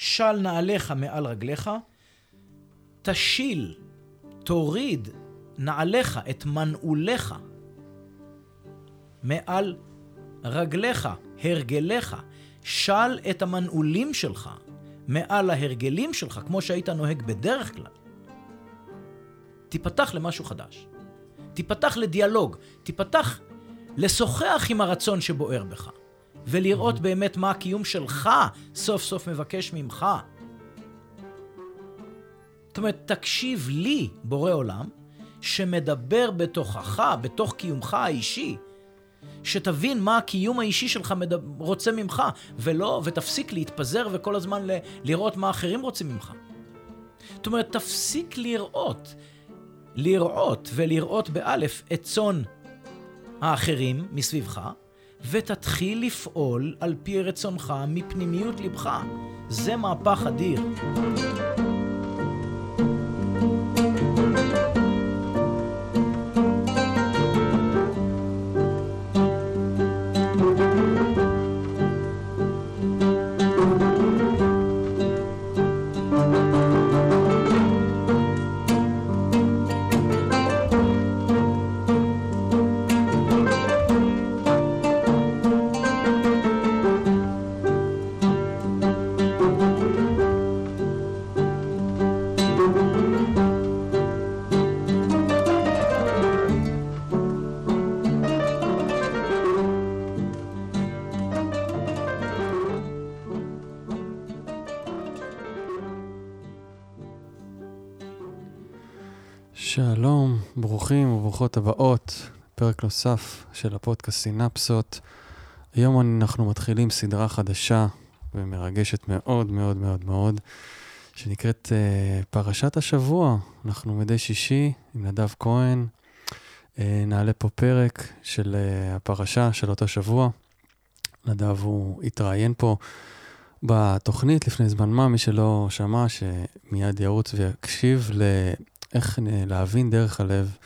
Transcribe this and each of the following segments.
של נעליך מעל רגליך, תשיל, תוריד נעליך, את מנעוליך, מעל רגליך, הרגליך, של את המנעולים שלך מעל ההרגלים שלך, כמו שהיית נוהג בדרך כלל. תיפתח למשהו חדש. תיפתח לדיאלוג, תיפתח לשוחח עם הרצון שבוער בך, ולראות. באמת מה הקיום שלך סוף סוף מבקש ממך. זאת אומרת, תקשיב לי, בורא עולם, שמדבר בתוכך, בתוך קיומך האישי, שתבין מה הקיום האישי שלך מדבר, רוצה ממך, ולא, ותפסיק להתפזר וכל הזמן ל, לראות מה אחרים רוצים ממך. זאת אומרת, תפסיק לראות, לראות ולראות באלף את צאן האחרים מסביבך, ותתחיל לפעול על פי רצונך מפנימיות לבך. זה מהפך אדיר. ברוכות הבאות, פרק נוסף של הפודקאסט סינפסות. היום אנחנו מתחילים סדרה חדשה ומרגשת מאוד מאוד מאוד מאוד, שנקראת uh, פרשת השבוע. אנחנו מדי שישי עם נדב כהן, uh, נעלה פה פרק של uh, הפרשה של אותו שבוע. נדב הוא התראיין פה בתוכנית לפני זמן מה, מי שלא שמע, שמיד ירוץ ויקשיב לאיך להבין דרך הלב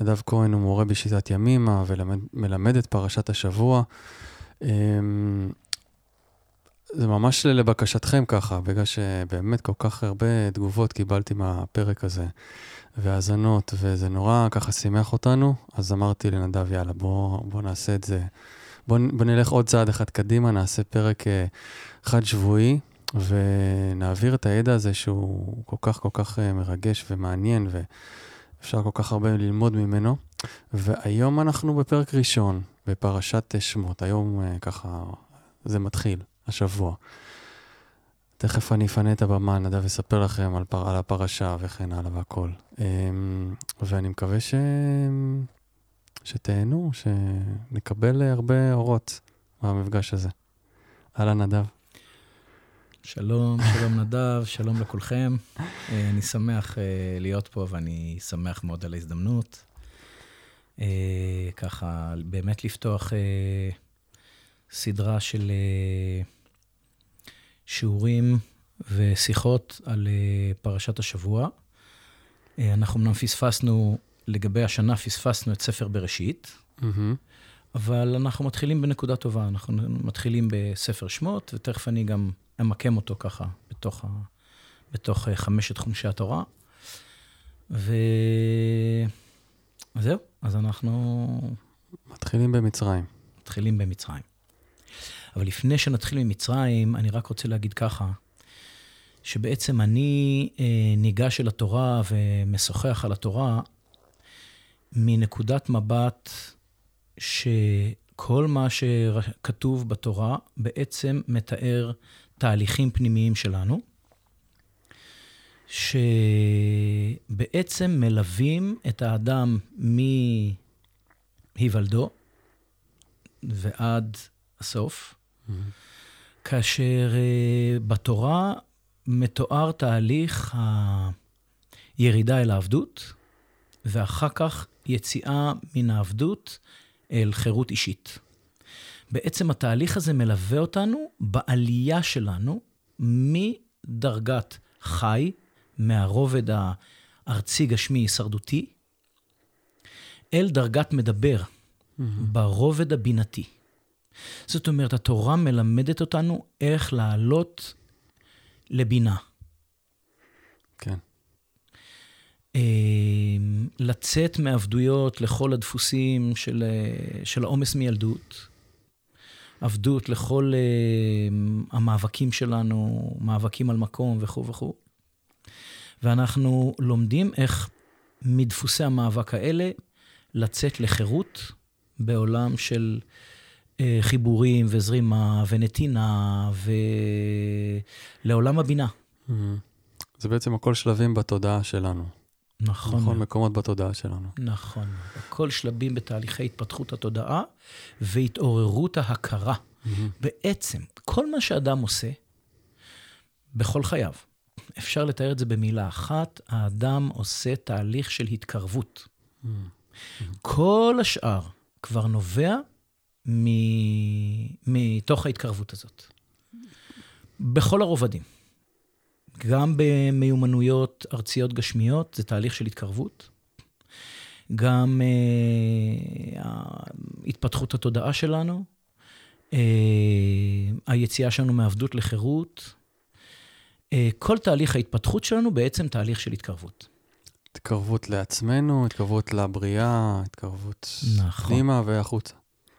נדב כהן הוא מורה בשיטת ימימה ומלמד את פרשת השבוע. אמ, זה ממש לבקשתכם ככה, בגלל שבאמת כל כך הרבה תגובות קיבלתי מהפרק הזה, והאזנות, וזה נורא ככה שימח אותנו, אז אמרתי לנדב, יאללה, בוא, בוא נעשה את זה. בוא, בוא נלך עוד צעד אחד קדימה, נעשה פרק אה, חד-שבועי, ונעביר את הידע הזה שהוא כל כך כל כך אה, מרגש ומעניין, ו... אפשר כל כך הרבה ללמוד ממנו. והיום אנחנו בפרק ראשון, בפרשת שמות. היום uh, ככה, זה מתחיל, השבוע. תכף אני אפנה את הבמה, נדב יספר לכם על, פר, על הפרשה וכן הלאה והכל. Um, ואני מקווה ש... שתהנו, שנקבל הרבה אורות מהמפגש הזה. אהלן, נדב. שלום, שלום נדב, שלום לכולכם. אה, אני שמח אה, להיות פה ואני שמח מאוד על ההזדמנות. אה, ככה, באמת לפתוח סדרה של שיעורים ושיחות על פרשת השבוע. אנחנו אמנם פספסנו, לגבי השנה פספסנו את ספר בראשית, mm-hmm. אבל אנחנו מתחילים בנקודה טובה. אנחנו מתחילים בספר שמות, ותכף אני גם אמקם אותו ככה בתוך, ה, בתוך אה, חמשת חומשי התורה. וזהו, אז אנחנו... מתחילים במצרים. מתחילים במצרים. אבל לפני שנתחיל ממצרים, אני רק רוצה להגיד ככה, שבעצם אני אה, ניגש אל התורה ומשוחח על התורה מנקודת מבט שכל מה שכתוב בתורה בעצם מתאר תהליכים פנימיים שלנו, שבעצם מלווים את האדם מהיוולדו ועד הסוף, mm-hmm. כאשר uh, בתורה מתואר תהליך הירידה אל העבדות, ואחר כך יציאה מן העבדות אל חירות אישית. בעצם התהליך הזה מלווה אותנו בעלייה שלנו מדרגת חי, מהרובד הארצי, גשמי, הישרדותי, אל דרגת מדבר, mm-hmm. ברובד הבינתי. זאת אומרת, התורה מלמדת אותנו איך לעלות לבינה. כן. אה, לצאת מעבדויות לכל הדפוסים של, אה, של העומס מילדות, עבדות לכל אה, המאבקים שלנו, מאבקים על מקום וכו' וכו'. ואנחנו לומדים איך מדפוסי המאבק האלה לצאת לחירות בעולם של אה, חיבורים וזרימה ונתינה ולעולם הבינה. Mm-hmm. זה בעצם הכל שלבים בתודעה שלנו. נכון. נכון, מקומות בתודעה שלנו. נכון. הכל שלבים בתהליכי התפתחות התודעה והתעוררות ההכרה. Mm-hmm. בעצם, כל מה שאדם עושה בכל חייו, אפשר לתאר את זה במילה אחת, האדם עושה תהליך של התקרבות. Mm-hmm. כל השאר כבר נובע מ... מתוך ההתקרבות הזאת. בכל הרובדים. גם במיומנויות ארציות גשמיות, זה תהליך של התקרבות. גם uh, התפתחות התודעה שלנו, uh, היציאה שלנו מעבדות לחירות, uh, כל תהליך ההתפתחות שלנו בעצם תהליך של התקרבות. התקרבות לעצמנו, התקרבות לבריאה, התקרבות נכון. פנימה והחוצה.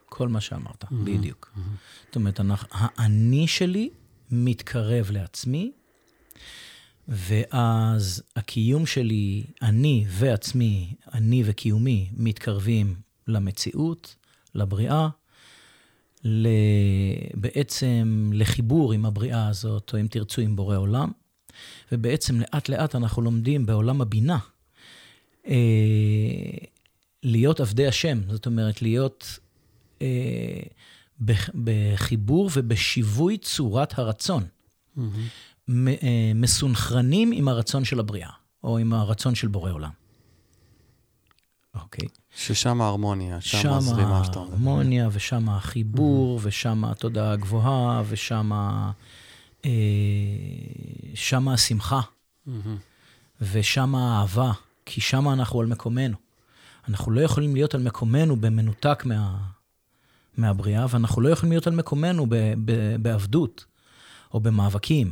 כל מה שאמרת, mm-hmm. בדיוק. Mm-hmm. זאת אומרת, האני שלי מתקרב לעצמי, ואז הקיום שלי, אני ועצמי, אני וקיומי, מתקרבים למציאות, לבריאה, בעצם לחיבור עם הבריאה הזאת, או אם תרצו, עם בורא עולם. ובעצם לאט לאט אנחנו לומדים בעולם הבינה אה, להיות עבדי השם, זאת אומרת, להיות אה, בחיבור ובשיווי צורת הרצון. Mm-hmm. מסונכרנים עם הרצון של הבריאה, או עם הרצון של בורא עולם. אוקיי. ששם ההרמוניה, שם הזרימה שאתה אומר. שם ההרמוניה, ושם החיבור, mm-hmm. ושם התודעה הגבוהה, ושם אה, שם השמחה, mm-hmm. ושם האהבה, כי שם אנחנו על מקומנו. אנחנו לא יכולים להיות על מקומנו במנותק מה, מהבריאה, ואנחנו לא יכולים להיות על מקומנו ב, ב, בעבדות, או במאבקים.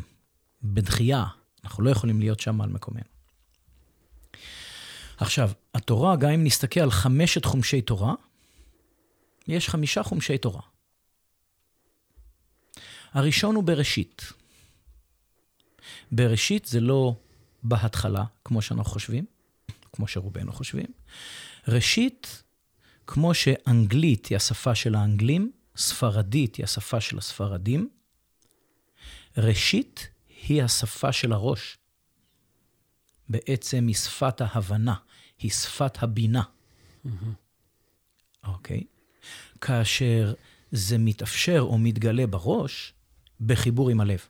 בדחייה. אנחנו לא יכולים להיות שם על מקומנו. עכשיו, התורה, גם אם נסתכל על חמשת חומשי תורה, יש חמישה חומשי תורה. הראשון הוא בראשית. בראשית זה לא בהתחלה, כמו שאנחנו חושבים, כמו שרובנו חושבים. ראשית, כמו שאנגלית היא השפה של האנגלים, ספרדית היא השפה של הספרדים, ראשית היא השפה של הראש. בעצם היא שפת ההבנה, היא שפת הבינה. אוקיי? Mm-hmm. Okay. כאשר זה מתאפשר או מתגלה בראש, בחיבור עם הלב.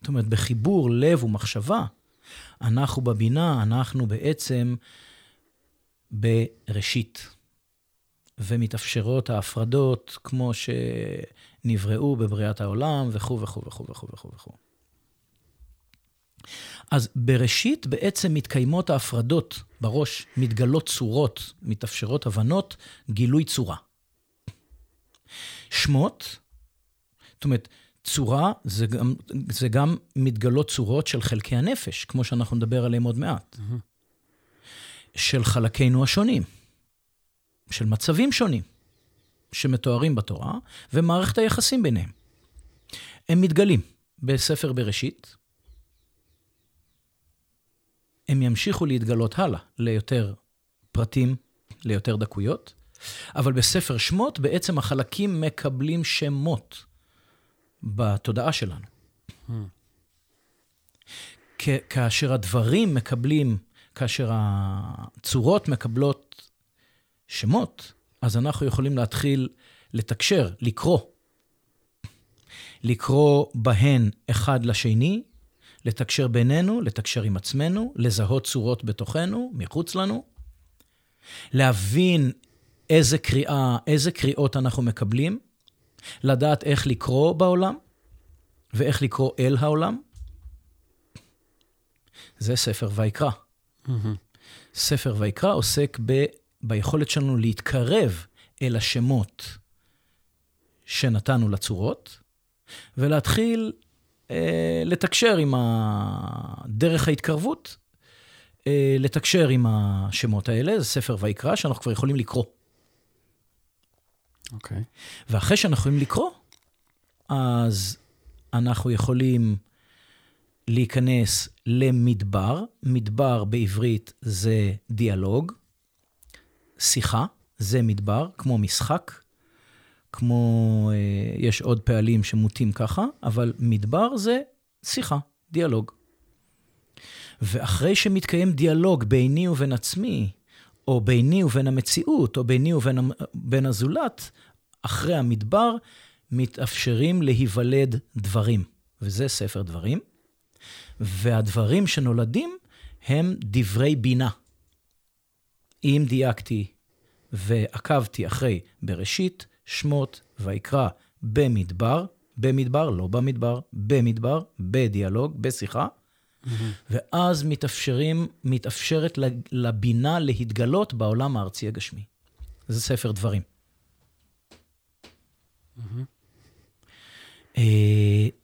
זאת אומרת, בחיבור לב ומחשבה, אנחנו בבינה, אנחנו בעצם בראשית. ומתאפשרות ההפרדות כמו שנבראו בבריאת העולם, וכו' וכו' וכו' וכו' וכו' וכו'. אז בראשית בעצם מתקיימות ההפרדות בראש, מתגלות צורות, מתאפשרות הבנות, גילוי צורה. שמות, זאת אומרת, צורה זה גם, זה גם מתגלות צורות של חלקי הנפש, כמו שאנחנו נדבר עליהם עוד מעט. Mm-hmm. של חלקינו השונים. של מצבים שונים שמתוארים בתורה, ומערכת היחסים ביניהם. הם מתגלים בספר בראשית, הם ימשיכו להתגלות הלאה ליותר פרטים, ליותר דקויות, אבל בספר שמות בעצם החלקים מקבלים שמות בתודעה שלנו. כאשר הדברים מקבלים, כאשר הצורות מקבלות שמות, אז אנחנו יכולים להתחיל לתקשר, לקרוא. לקרוא בהן אחד לשני, לתקשר בינינו, לתקשר עם עצמנו, לזהות צורות בתוכנו, מחוץ לנו, להבין איזה קריאה, איזה קריאות אנחנו מקבלים, לדעת איך לקרוא בעולם ואיך לקרוא אל העולם. זה ספר ויקרא. Mm-hmm. ספר ויקרא עוסק ב... ביכולת שלנו להתקרב אל השמות שנתנו לצורות, ולהתחיל אה, לתקשר עם ה... דרך ההתקרבות, אה, לתקשר עם השמות האלה, זה ספר ויקרא, שאנחנו כבר יכולים לקרוא. אוקיי. ואחרי שאנחנו יכולים לקרוא, אז אנחנו יכולים להיכנס למדבר. מדבר בעברית זה דיאלוג, שיחה, זה מדבר, כמו משחק, כמו, אה, יש עוד פעלים שמוטים ככה, אבל מדבר זה שיחה, דיאלוג. ואחרי שמתקיים דיאלוג ביני ובין עצמי, או ביני ובין המציאות, או ביני ובין הזולת, אחרי המדבר מתאפשרים להיוולד דברים, וזה ספר דברים. והדברים שנולדים הם דברי בינה. אם דייקתי ועקבתי אחרי בראשית, שמות, ויקרא, במדבר, במדבר, לא במדבר, במדבר, בדיאלוג, בשיחה. ואז מתאפשרים, מתאפשרת לבינה להתגלות בעולם הארצי הגשמי. זה ספר דברים. Mm-hmm.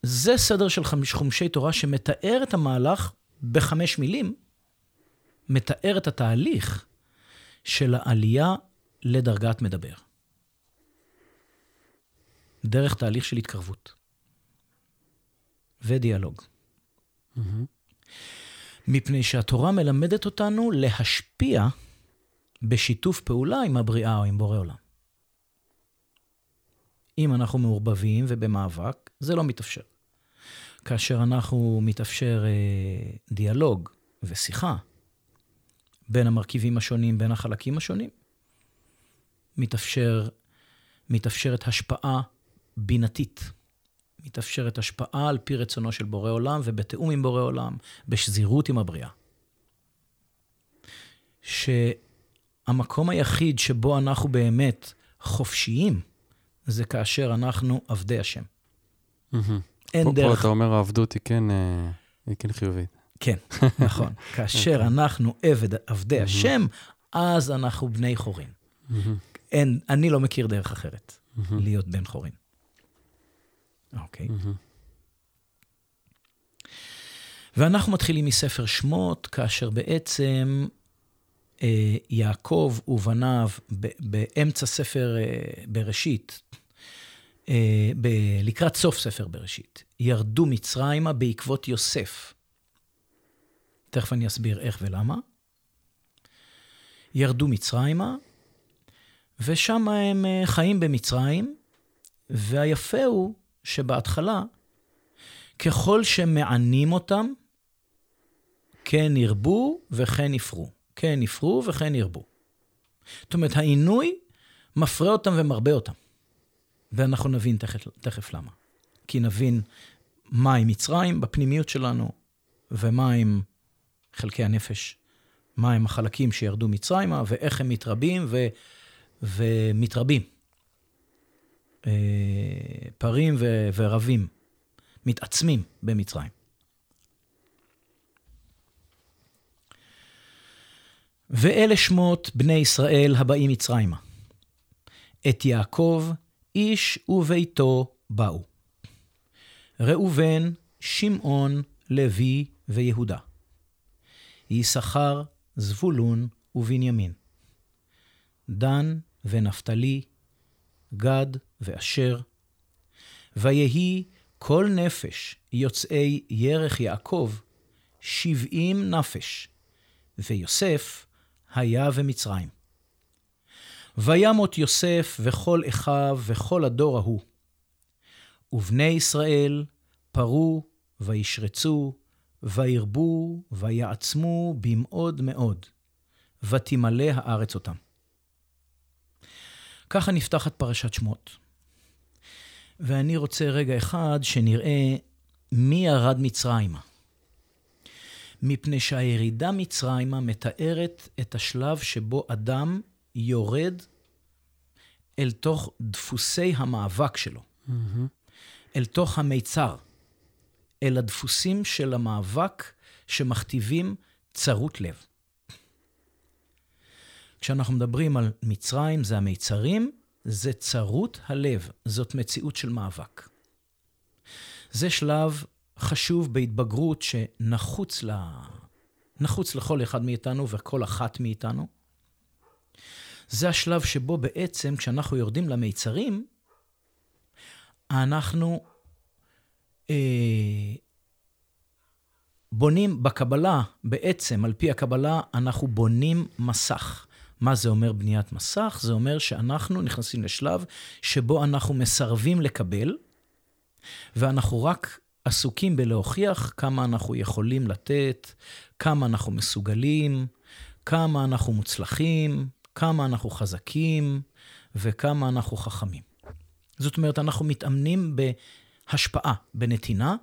זה סדר של חמש, חומשי תורה שמתאר את המהלך בחמש מילים, מתאר את התהליך של העלייה לדרגת מדבר. דרך תהליך של התקרבות ודיאלוג. Mm-hmm. מפני שהתורה מלמדת אותנו להשפיע בשיתוף פעולה עם הבריאה או עם בורא עולם. אם אנחנו מעורבבים ובמאבק, זה לא מתאפשר. כאשר אנחנו מתאפשר אה, דיאלוג ושיחה בין המרכיבים השונים, בין החלקים השונים, מתאפשר, מתאפשרת השפעה בינתית. מתאפשרת השפעה על פי רצונו של בורא עולם ובתיאום עם בורא עולם, בשזירות עם הבריאה. שהמקום היחיד שבו אנחנו באמת חופשיים, זה כאשר אנחנו עבדי השם. אין פה, דרך... פה אתה אומר העבדות היא כן, אה, היא כן חיובית. כן, נכון. כאשר אוקיי. אנחנו עבד, עבדי השם, אז אנחנו בני חורין. אין, אני לא מכיר דרך אחרת להיות בן חורין. אוקיי. ואנחנו מתחילים מספר שמות, כאשר בעצם אה, יעקב ובניו, באמצע ספר אה, בראשית, אה, ב- לקראת סוף ספר בראשית, ירדו מצרימה בעקבות יוסף. תכף אני אסביר איך ולמה. ירדו מצרימה, ושם הם אה, חיים במצרים, והיפה הוא שבהתחלה, ככל שמענים אותם, כן ירבו וכן יפרו. כן יפרו וכן ירבו. זאת אומרת, העינוי מפרה אותם ומרבה אותם. ואנחנו נבין תכף, תכף למה. כי נבין מה עם מצרים בפנימיות שלנו, ומה עם חלקי הנפש, מה הם החלקים שירדו מצרימה, ואיך הם מתרבים ו, ומתרבים. אה, פרים ו, ורבים, מתעצמים במצרים. ואלה שמות בני ישראל הבאים מצרימה. את יעקב איש וביתו באו. ראובן, שמעון, לוי ויהודה. יששכר, זבולון ובנימין. דן ונפתלי, גד ואשר. ויהי כל נפש יוצאי ירך יעקב, שבעים נפש, ויוסף היה ומצרים. וימות יוסף וכל אחיו וכל הדור ההוא. ובני ישראל פרו וישרצו, וירבו ויעצמו במאוד מאוד, ותמלא הארץ אותם. ככה נפתחת פרשת שמות. ואני רוצה רגע אחד שנראה מי ירד מצרימה. מפני שהירידה מצרימה מתארת את השלב שבו אדם יורד אל תוך דפוסי המאבק שלו, mm-hmm. אל תוך המיצר, אל הדפוסים של המאבק שמכתיבים צרות לב. כשאנחנו מדברים על מצרים, זה המיצרים, זה צרות הלב, זאת מציאות של מאבק. זה שלב חשוב בהתבגרות שנחוץ ל... נחוץ לכל אחד מאיתנו וכל אחת מאיתנו. זה השלב שבו בעצם, כשאנחנו יורדים למיצרים, אנחנו בונים בקבלה, בעצם, על פי הקבלה, אנחנו בונים מסך. מה זה אומר בניית מסך? זה אומר שאנחנו נכנסים לשלב שבו אנחנו מסרבים לקבל, ואנחנו רק עסוקים בלהוכיח כמה אנחנו יכולים לתת, כמה אנחנו מסוגלים, כמה אנחנו מוצלחים, כמה אנחנו חזקים וכמה אנחנו חכמים. זאת אומרת, אנחנו מתאמנים בהשפעה, בנתינה,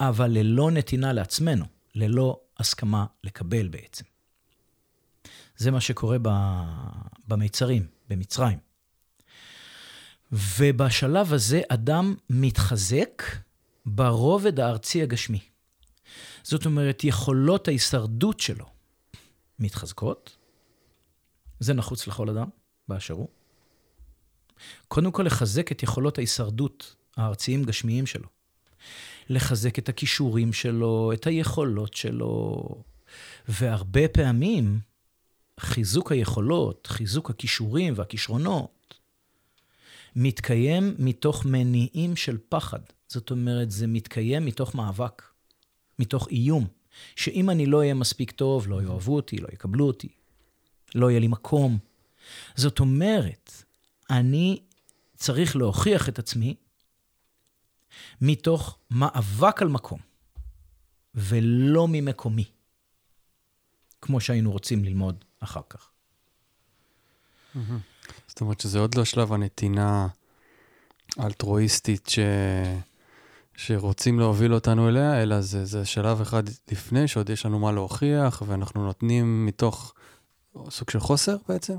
אבל ללא נתינה לעצמנו, ללא הסכמה לקבל בעצם. זה מה שקורה במיצרים, במצרים. ובשלב הזה אדם מתחזק ברובד הארצי הגשמי. זאת אומרת, יכולות ההישרדות שלו מתחזקות. זה נחוץ לכל אדם באשר הוא. קודם כל, לחזק את יכולות ההישרדות הארציים-גשמיים שלו. לחזק את הכישורים שלו, את היכולות שלו. והרבה פעמים, חיזוק היכולות, חיזוק הכישורים והכישרונות, מתקיים מתוך מניעים של פחד. זאת אומרת, זה מתקיים מתוך מאבק, מתוך איום, שאם אני לא אהיה מספיק טוב, לא יאהבו אותי, לא יקבלו אותי, לא יהיה לי מקום. זאת אומרת, אני צריך להוכיח את עצמי מתוך מאבק על מקום, ולא ממקומי, כמו שהיינו רוצים ללמוד אחר כך. זאת אומרת שזה עוד לא שלב הנתינה האלטרואיסטית ש... שרוצים להוביל אותנו אליה, אלא זה, זה שלב אחד לפני, שעוד יש לנו מה להוכיח, ואנחנו נותנים מתוך סוג של חוסר בעצם?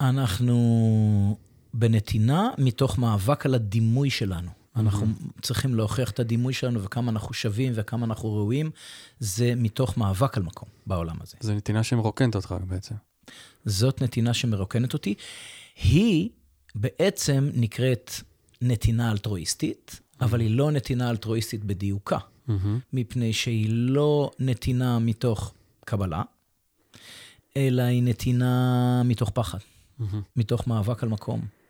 אנחנו בנתינה מתוך מאבק על הדימוי שלנו. אנחנו mm-hmm. צריכים להוכיח את הדימוי שלנו וכמה אנחנו שווים וכמה אנחנו ראויים, זה מתוך מאבק על מקום בעולם הזה. זו נתינה שמרוקנת אותך בעצם. זאת נתינה שמרוקנת אותי. היא בעצם נקראת נתינה אלטרואיסטית, mm-hmm. אבל היא לא נתינה אלטרואיסטית בדיוקה, mm-hmm. מפני שהיא לא נתינה מתוך קבלה, אלא היא נתינה מתוך פחד, mm-hmm. מתוך מאבק על מקום.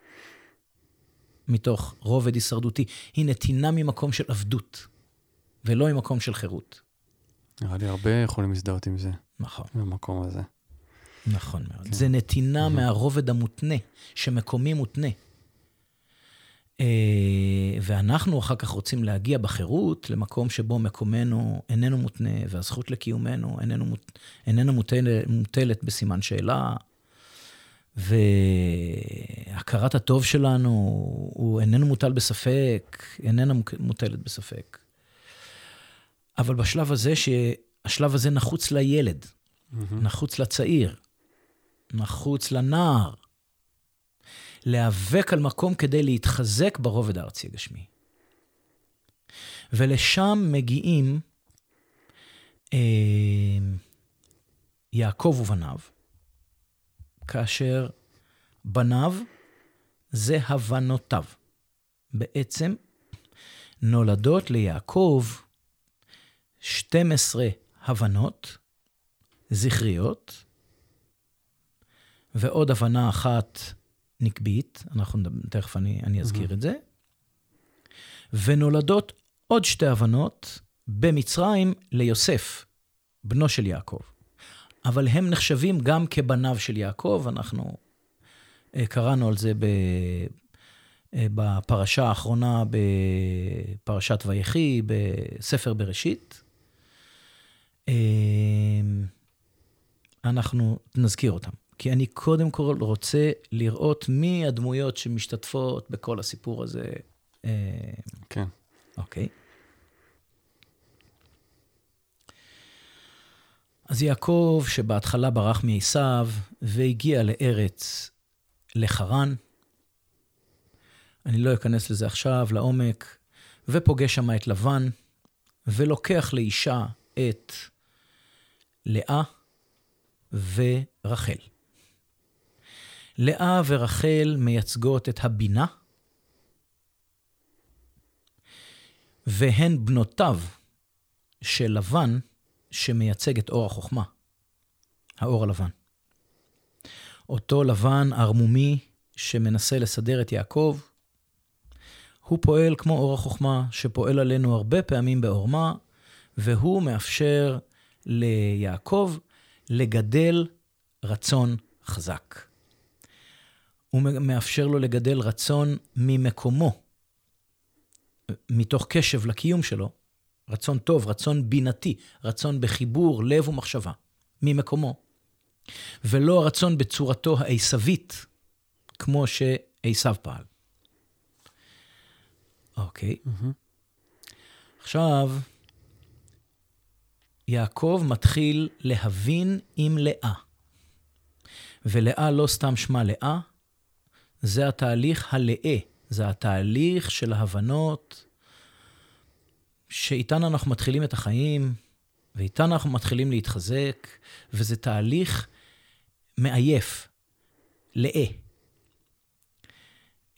מתוך רובד הישרדותי, היא נתינה ממקום של עבדות, ולא ממקום של חירות. נראה לי הרבה יכולים להזדהות עם זה. נכון. במקום הזה. נכון מאוד. כן. זה נתינה mm-hmm. מהרובד המותנה, שמקומי מותנה. אה, ואנחנו אחר כך רוצים להגיע בחירות למקום שבו מקומנו איננו מותנה, והזכות לקיומנו איננו, מות, איננו מוטל, מוטלת בסימן שאלה, והכרת הטוב שלנו הוא איננו מוטל בספק, איננה מוטלת בספק. אבל בשלב הזה, שהשלב הזה נחוץ לילד, mm-hmm. נחוץ לצעיר, נחוץ לנער, להיאבק על מקום כדי להתחזק ברובד הארצי הגשמי. ולשם מגיעים אה, יעקב ובניו, כאשר בניו זה הבנותיו. בעצם נולדות ליעקב 12 הבנות זכריות, ועוד הבנה אחת נקבית, אנחנו תכף אני, אני אזכיר mm-hmm. את זה, ונולדות עוד שתי הבנות במצרים ליוסף, בנו של יעקב. אבל הם נחשבים גם כבניו של יעקב, אנחנו קראנו על זה ב... אה, בפרשה האחרונה בפרשת ויחי, בספר בראשית. אה, אנחנו נזכיר אותם. כי אני קודם כל רוצה לראות מי הדמויות שמשתתפות בכל הסיפור הזה. כן. אוקיי. אז יעקב, שבהתחלה ברח מעשיו והגיע לארץ, לחרן, אני לא אכנס לזה עכשיו, לעומק, ופוגש שם את לבן, ולוקח לאישה את לאה ורחל. לאה ורחל מייצגות את הבינה, והן בנותיו של לבן שמייצג את אור החוכמה, האור הלבן. אותו לבן ערמומי שמנסה לסדר את יעקב, הוא פועל כמו אור החוכמה, שפועל עלינו הרבה פעמים בעורמה, והוא מאפשר ליעקב לגדל רצון חזק. הוא מאפשר לו לגדל רצון ממקומו, מתוך קשב לקיום שלו, רצון טוב, רצון בינתי, רצון בחיבור לב ומחשבה, ממקומו. ולא הרצון בצורתו העשווית, כמו שעשו פעל. אוקיי. Mm-hmm. עכשיו, יעקב מתחיל להבין עם לאה. ולאה לא סתם שמה לאה, זה התהליך הלאה, זה התהליך של ההבנות שאיתן אנחנו מתחילים את החיים, ואיתן אנחנו מתחילים להתחזק, וזה תהליך מעייף, לאה.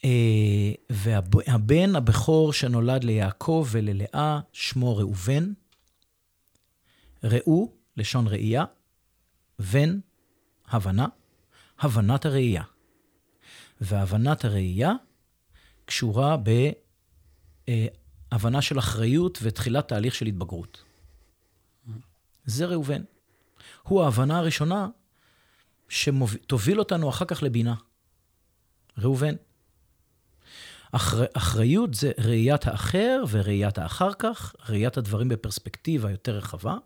אה, והבן הבכור שנולד ליעקב וללאה, שמו ראובן. ראו, לשון ראייה, בן, הבנה, הבנת הראייה. והבנת הראייה קשורה בהבנה של אחריות ותחילת תהליך של התבגרות. זה ראובן. הוא ההבנה הראשונה שתוביל אותנו אחר כך לבינה. ראובן. אחר, אחריות זה ראיית האחר וראיית האחר כך, ראיית הדברים בפרספקטיבה יותר רחבה.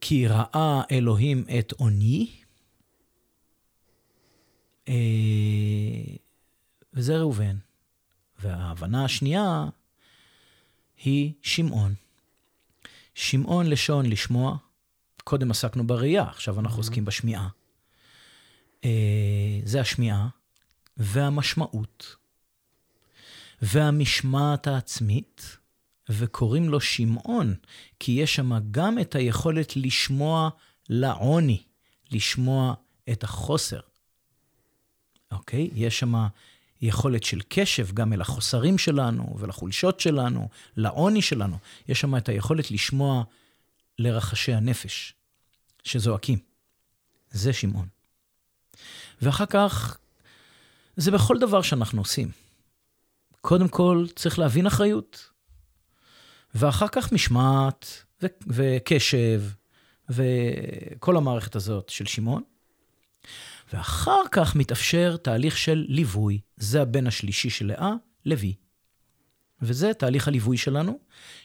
כי ראה אלוהים את עוני, אה, וזה ראובן. וההבנה השנייה היא שמעון. שמעון לשון לשמוע, קודם עסקנו בראייה, עכשיו אנחנו עוסקים בשמיעה. אה, זה השמיעה. והמשמעות והמשמעת העצמית, וקוראים לו שמעון, כי יש שם גם את היכולת לשמוע לעוני, לשמוע את החוסר. אוקיי? יש שם יכולת של קשב גם אל החוסרים שלנו ולחולשות שלנו, לעוני שלנו. יש שם את היכולת לשמוע לרחשי הנפש שזועקים. זה שמעון. ואחר כך זה בכל דבר שאנחנו עושים. קודם כל, צריך להבין אחריות, ואחר כך משמעת ו- וקשב וכל המערכת הזאת של שמעון. ואחר כך מתאפשר תהליך של ליווי. זה הבן השלישי של לאה, לוי. וזה תהליך הליווי שלנו.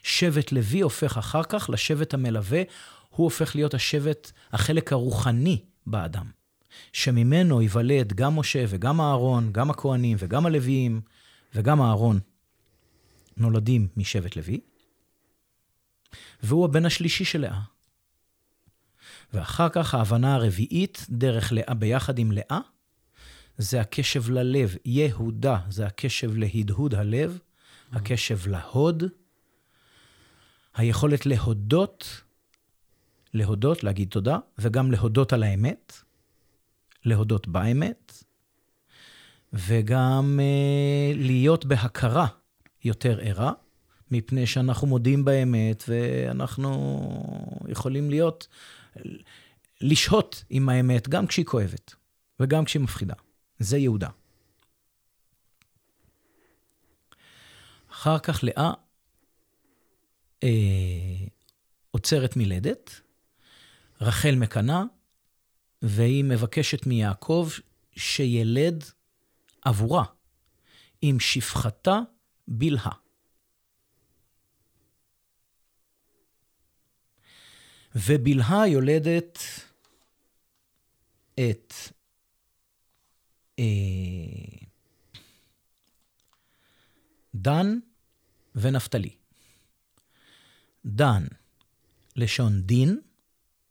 שבט לוי הופך אחר כך לשבט המלווה, הוא הופך להיות השבט, החלק הרוחני באדם. שממנו ייוולד גם משה וגם אהרון, גם הכהנים וגם הלוויים וגם אהרון, נולדים משבט לוי, והוא הבן השלישי של לאה. ואחר כך ההבנה הרביעית, דרך לאה ביחד עם לאה, זה הקשב ללב. יהודה זה הקשב להדהוד הלב, הקשב להוד, היכולת להודות, להודות, להגיד תודה, וגם להודות על האמת. להודות באמת, וגם אה, להיות בהכרה יותר ערה, מפני שאנחנו מודים באמת, ואנחנו יכולים להיות, לשהות עם האמת, גם כשהיא כואבת, וגם כשהיא מפחידה. זה יהודה. אחר כך לאה אה, עוצרת מלדת, רחל מקנאה, והיא מבקשת מיעקב שילד עבורה, עם שפחתה בלהה. ובלהה יולדת את אה, דן ונפתלי. דן, לשון דין,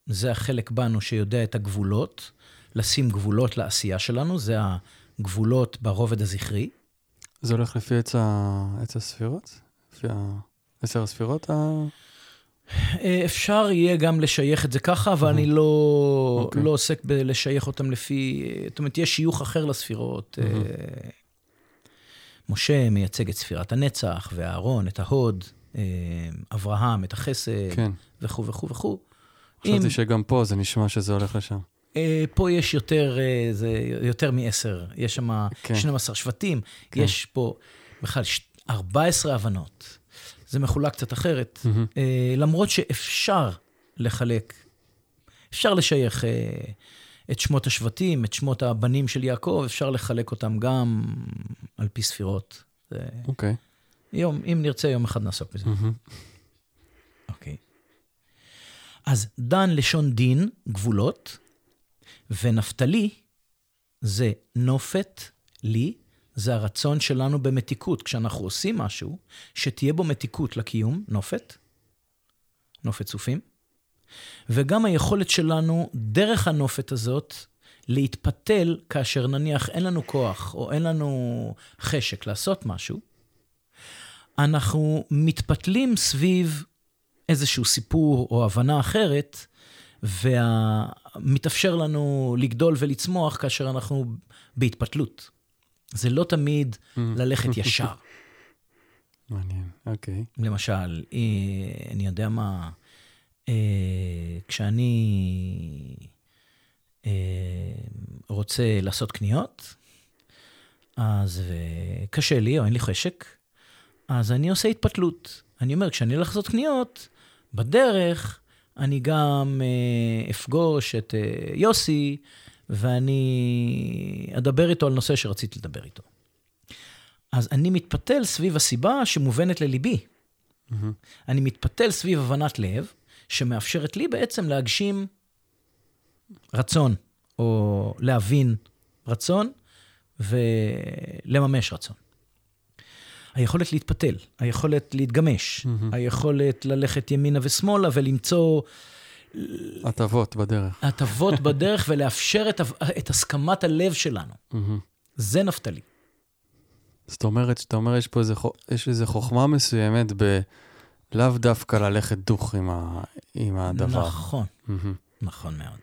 זה החלק בנו שיודע את הגבולות, לשים גבולות לעשייה שלנו, זה הגבולות ברובד הזכרי. זה הולך לפי עץ, ה... עץ הספירות? לפי עשר הספירות? ה... אה, אפשר יהיה גם לשייך את זה ככה, אבל אני לא, okay. אוקיי. לא עוסק בלשייך אותם לפי... זאת אומרת, יש שיוך אחר לספירות. Mm-hmm. משה מייצג את ספירת הנצח, ואהרון את ההוד, אה, אברהם את החסד, כן. וכו' וכו' וכו'. חשבתי אם- שגם פה זה נשמע שזה הולך לשם. אה, פה יש יותר, אה, זה יותר מעשר, יש שם כן. 12 שבטים, כן. יש פה בכלל ש- 14 הבנות. זה מחולק קצת אחרת. אה, למרות שאפשר לחלק, אפשר לשייך את שמות השבטים, את שמות הבנים של יעקב, אפשר לחלק אותם גם על פי ספירות. אוקיי. יום, אם נרצה, יום אחד נעסוק בזה. אוקיי. אז דן לשון דין, גבולות, ונפתלי זה נופת לי, זה הרצון שלנו במתיקות. כשאנחנו עושים משהו, שתהיה בו מתיקות לקיום, נופת, נופת צופים, וגם היכולת שלנו, דרך הנופת הזאת, להתפתל כאשר נניח אין לנו כוח או אין לנו חשק לעשות משהו, אנחנו מתפתלים סביב איזשהו סיפור או הבנה אחרת, ומתאפשר לנו לגדול ולצמוח כאשר אנחנו בהתפתלות. זה לא תמיד ללכת ישר. מעניין, אוקיי. למשל, אה, אני יודע מה, כשאני אה, רוצה לעשות קניות, אז אה, קשה לי או אין לי חשק, אז אני עושה התפתלות. אני אומר, כשאני הולך לעשות קניות, בדרך אני גם אה, אפגוש את אה, יוסי, ואני אדבר איתו על נושא שרציתי לדבר איתו. אז אני מתפתל סביב הסיבה שמובנת לליבי. מהמם. אני מתפתל סביב הבנת לב, שמאפשרת לי בעצם להגשים רצון, או להבין רצון ולממש רצון. היכולת להתפתל, היכולת להתגמש, מהמם. היכולת ללכת ימינה ושמאלה ולמצוא הטבות בדרך. הטבות בדרך ולאפשר את, את הסכמת הלב שלנו. מהמם. זה נפתלי. זאת אומרת, שאתה אומר, יש פה איזה, יש איזה חוכמה מסוימת ב... לאו דווקא ללכת דוך עם, ה... עם הדבר. נכון, מהמם. נכון מאוד.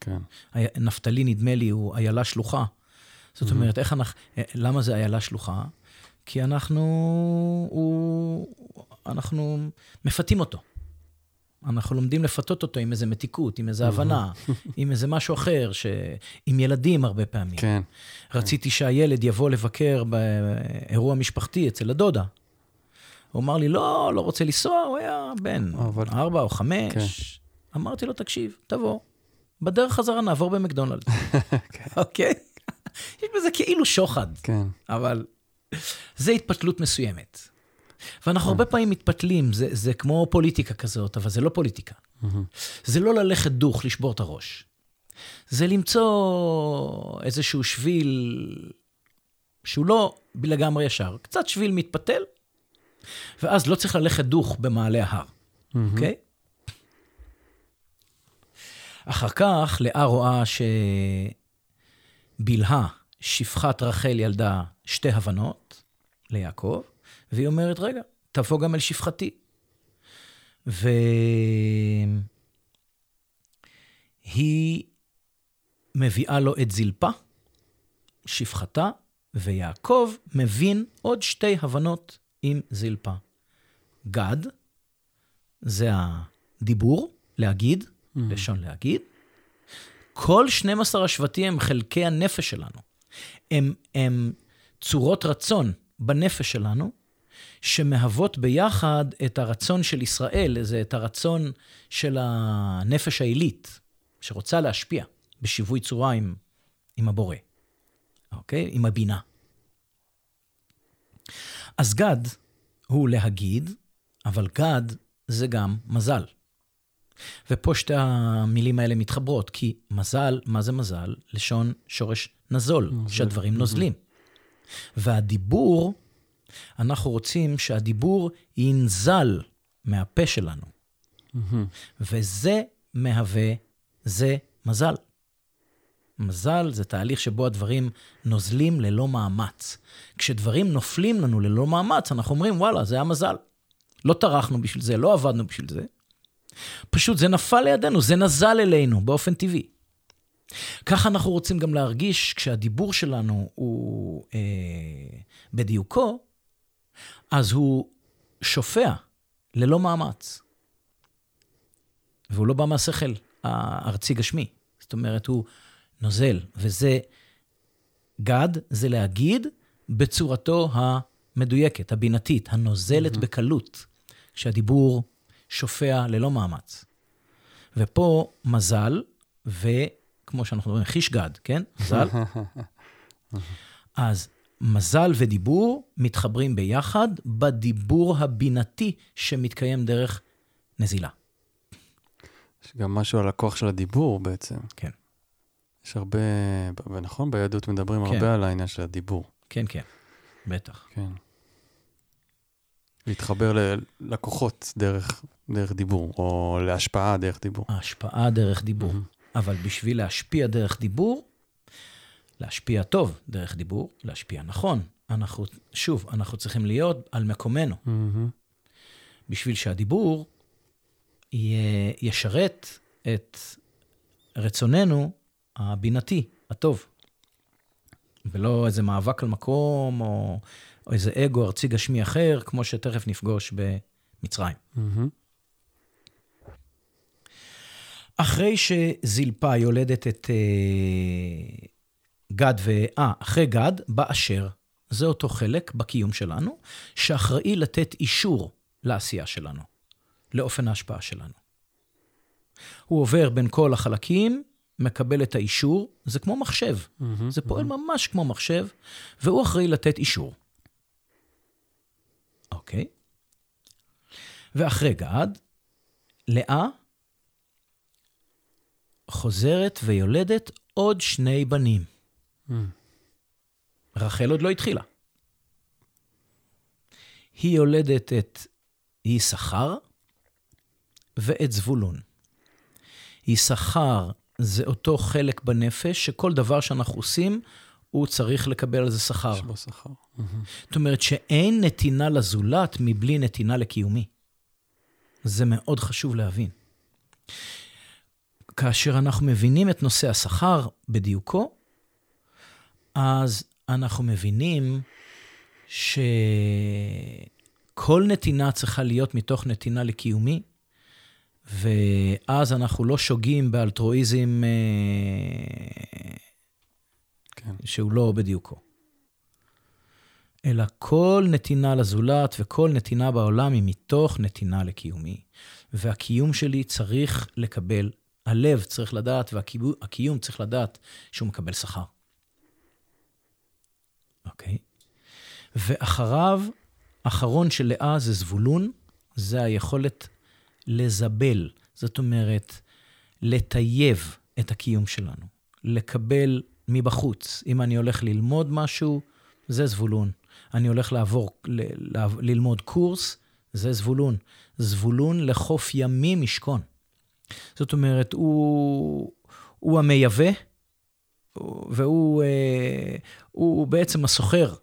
כן. נפתלי, נדמה לי, הוא איילה שלוחה. זאת Mhm. אומרת, איך אנחנו, למה זה איילה שלוחה? כי אנחנו, הוא, אנחנו מפתים אותו. אנחנו לומדים לפתות אותו עם איזה מתיקות, עם איזה הבנה, עם איזה משהו אחר, ש... עם ילדים הרבה פעמים. כן. רציתי שהילד יבוא לבקר באירוע משפחתי אצל הדודה. הוא אמר לי, לא, לא רוצה לנסוע, הוא היה בן אבל- ארבע או חמש. אמרתי לו, תקשיב, תבוא. בדרך חזרה נעבור במקדונלדס. אוקיי? יש בזה כאילו שוחד, כן. אבל זה התפתלות מסוימת. ואנחנו הרבה פעמים מתפתלים, זה, זה כמו פוליטיקה כזאת, אבל זה לא פוליטיקה. זה לא ללכת דוך, לשבור את הראש. זה למצוא איזשהו שביל שהוא לא לגמרי ישר, קצת שביל מתפתל, ואז לא צריך ללכת דוך במעלה ההר. אוקיי? אחר כך לאה רואה שבלהה, שפחת רחל ילדה שתי הבנות ליעקב, והיא אומרת, רגע, תבוא גם אל שפחתי. והיא מביאה לו את זלפה, שפחתה, ויעקב מבין עוד שתי הבנות עם זלפה. גד, זה הדיבור, להגיד, מהמם. לשון להגיד. כל 12 השבטים הם חלקי הנפש שלנו. הם, הם צורות רצון בנפש שלנו, שמהוות ביחד את הרצון של ישראל, זה את הרצון של הנפש העילית, שרוצה להשפיע בשיווי צורה עם, עם הבורא, אוקיי? עם הבינה. אז גד הוא להגיד, אבל גד זה גם מזל. ופה שתי המילים האלה מתחברות, כי מזל, מה זה מזל? לשון שורש נזול, נוזל, שהדברים. נוזלים. והדיבור, אנחנו רוצים שהדיבור ינזל מהפה שלנו. וזה מהווה, זה מזל. מזל זה תהליך שבו הדברים נוזלים ללא מאמץ. כשדברים נופלים לנו ללא מאמץ, אנחנו אומרים, וואלה, זה היה מזל. לא טרחנו בשביל זה, לא עבדנו בשביל זה. פשוט זה נפל לידינו, זה נזל אלינו באופן טבעי. ככה אנחנו רוצים גם להרגיש כשהדיבור שלנו הוא אה, בדיוקו, אז הוא שופע ללא מאמץ. והוא לא בא מהשכל הארצי גשמי. זאת אומרת, הוא נוזל, וזה גד, זה להגיד בצורתו המדויקת, הבינתית, הנוזלת mm-hmm. בקלות, כשהדיבור שופע ללא מאמץ. ופה מזל, וכמו שאנחנו אומרים, חיש גד, כן? מזל. אז מזל ודיבור מתחברים ביחד בדיבור הבינתי שמתקיים דרך נזילה. יש גם משהו על הכוח של הדיבור בעצם. כן. יש הרבה, ונכון, ביהדות מדברים כן. הרבה על העניין של הדיבור. כן, כן, בטח. כן. להתחבר ללקוחות דרך, דרך דיבור, או להשפעה דרך דיבור. ההשפעה דרך דיבור. Mm-hmm. אבל בשביל להשפיע דרך דיבור, להשפיע טוב דרך דיבור, להשפיע נכון. אנחנו, שוב, אנחנו צריכים להיות על מקומנו. Mm-hmm. בשביל שהדיבור ישרת את רצוננו הבינתי, הטוב. ולא איזה מאבק על מקום, או, או איזה אגו ארצי גשמי אחר, כמו שתכף נפגוש במצרים. Mm-hmm. אחרי שזלפה יולדת את uh, גד ו... אה, אחרי גד, בא אשר. זה אותו חלק בקיום שלנו, שאחראי לתת אישור לעשייה שלנו. לאופן ההשפעה שלנו. הוא עובר בין כל החלקים, מקבל את האישור, זה כמו מחשב. Mm-hmm, זה פועל mm-hmm. ממש כמו מחשב, והוא אחראי לתת אישור. אוקיי. ואחרי גד, לאה חוזרת ויולדת עוד שני בנים. Mm. רחל עוד לא התחילה. היא יולדת את יששכר, ואת זבולון. יששכר זה אותו חלק בנפש שכל דבר שאנחנו עושים, הוא צריך לקבל על זה שכר. יש לו שכר. זאת אומרת שאין נתינה לזולת מבלי נתינה לקיומי. זה מאוד חשוב להבין. כאשר אנחנו מבינים את נושא השכר בדיוקו, אז אנחנו מבינים ש... כל נתינה צריכה להיות מתוך נתינה לקיומי, ואז אנחנו לא שוגים באלטרואיזם אה, כן. שהוא לא בדיוקו. אלא כל נתינה לזולת וכל נתינה בעולם היא מתוך נתינה לקיומי. והקיום שלי צריך לקבל, הלב צריך לדעת והקיום צריך לדעת שהוא מקבל שכר. אוקיי? ואחריו אחרון של לאה זה זבולון, זה היכולת לזבל, זאת אומרת, לטייב את הקיום שלנו, לקבל מבחוץ. אם אני הולך ללמוד משהו, זה זבולון. אני הולך לעבור, ל, ל, ללמוד קורס, זה זבולון. זבולון לחוף ימים ישכון. זאת אומרת, הוא, הוא המייבא, והוא אה, הוא בעצם הסוחר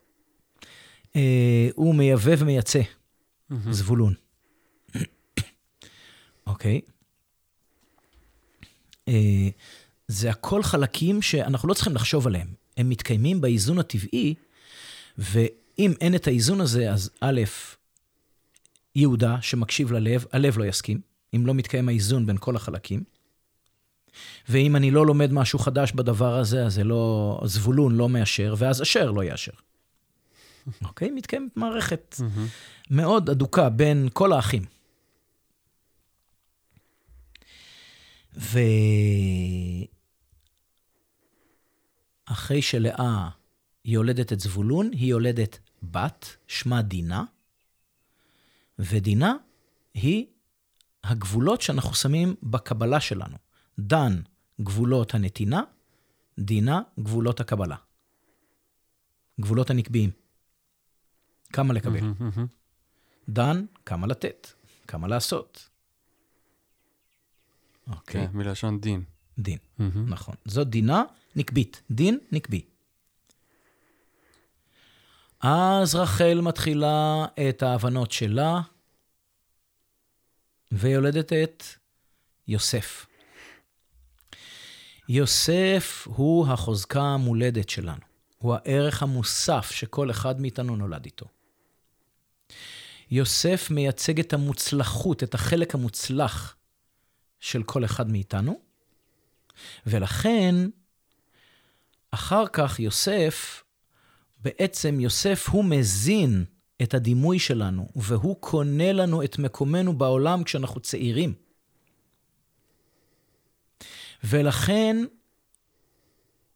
אה, הוא מייבא ומייצא, mm-hmm. זבולון. אוקיי? אה, זה הכל חלקים שאנחנו לא צריכים לחשוב עליהם. הם מתקיימים באיזון הטבעי, ואם אין את האיזון הזה, אז א', יהודה שמקשיב ללב, הלב לא יסכים, אם לא מתקיים האיזון בין כל החלקים. ואם אני לא לומד משהו חדש בדבר הזה, אז זה לא, זבולון לא מאשר, ואז אשר לא יאשר. אוקיי? מתקיימת מערכת מאוד אדוקה בין כל האחים. ואחרי שלאה יולדת את זבולון, היא יולדת בת, שמה דינה, ודינה היא הגבולות שאנחנו שמים בקבלה שלנו. דן, גבולות הנתינה, דינה, גבולות הקבלה. גבולות הנקביים. כמה לקבל. דן, כמה לתת, כמה לעשות. אוקיי. כן, מלשון דין. דין, נכון. זאת דינה נקבית, דין נקבי. אז רחל מתחילה את ההבנות שלה, ויולדת את יוסף. יוסף הוא החוזקה המולדת שלנו. הוא הערך המוסף שכל אחד מאיתנו נולד איתו. יוסף מייצג את המוצלחות, את החלק המוצלח של כל אחד מאיתנו, ולכן, אחר כך יוסף, בעצם יוסף הוא מזין את הדימוי שלנו, והוא קונה לנו את מקומנו בעולם כשאנחנו צעירים. ולכן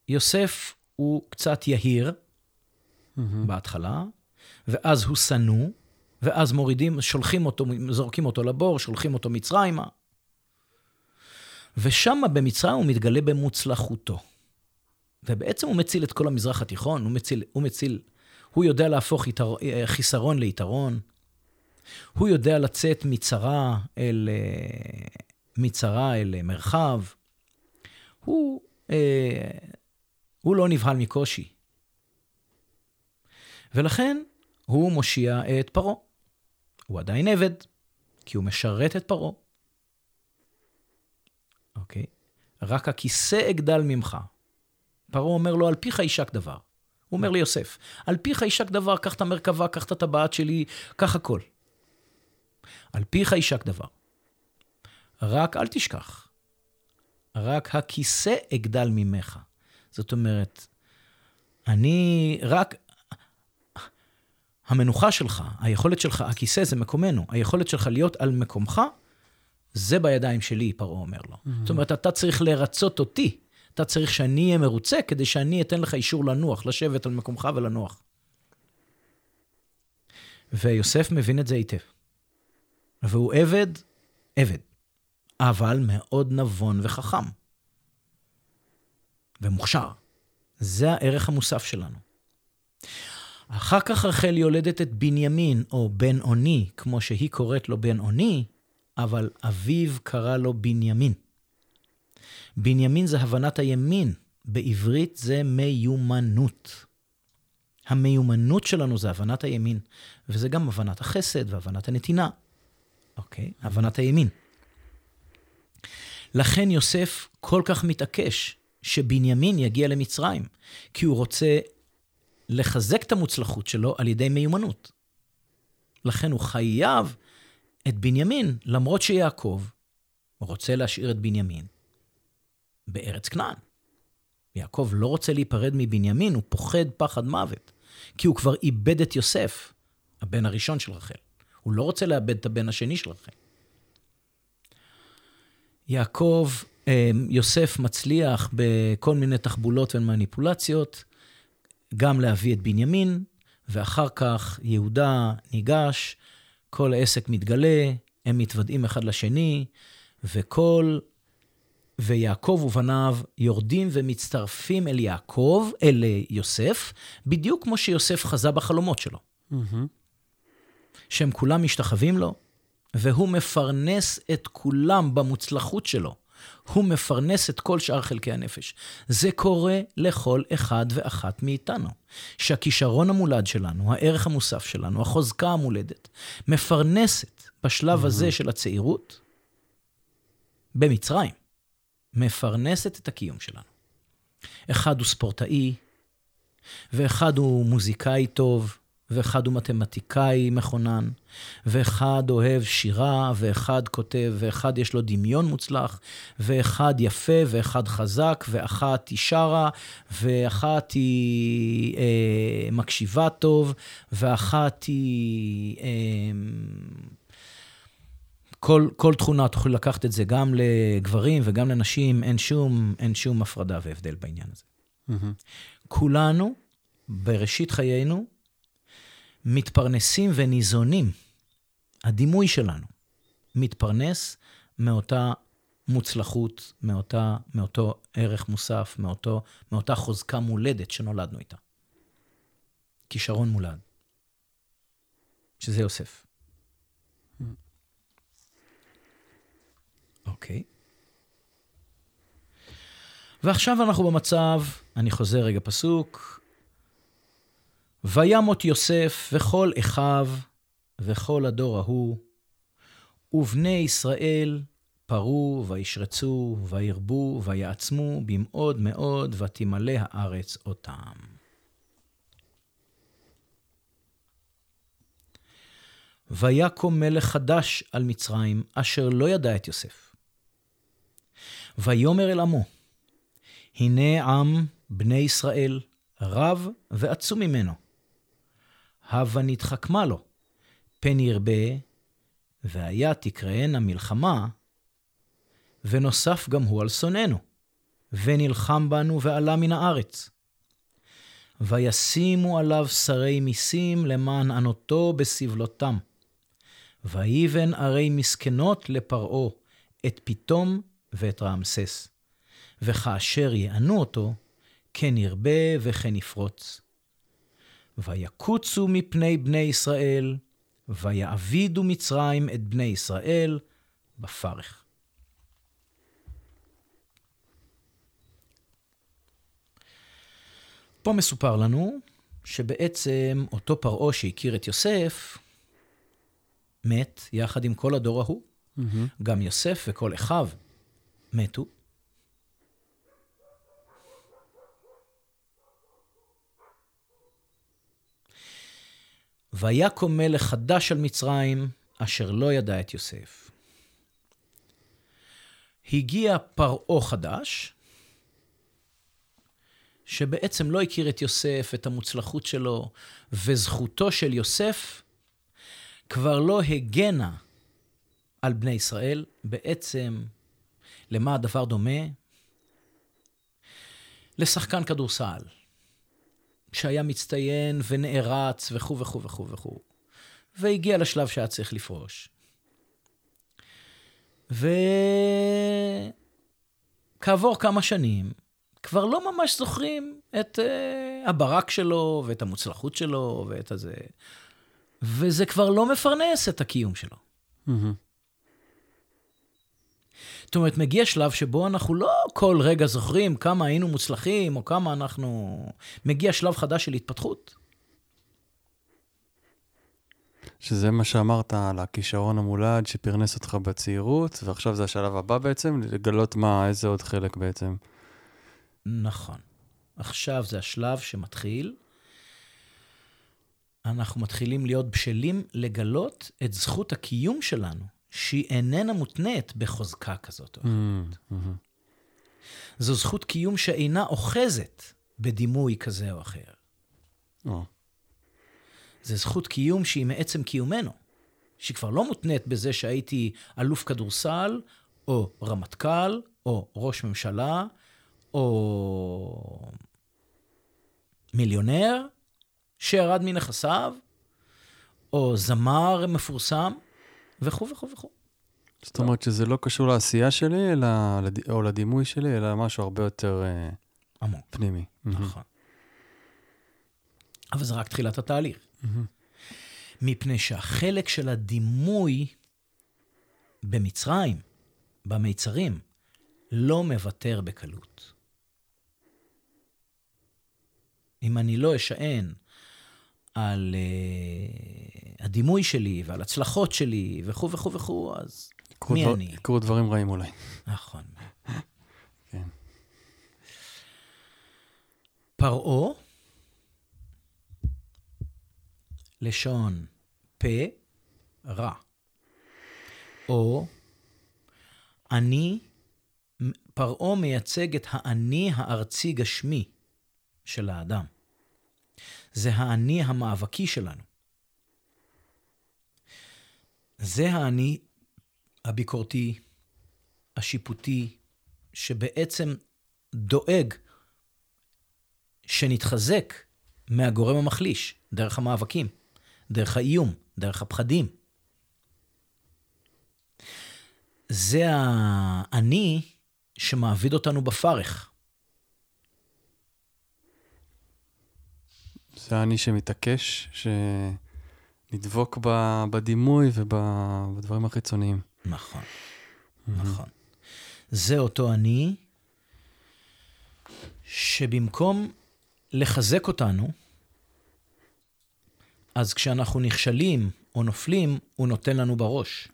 יוסף הוא קצת יהיר mm-hmm. בהתחלה, ואז הוא שנוא, ואז מורידים, שולחים אותו, זורקים אותו לבור, שולחים אותו מצרימה. ושם במצרים הוא מתגלה במוצלחותו. ובעצם הוא מציל את כל המזרח התיכון, הוא מציל, הוא מציל, הוא יודע להפוך יתר, חיסרון ליתרון, הוא יודע לצאת מצרה אל, אה, מצרה אל מרחב, הוא, אה, הוא לא נבהל מקושי. ולכן הוא מושיע את פרעה. הוא עדיין עבד, כי הוא משרת את פרעה. אוקיי? רק הכיסא אגדל ממך. פרעה אומר לו, על פיך יישק דבר. הוא אומר ליוסף, על פיך יישק דבר, קח את המרכבה, קח את הטבעת שלי, קח הכל. על פיך יישק דבר. רק אל תשכח, רק הכיסא אגדל ממך. זאת אומרת, אני רק... המנוחה שלך, היכולת שלך, הכיסא זה מקומנו, היכולת שלך להיות על מקומך, זה בידיים שלי, פרעה אומר לו. Mm-hmm. זאת אומרת, אתה צריך לרצות אותי. אתה צריך שאני אהיה מרוצה כדי שאני אתן לך אישור לנוח, לשבת על מקומך ולנוח. ויוסף מבין את זה היטב. והוא עבד, עבד, אבל מאוד נבון וחכם. ומוכשר. זה הערך המוסף שלנו. אחר כך רחל יולדת את בנימין, או בן אוני, כמו שהיא קוראת לו בן אוני, אבל אביו קרא לו בנימין. בנימין זה הבנת הימין, בעברית זה מיומנות. המיומנות שלנו זה הבנת הימין, וזה גם הבנת החסד והבנת הנתינה. אוקיי? הבנת הימין. לכן יוסף כל כך מתעקש שבנימין יגיע למצרים, כי הוא רוצה לחזק את המוצלחות שלו על ידי מיומנות. לכן הוא חייב את בנימין, למרות שיעקב רוצה להשאיר את בנימין בארץ כנען. יעקב לא רוצה להיפרד מבנימין, הוא פוחד פחד מוות, כי הוא כבר איבד את יוסף, הבן הראשון של רחל. הוא לא רוצה לאבד את הבן השני של רחל. יעקב, אה, יוסף מצליח בכל מיני תחבולות ומניפולציות, גם להביא את בנימין, ואחר כך יהודה ניגש, כל העסק מתגלה, הם מתוודעים אחד לשני, וכל... ויעקב ובניו יורדים ומצטרפים אל יעקב, אל יוסף, בדיוק כמו שיוסף חזה בחלומות שלו. Mm-hmm. שהם כולם משתחווים לו, והוא מפרנס את כולם במוצלחות שלו. הוא מפרנס את כל שאר חלקי הנפש. זה קורה לכל אחד ואחת מאיתנו. שהכישרון המולד שלנו, הערך המוסף שלנו, החוזקה המולדת, מפרנסת בשלב הזה של הצעירות, במצרים, מפרנסת את הקיום שלנו. אחד הוא ספורטאי, ואחד הוא מוזיקאי טוב, ואחד הוא מתמטיקאי מכונן, ואחד אוהב שירה, ואחד כותב, ואחד יש לו דמיון מוצלח, ואחד יפה, ואחד חזק, ואחת היא שרה, ואחת היא אה, מקשיבה טוב, ואחת היא... אה, כל, כל תכונה, תוכלי לקחת את זה גם לגברים וגם לנשים, אין שום, אין שום הפרדה והבדל בעניין הזה. Mm-hmm. כולנו, בראשית חיינו, מתפרנסים וניזונים. הדימוי שלנו מתפרנס מאותה מוצלחות, מאותה, מאותו ערך מוסף, מאותו, מאותה חוזקה מולדת שנולדנו איתה. כישרון מולד, שזה יוסף. אוקיי. ועכשיו אנחנו במצב, אני חוזר רגע פסוק, וימות יוסף וכל אחיו וכל הדור ההוא, ובני ישראל ויתפרעו, וישרצו, וירבו, ויעצמו במאוד מאוד, ותמלא הארץ אותם. ויקום מלך חדש על מצרים, אשר לא ידע את יוסף. ויאמר אל עמו, הנה עם בני ישראל, רב ועצום ממנו. הבה נתחכמה לו, פן ירבה, והיה תקראנה מלחמה, ונוסף גם הוא על שונאינו, ונלחם בנו ועלה מן הארץ. וישימו עליו שרי מיסים למען ענותו בסבלותם. ויבן ערי מסכנות לפרעה, את פתום ואת רעמסס. וכאשר יענו אותו, כן ירבה וכן יפרוץ. ויקוצו מפני בני ישראל, ויעבידו מצרים את בני ישראל בפרך. פה מסופר לנו שבעצם אותו פרעה שהכיר את יוסף, מת יחד עם כל הדור ההוא. Mm-hmm. גם יוסף וכל אחיו מתו. ויקום מלך חדש על מצרים, אשר לא ידע את יוסף. הגיע פרעה חדש, שבעצם לא הכיר את יוסף, את המוצלחות שלו, וזכותו של יוסף כבר לא הגנה על בני ישראל. בעצם, למה הדבר דומה? לשחקן כדורסל, שהיה מצטיין ונערץ וכו' וכו' וכו' וכו', והגיע לשלב שהיה צריך לפרוש. וכעבור כמה שנים, כבר לא ממש זוכרים את uh, הברק שלו, ואת המוצלחות שלו, ואת הזה. וזה כבר לא מפרנס את הקיום שלו. Mm-hmm. זאת אומרת, מגיע שלב שבו אנחנו לא כל רגע זוכרים כמה היינו מוצלחים, או כמה אנחנו... מגיע שלב חדש של התפתחות. שזה מה שאמרת על הכישרון המולד שפרנס אותך בצעירות, ועכשיו זה השלב הבא בעצם, לגלות מה, איזה עוד חלק בעצם. נכון. עכשיו זה השלב שמתחיל. אנחנו מתחילים להיות בשלים לגלות את זכות הקיום שלנו, שהיא איננה מותנית בחוזקה כזאת. או אחרת. Mm-hmm. זו זכות קיום שאינה אוחזת בדימוי כזה או אחר. או, זו זכות קיום שהיא מעצם קיומנו, שהיא כבר לא מותנית בזה שהייתי אלוף כדורסל, או רמטכ"ל, או ראש ממשלה, או מיליונר שירד מנכסיו, או זמר מפורסם, וכו' וכו' וכו'. זאת אומרת שזה לא קשור לעשייה שלי, אלא, או לדימוי שלי, אלא משהו הרבה יותר אה, עמוק, פנימי. נכון. אבל זה רק תחילת התהליך. מפני שהחלק של הדימוי במצרים, במיצרים, לא מוותר בקלות. אם אני לא אשען על uh, הדימוי שלי ועל הצלחות שלי וכו' וכו' וכו', אז מי דבר- אני? יקרו דברים רעים אולי. נכון. כן. פרעה, לשון פה, רע. או אני, פרעה מייצג את האני הארצי גשמי של האדם. זה האני המאבקי שלנו. זה האני הביקורתי, השיפוטי, שבעצם דואג שנתחזק מהגורם המחליש, דרך המאבקים, דרך האיום, דרך הפחדים. זה האני שמעביד אותנו בפרך. זה אני שמתעקש, שנדבוק ב- בדימוי ובדברים החיצוניים. נכון, נכון. זה אותו אני שבמקום לחזק אותנו, אז כשאנחנו נכשלים או נופלים, הוא נותן לנו בראש.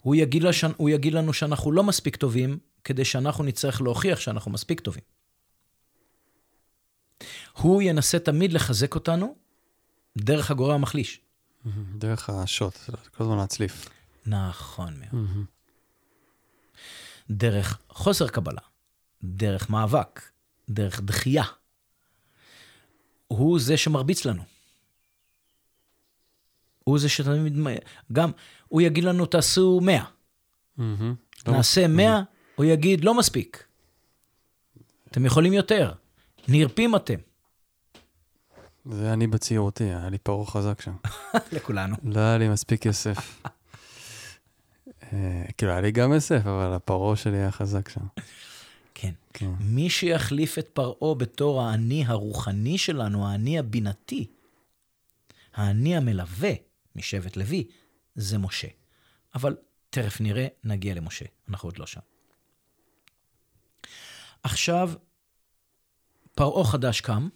הוא יגיד, לש... הוא יגיד לנו שאנחנו לא מספיק טובים, כדי שאנחנו נצטרך להוכיח שאנחנו מספיק טובים. הוא ינסה תמיד לחזק אותנו דרך הגורם המחליש. דרך השוט, כל הזמן להצליף. נכון מאוד. דרך חוסר קבלה, דרך מאבק, דרך דחייה. הוא זה שמרביץ לנו. הוא זה שתמיד... גם, הוא יגיד לנו, תעשו 100. לא נעשה 100, הוא יגיד, לא מספיק. אתם יכולים יותר. נרפים אתם. זה אני בצעירותי, היה לי פרעה חזק שם. לכולנו. לא היה לי מספיק כסף. אה, כאילו, היה לי גם כסף, אבל הפרעה שלי היה חזק שם. כן. כן. מי שיחליף את פרעה בתור האני הרוחני שלנו, האני הבינתי, האני המלווה משבט לוי, זה משה. אבל תכף נראה, נגיע למשה. אנחנו עוד לא שם. עכשיו, פרעה חדש קם,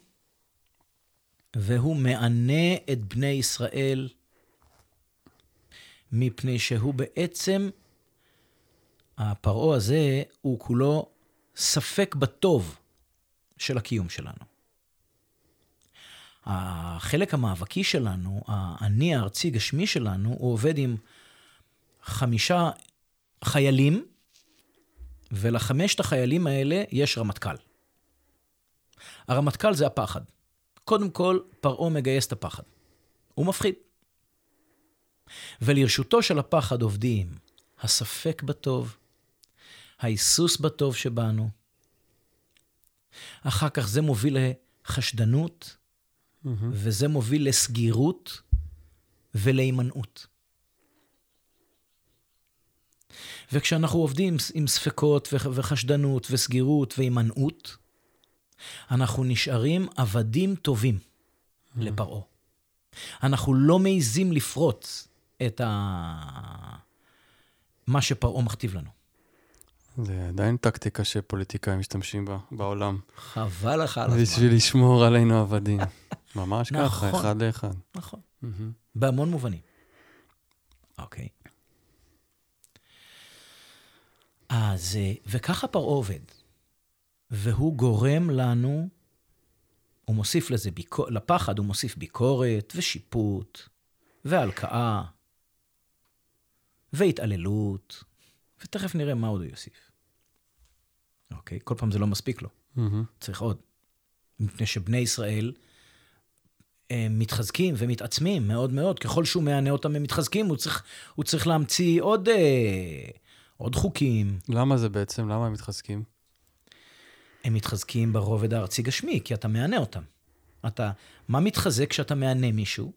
והוא מענה את בני ישראל מפני שהוא בעצם, הפרעה הזה הוא כולו ספק בטוב של הקיום שלנו. החלק המאבקי שלנו, האני הארצי גשמי שלנו, הוא עובד עם חמישה חיילים, ולחמשת החיילים האלה יש רמטכ"ל. הרמטכ"ל זה הפחד. קודם כל, פרעה מגייס את הפחד. הוא מפחיד. ולרשותו של הפחד עובדים הספק בטוב, ההיסוס בטוב שבנו. אחר כך זה מוביל לחשדנות, וזה מוביל לסגירות ולהימנעות. וכשאנחנו עובדים עם ספקות וחשדנות וסגירות והימנעות, אנחנו נשארים עבדים טובים לפרעה. אנחנו לא מעיזים לפרוץ את ה... מה שפרעה מכתיב לנו. זה עדיין טקטיקה שפוליטיקאים משתמשים בה בעולם. חבל לך על הזמן. בשביל לשמור עלינו עבדים. ממש ככה, נכון. אחד לאחד. נכון. מהמם. בהמון מובנים. אוקיי. אז, אה, וככה פרעה עובד. והוא גורם לנו, הוא מוסיף לזה, ביקור, לפחד הוא מוסיף ביקורת ושיפוט והלקאה והתעללות, ותכף נראה מה עוד הוא יוסיף. אוקיי? כל פעם זה לא מספיק לו, מהמם. צריך עוד. מפני שבני ישראל הם מתחזקים ומתעצמים מאוד מאוד. ככל שהוא מענה אותם הם מתחזקים, הוא צריך, הוא צריך להמציא עוד, אה, עוד חוקים. למה זה בעצם? למה הם מתחזקים? הם מתחזקים ברובד הארצי גשמי, כי אתה מענה אותם. אתה, מה מתחזק כשאתה מענה מישהו?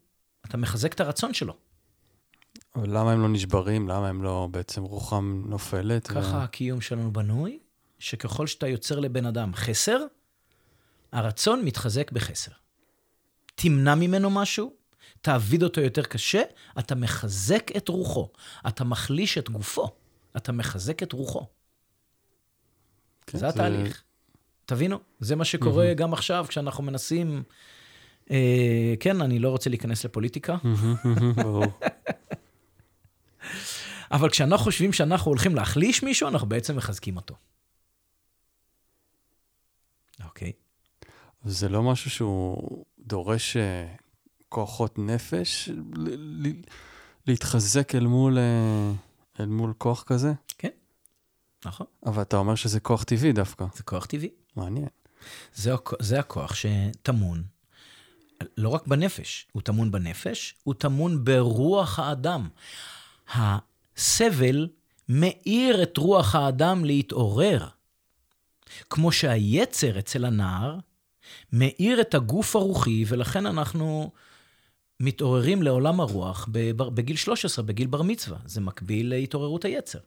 אתה מחזק את הרצון שלו. אבל למה הם לא נשברים? למה הם לא, בעצם רוחם נופלת? ו- ככה הקיום שלנו בנוי, שככל שאתה יוצר לבן אדם חסר, הרצון מתחזק בחסר. תמנע ממנו משהו, תעביד אותו יותר קשה, אתה מחזק את רוחו. אתה מחליש את גופו, אתה מחזק את רוחו. כן, זה התהליך. תבינו, זה מה שקורה גם עכשיו כשאנחנו מנסים... אה, כן, אני לא רוצה להיכנס לפוליטיקה. אבל כשאנחנו חושבים שאנחנו הולכים להחליש מישהו, אנחנו בעצם מחזקים אותו. אוקיי. זה לא משהו שהוא דורש אה, כוחות נפש להתחזק אל מול, אה, אל מול כוח כזה? נכון, אבל אתה אומר שזה כוח טבעי דווקא. זה כוח טבעי. מעניין. זה, זה הכוח שטמון לא רק בנפש, הוא טמון בנפש, הוא טמון ברוח האדם. הסבל מאיר את רוח האדם להתעורר. כמו שהיצר אצל הנער מאיר את הגוף הרוחי, ולכן אנחנו מתעוררים לעולם הרוח בגיל 13, בגיל בר מצווה. זה מקביל להתעוררות היצר.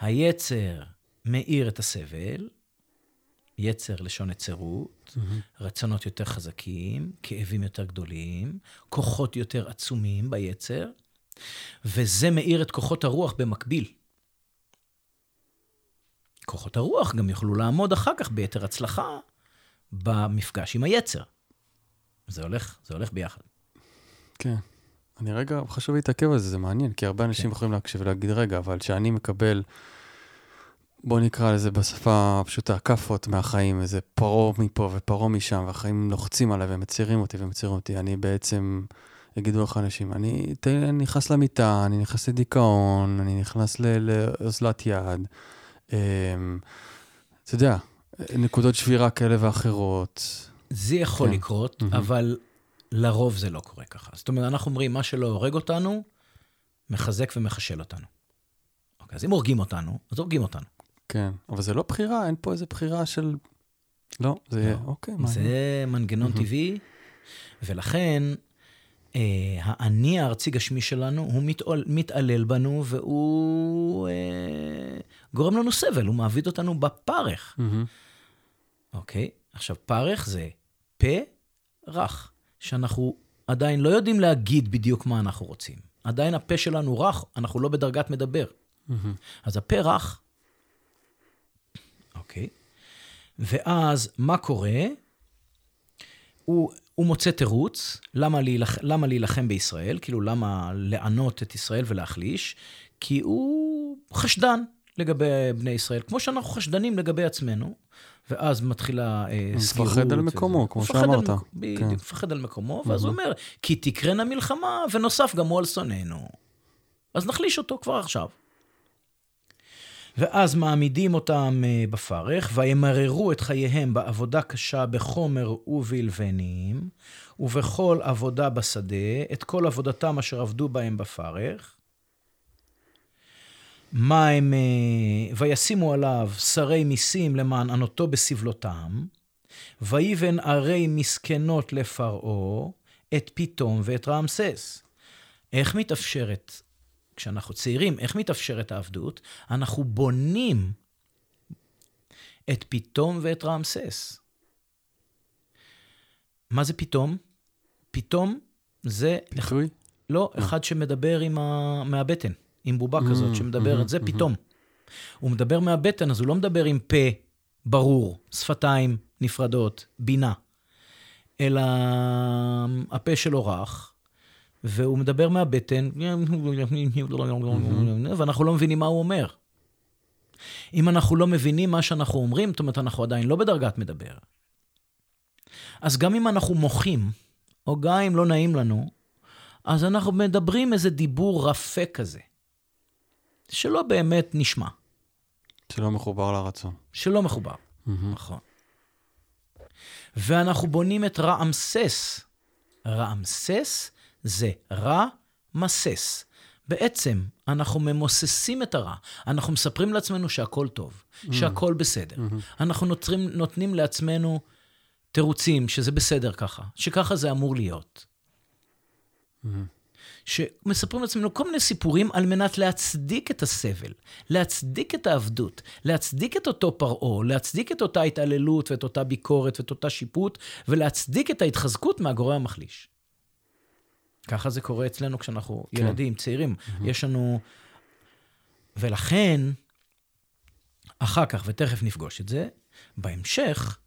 היצר מאיר את הסבל, יצר לשון יצרות, רצונות יותר חזקים, כאבים יותר גדולים, כוחות יותר עצומים ביצר, וזה מאיר את כוחות הרוח במקביל. כוחות הרוח גם יוכלו לעמוד אחר כך ביתר הצלחה במפגש עם היצר. זה הולך, זה הולך ביחד. כן. אני רגע, חשוב להתעכב על זה, זה מעניין, כי הרבה אנשים כן. יכולים להקשיב ולהגיד, רגע, אבל כשאני מקבל, בוא נקרא לזה בשפה הפשוטה, כאפות מהחיים, איזה פרעה מפה ופרעה משם, והחיים לוחצים עליי ומצעירים אותי ומצעירים אותי, אני בעצם, יגידו לך אנשים, אני ת- אני נכנס למיטה, אני נכנס לדיכאון, אני נכנס לאוזלת יד. אמ, אתה יודע, נקודות שבירה כאלה ואחרות. זה יכול כן. לקרות, מהמם. אבל לרוב זה לא קורה ככה. זאת אומרת, אנחנו אומרים, מה שלא הורג אותנו, מחזק ומחשל אותנו. אוקיי, אז אם הורגים אותנו, אז הורגים אותנו. כן, אבל זה לא בחירה, אין פה איזה בחירה של... לא, זה... לא. אוקיי, מעניין. זה מנגנון. טבעי, ולכן אה, האני הארצי גשמי שלנו, הוא מתעול, מתעלל בנו, והוא אה, גורם לנו סבל, הוא מעביד אותנו בפרך. אוקיי? עכשיו, פרך זה פה רך, שאנחנו עדיין לא יודעים להגיד בדיוק מה אנחנו רוצים. עדיין הפה שלנו רך, אנחנו לא בדרגת מדבר. אז הפה רך, אוקיי? ואז מה קורה? הוא, הוא מוצא תירוץ, למה, להילח, למה להילחם בישראל? כאילו, למה לענות את ישראל ולהחליש? כי הוא חשדן לגבי בני ישראל, כמו שאנחנו חשדנים לגבי עצמנו, ואז מתחילה אה, הוא סגירות. מפחד על. מקומו, כמו שאמרת. מקומו, בדיוק, כן. מפחד על מקומו, ואז הוא אומר, כי תקרנה מלחמה, ונוסף גם הוא על שונאינו. אז נחליש אותו כבר עכשיו. ואז מעמידים אותם אה, בפרך, וימררו את חייהם בעבודה קשה בחומר ובלבנים, ובכל עבודה בשדה, את כל עבודתם אשר עבדו בהם בפרך. מה הם... אה, וישימו עליו שרי מיסים למען ענותו בסבלותם, ויבן ערי מסכנות לפרעה, את פיתום ואת רעמסס. איך מתאפשרת כשאנחנו צעירים, איך מתאפשרת העבדות? אנחנו בונים את פתאום ואת רעמסס. מה זה פתאום? פתאום זה, פיתוי? לא, אחד שמדבר עם ה... מהבטן, עם בובה Mm, כזאת שמדברת, זה mhm, mhm. פתאום. הוא מדבר מהבטן, אז הוא לא מדבר עם פה ברור, שפתיים נפרדות, בינה, אלא הפה שלו רך, והוא מדבר מהבטן, ואנחנו לא מבינים מה הוא אומר. אם אנחנו לא מבינים מה שאנחנו אומרים, זאת אומרת, אנחנו עדיין לא בדרגת מדבר. אז גם אם אנחנו מוחים, או גם אם לא נעים לנו, אז אנחנו מדברים איזה דיבור רפה כזה, שלא באמת נשמע, שלא מחובר לרצון. שלא מחובר. מהמם. נכון. ואנחנו בונים את רעמסס. רעמסס זה רע מסס. בעצם, אנחנו ממוססים את הרע. אנחנו מספרים לעצמנו שהכל טוב, שהכל בסדר. אנחנו נוצרים, נותנים לעצמנו תירוצים שזה בסדר ככה, שככה זה אמור להיות. מהמם. שמספרים לעצמנו כל מיני סיפורים על מנת להצדיק את הסבל, להצדיק את העבדות, להצדיק את אותו פרעה, להצדיק את אותה התעללות ואת אותה ביקורת ואת אותה שיפוט, ולהצדיק את ההתחזקות מהגורם המחליש. ככה זה קורה אצלנו כשאנחנו כן. ילדים, צעירים. יש לנו... ולכן, אחר כך, ותכף נפגוש את זה, בהמשך,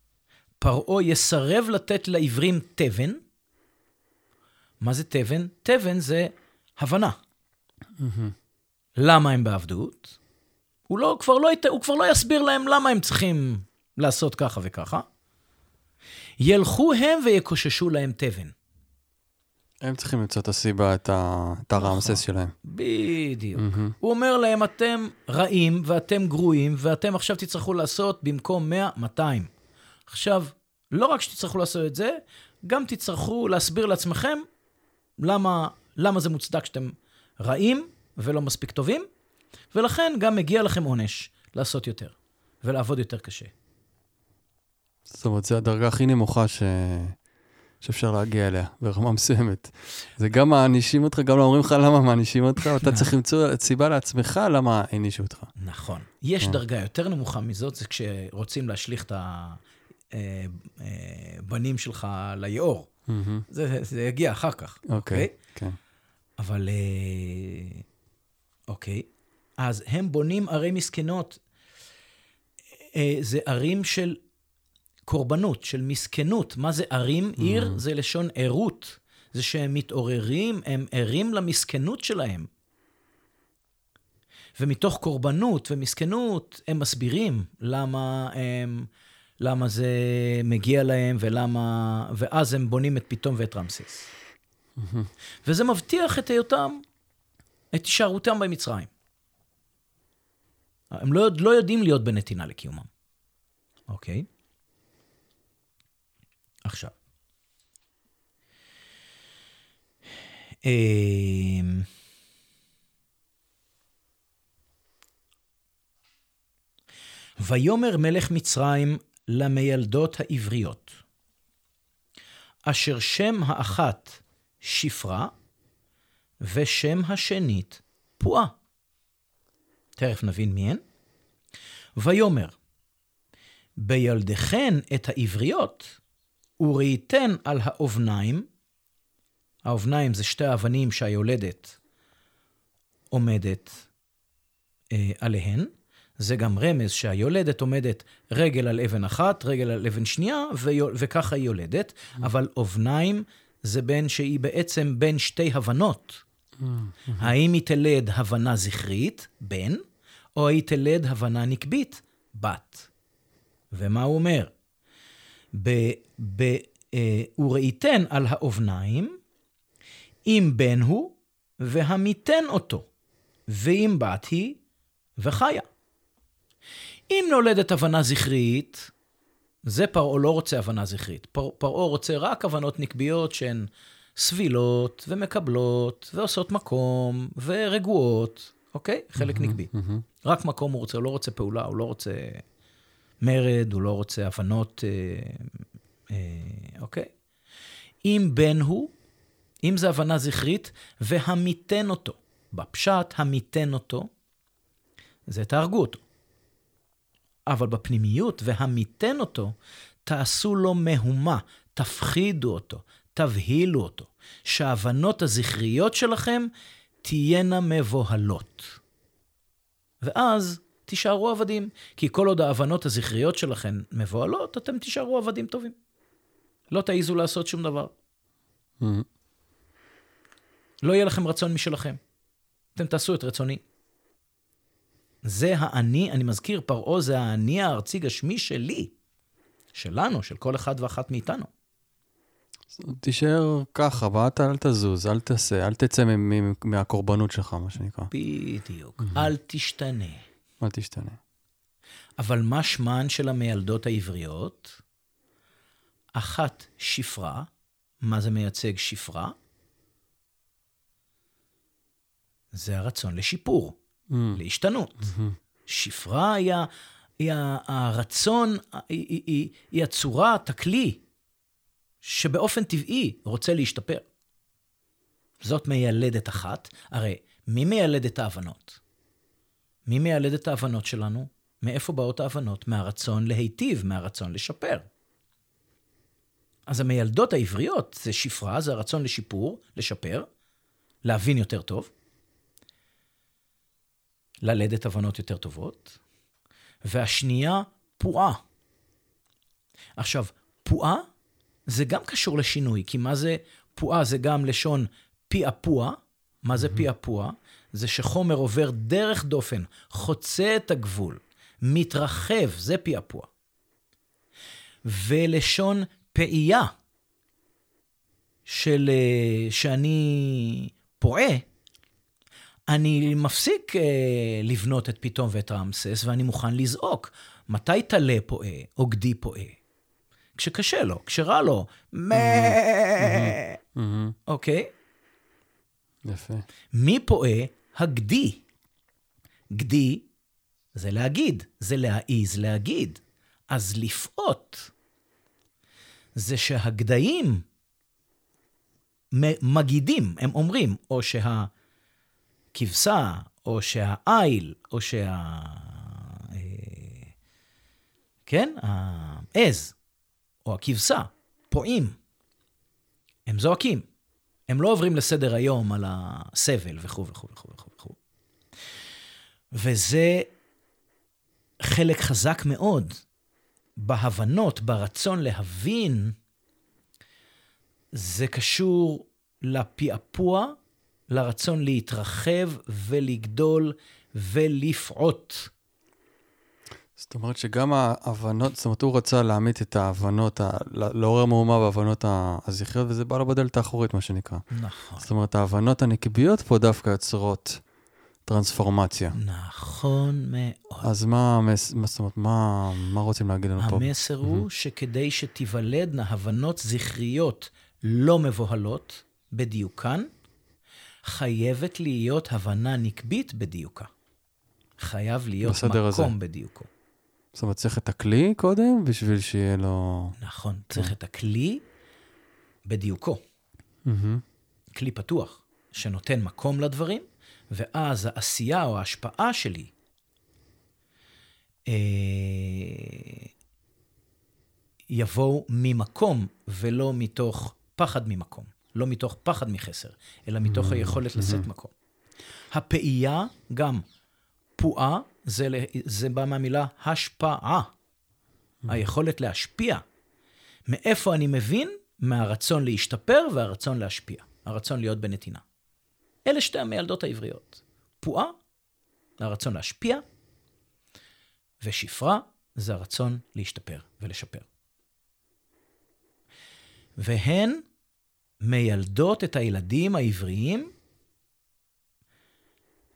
פרעה יסרב לתת לעברים תבן. מה זה תבן? תבן זה הבנה. למה הם בעבדות? הוא, לא, כבר לא, הוא כבר לא יסביר להם למה הם צריכים לעשות ככה וככה. ילכו הם ויקוששו להם תבן. הם צריכים למצוא את הסיבה, את ה- את הרעמסס נכון. שלהם. בדיוק. מהמם. הוא אומר להם, אתם רעים ואתם גרועים, ואתם עכשיו תצטרכו לעשות במקום 100, 200. עכשיו, לא רק שתצטרכו לעשות את זה, גם תצטרכו להסביר לעצמכם למה, למה זה מוצדק שאתם רעים ולא מספיק טובים, ולכן גם מגיע לכם עונש לעשות יותר ולעבוד יותר קשה. זאת אומרת, זו הדרגה הכי נמוכה ש... שאפשר להגיע אליה, ברמה מסוימת. זה גם מענישים אותך, גם לא אומרים לך למה מענישים אותך, ואתה צריך למצוא סיבה לעצמך למה הענישו אותך. נכון. יש כן. דרגה יותר נמוכה מזאת, זה כשרוצים להשליך את הבנים שלך ליאור. זה, זה יגיע אחר כך, אוקיי, אוקיי? כן. אבל, אה, אוקיי. אז הם בונים ערי מסכנות. אה, זה ערים של קורבנות, של מסכנות. מה זה ערים? עיר זה לשון ערות. זה שהם מתעוררים, הם ערים למסכנות שלהם. ומתוך קורבנות ומסכנות, הם מסבירים למה הם, למה זה מגיע להם ולמה... ואז הם בונים את פתאום ואת רמסס. וזה מבטיח את היותם, את הישארותם במצרים. הם לא, לא יודעים להיות בנתינה לקיומם. אוקיי? עכשיו. אמ, ויאמר מלך מצרים למיילדות העבריות, אשר שם האחת שפרה, ושם השנית פועה. תכף נבין מי הן. ויאמר, בילדיכן את העבריות, וראיתן על האובניים, האובניים זה שתי האבנים שהיולדת עומדת אה, עליהן, זה גם רמז שהיולדת עומדת רגל על אבן אחת, רגל על אבן שנייה, וככה היא יולדת, אבל אובניים זה בין שהיא בעצם בין שתי הבנות. האם היא תלד הבנה זכרית, בן, או היא תלד הבנה נקבית, בת. ומה הוא אומר? ב, ב, אה, וראיתן על האובניים, אם בן הוא, והמיתן אותו, ואם בת היא, וחיה. אם נולדת הבנה זכרית, זה פרעה לא רוצה הבנה זכרית. פרעה רוצה רק הבנות נקביות שהן סבילות ומקבלות ועושות מקום ורגועות, אוקיי? חלק mm-hmm, נקבי. Mm-hmm. רק מקום הוא רוצה, הוא לא רוצה פעולה, הוא לא רוצה מרד, הוא לא רוצה הבנות, אה, אה, אוקיי? אם בן הוא, אם זה הבנה זכרית, והמיתן אותו. בפשט, המיתן אותו, זה תהרגו אותו. אבל בפנימיות, והמיתן אותו, תעשו לו מהומה, תפחידו אותו, תבהילו אותו, שההבנות הזכריות שלכם תהיינה מבוהלות. ואז תישארו עבדים, כי כל עוד ההבנות הזכריות שלכם מבוהלות, אתם תישארו עבדים טובים. לא תעיזו לעשות שום דבר. Mm-hmm. לא יהיה לכם רצון משלכם. אתם תעשו את רצוני. זה האני, אני מזכיר, פרעה זה האני הארצי גשמי שלי, שלנו, של כל אחד ואחת מאיתנו. תישאר ככה, ואתה אל תזוז, אל תעשה, אל תצא מהקורבנות שלך, מה שנקרא. בדיוק. אל תשתנה. אל תשתנה. אבל מה שמן של המיילדות העבריות? אחת שפרה, מה זה מייצג שפרה? זה הרצון לשיפור, mm. להשתנות. Mm-hmm. שפרה היא, היא הרצון, היא, היא, היא, היא הצורה, הכלי, שבאופן טבעי רוצה להשתפר. זאת מיילדת אחת. הרי מי מיילד את ההבנות? מי מיילד את ההבנות שלנו? מאיפה באות ההבנות? מהרצון להיטיב, מהרצון לשפר. אז המיילדות העבריות זה שפרה, זה הרצון לשיפור, לשפר, להבין יותר טוב, ללדת הבנות יותר טובות, והשנייה, פועה. עכשיו, פועה זה גם קשור לשינוי, כי מה זה פועה? זה גם לשון פעפוע. מה זה פעפוע? זה שחומר עובר דרך דופן, חוצה את הגבול, מתרחב, זה פעפוע. ולשון פעייה, של אה, שאני פועה, אני מפסיק אה, לבנות את פתאום ואת רמסס, ואני מוכן לזעוק. מתי טלה פועה או גדי פועה? כשקשה לו, כשרע לו. מה... אוקיי? יפה. מי פועה? הגדי. גדי זה להגיד, זה להעיז להגיד. אז לפעות זה שהגדיים מגידים, הם אומרים, או שהכבשה, או שהעיל, או שה... אה, כן? העז, או הכבשה, פועים. הם זועקים. הם לא עוברים לסדר היום על הסבל וכו' וכו' וכו' וכו'. וזה חלק חזק מאוד בהבנות, ברצון להבין, זה קשור לפעפוע, לרצון להתרחב ולגדול ולפעוט. זאת אומרת שגם ההבנות, זאת אומרת, הוא רצה להעמיד את ההבנות, ה- לעורר מהומה בהבנות הזכריות, וזה בא לו בדלת האחורית, מה שנקרא. נכון. זאת אומרת, ההבנות הנקביות פה דווקא יוצרות טרנספורמציה. נכון מאוד. אז מה, מה, זאת אומרת, מה, מה רוצים להגיד לנו פה? המסר הוא שכדי שתיוולדנה הבנות זכריות לא מבוהלות בדיוקן, חייבת להיות הבנה נקבית בדיוקה. חייב להיות בסדר הזה. מקום בדיוקו. זאת אומרת, צריך את הכלי קודם, בשביל שיהיה לו... נכון, צריך את הכלי בדיוקו. כלי פתוח, שנותן מקום לדברים, ואז העשייה או ההשפעה שלי אה, יבואו ממקום ולא מתוך פחד ממקום. לא מתוך פחד מחסר, אלא מתוך היכולת לשאת מקום. הפעייה, גם פועה, זה, זה בא מהמילה השפעה. היכולת להשפיע. מאיפה אני מבין? מהרצון להשתפר והרצון להשפיע. הרצון להיות בנתינה. אלה שתי המיילדות העבריות. פועה, הרצון להשפיע, ושפרה, זה הרצון להשתפר ולשפר. והן מיילדות את הילדים העבריים,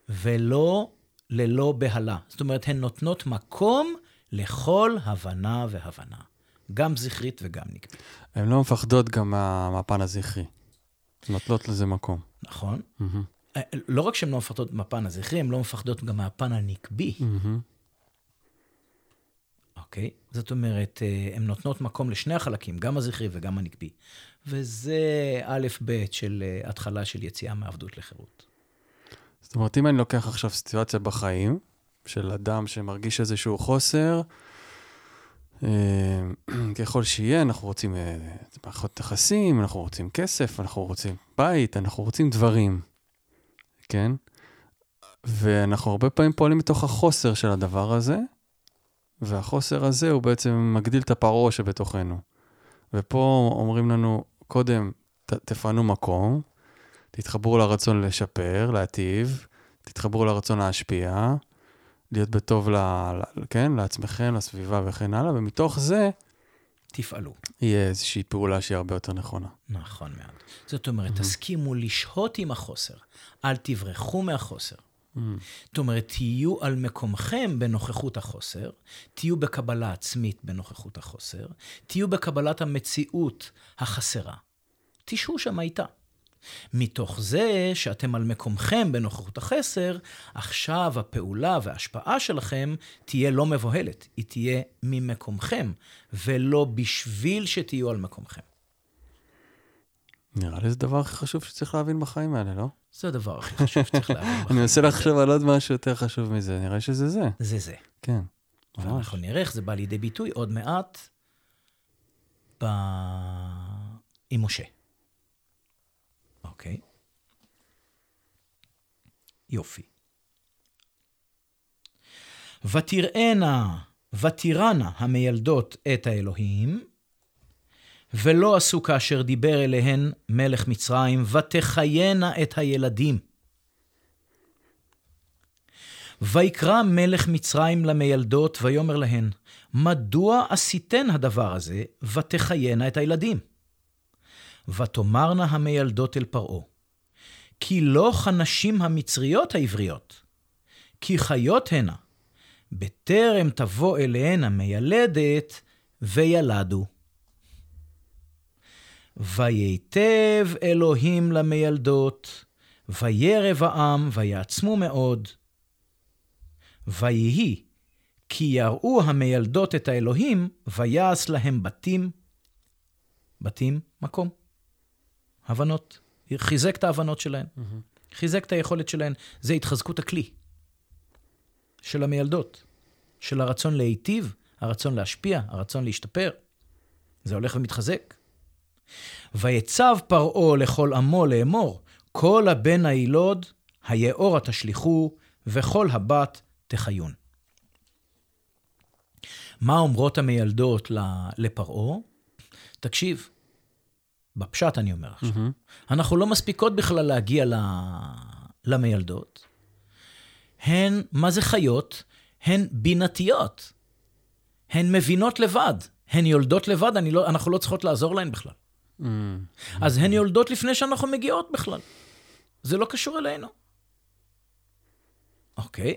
ולא ללא בהלה. זאת אומרת, הן נותנות מקום לכל הבנה והבנה, גם זכרית וגם נקבית. הן לא מפחדות גם מה, מהפן הזכרי. נותנות לזה מקום. נכון? אה, לא רק שהן לא מפחדות מהפן הזכרי, הן לא מפחדות גם מהפן הנקבי. אוקיי? זאת אומרת, אה, הן נותנות מקום לשני החלקים, גם הזכרי וגם הנקבי. וזה א' ב' של אה, התחלה של יציאה מעבדות לחירות. זאת אומרת, אם אני לוקח עכשיו סיטואציה בחיים, של אדם שמרגיש איזשהו חוסר, אה, ככל שיהיה, אנחנו רוצים אה, מערכות יחסים, אנחנו רוצים כסף, אנחנו רוצים בית, אנחנו רוצים דברים, כן? ואנחנו הרבה פעמים פועלים מתוך החוסר של הדבר הזה, והחוסר הזה הוא בעצם מגדיל את הפרעה שבתוכנו. ופה אומרים לנו, קודם ת, תפנו מקום, תתחברו לרצון לשפר, להטיב, תתחברו לרצון להשפיע, להיות בטוב ל, ל, כן, לעצמכם, לסביבה וכן הלאה, ומתוך זה תפעלו. יהיה איזושהי פעולה שהיא הרבה יותר נכונה. נכון מאוד. זאת אומרת, תסכימו לשהות עם החוסר, אל תברחו מהחוסר. זאת אומרת, תהיו על מקומכם בנוכחות החוסר, תהיו בקבלה עצמית בנוכחות החוסר, תהיו בקבלת המציאות החסרה. תשהו שם איתה. מתוך זה שאתם על מקומכם בנוכחות החסר, עכשיו הפעולה וההשפעה שלכם תהיה לא מבוהלת, היא תהיה ממקומכם, ולא בשביל שתהיו על מקומכם. נראה לי זה הדבר הכי חשוב שצריך להבין בחיים האלה, לא? זה הדבר הכי חשוב שצריך להבין. אני בחיים. מנסה לחשוב על עוד משהו יותר חשוב מזה, נראה שזה זה. זה זה. כן. ואנחנו נראה איך זה בא לידי ביטוי עוד מעט ב... עם משה. אוקיי? יופי. ותראינה, ותיראנה המיילדות את האלוהים, ולא עשו כאשר דיבר אליהן מלך מצרים, ותחיינה את הילדים. ויקרא מלך מצרים למיילדות, ויאמר להן, מדוע עשיתן הדבר הזה, ותחיינה את הילדים? ותאמרנה המיילדות אל פרעה, כי לא כנשים המצריות העבריות, כי חיות הנה, בטרם תבוא אליהן המיילדת, וילדו. ויטב אלוהים למיילדות, וירב העם, ויעצמו מאוד. ויהי, כי יראו המיילדות את האלוהים, ויעש להם בתים, בתים, מקום. הבנות. חיזק את ההבנות שלהן. חיזק את היכולת שלהן. זה התחזקות הכלי של המיילדות, של הרצון להיטיב, הרצון להשפיע, הרצון להשתפר. זה הולך ומתחזק. ויצב פרעה לכל עמו לאמור, כל הבן הילוד, היאורה תשליכו, וכל הבת תחיון. מה אומרות המיילדות לפרעה? תקשיב, בפשט אני אומר עכשיו, מהמם. אנחנו לא מספיקות בכלל להגיע ל... למיילדות. הן, מה זה חיות? הן בינתיות. הן מבינות לבד. הן יולדות לבד, לא, אנחנו לא צריכות לעזור להן בכלל. מהמם. אז הן יולדות לפני שאנחנו מגיעות בכלל. זה לא קשור אלינו. אוקיי?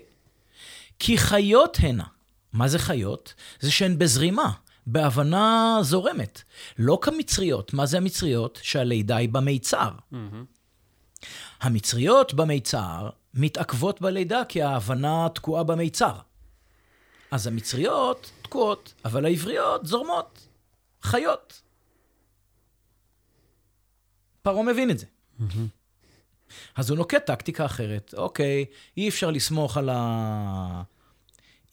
כי חיות הנה. מה זה חיות? זה שהן בזרימה, בהבנה זורמת. לא כמצריות. מה זה המצריות? שהלידה היא במיצר. מהמם. המצריות במיצר מתעכבות בלידה כי ההבנה תקועה במיצר. אז המצריות תקועות, אבל העבריות זורמות, חיות. פרעה מבין את זה. אז הוא נוקט טקטיקה אחרת. אוקיי, אי אפשר לסמוך על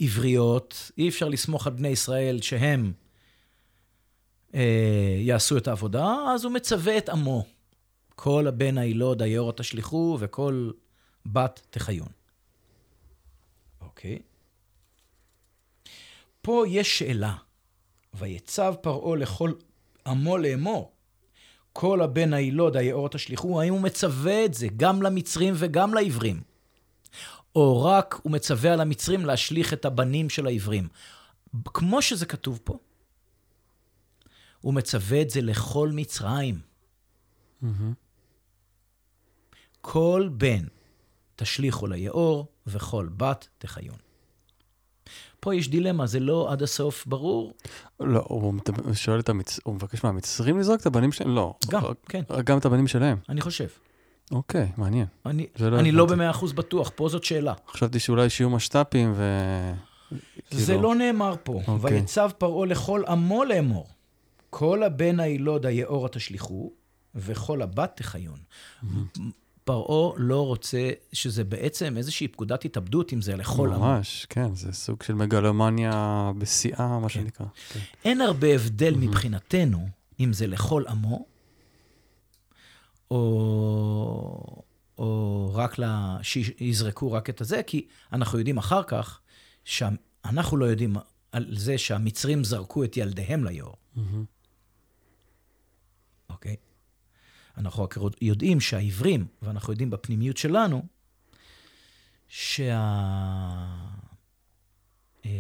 העבריות, אי אפשר לסמוך על בני ישראל שהם יעשו את העבודה, אז הוא מצווה את עמו. כל הבן הילוד היאור תשליכו, וכל בת תחיון. אוקיי. פה יש שאלה. ויצב פרעה לכל עמו לאמור, כל הבן הילוד היאור תשליכו, האם הוא מצווה את זה גם למצרים וגם לעברים? או רק הוא מצווה על המצרים להשליך את הבנים של העברים? כמו שזה כתוב פה, הוא מצווה את זה לכל מצרים. מהמם. כל בן תשליכו ליאור, וכל בת תחיון. פה יש דילמה, זה לא עד הסוף ברור. לא, הוא שואל את המצ... הוא מבקש מהמצרים לזרוק את הבנים שלהם? לא. גם, רק- כן, גם את הבנים שלהם. אני חושב. אוקיי, מעניין. אני, לא אני לא. במאה אחוז בטוח, פה זאת שאלה. חשבתי שאולי שיהיו משת"פים ו... זה כאילו- לא נאמר פה. אוקיי. ויצב פרעה לכל עמו לאמור, כל הבן הילוד היאורה תשליכו, וכל הבת תחיון. פרעה לא רוצה, שזה בעצם איזושהי פקודת התאבדות, אם זה לכל עמו. ממש, כן, זה סוג של מגלומניה בשיאה, מה שנקרא. כן. אין הרבה הבדל מבחינתנו, אם זה לכל עמו, או, או רק ל... שיזרקו רק את הזה, כי אנחנו יודעים אחר כך, שאנחנו לא יודעים על זה שהמצרים זרקו את ילדיהם ליאור, מהמם. אוקיי? אנחנו רק יודעים שהעברים, ואנחנו יודעים בפנימיות שלנו, שה... אה,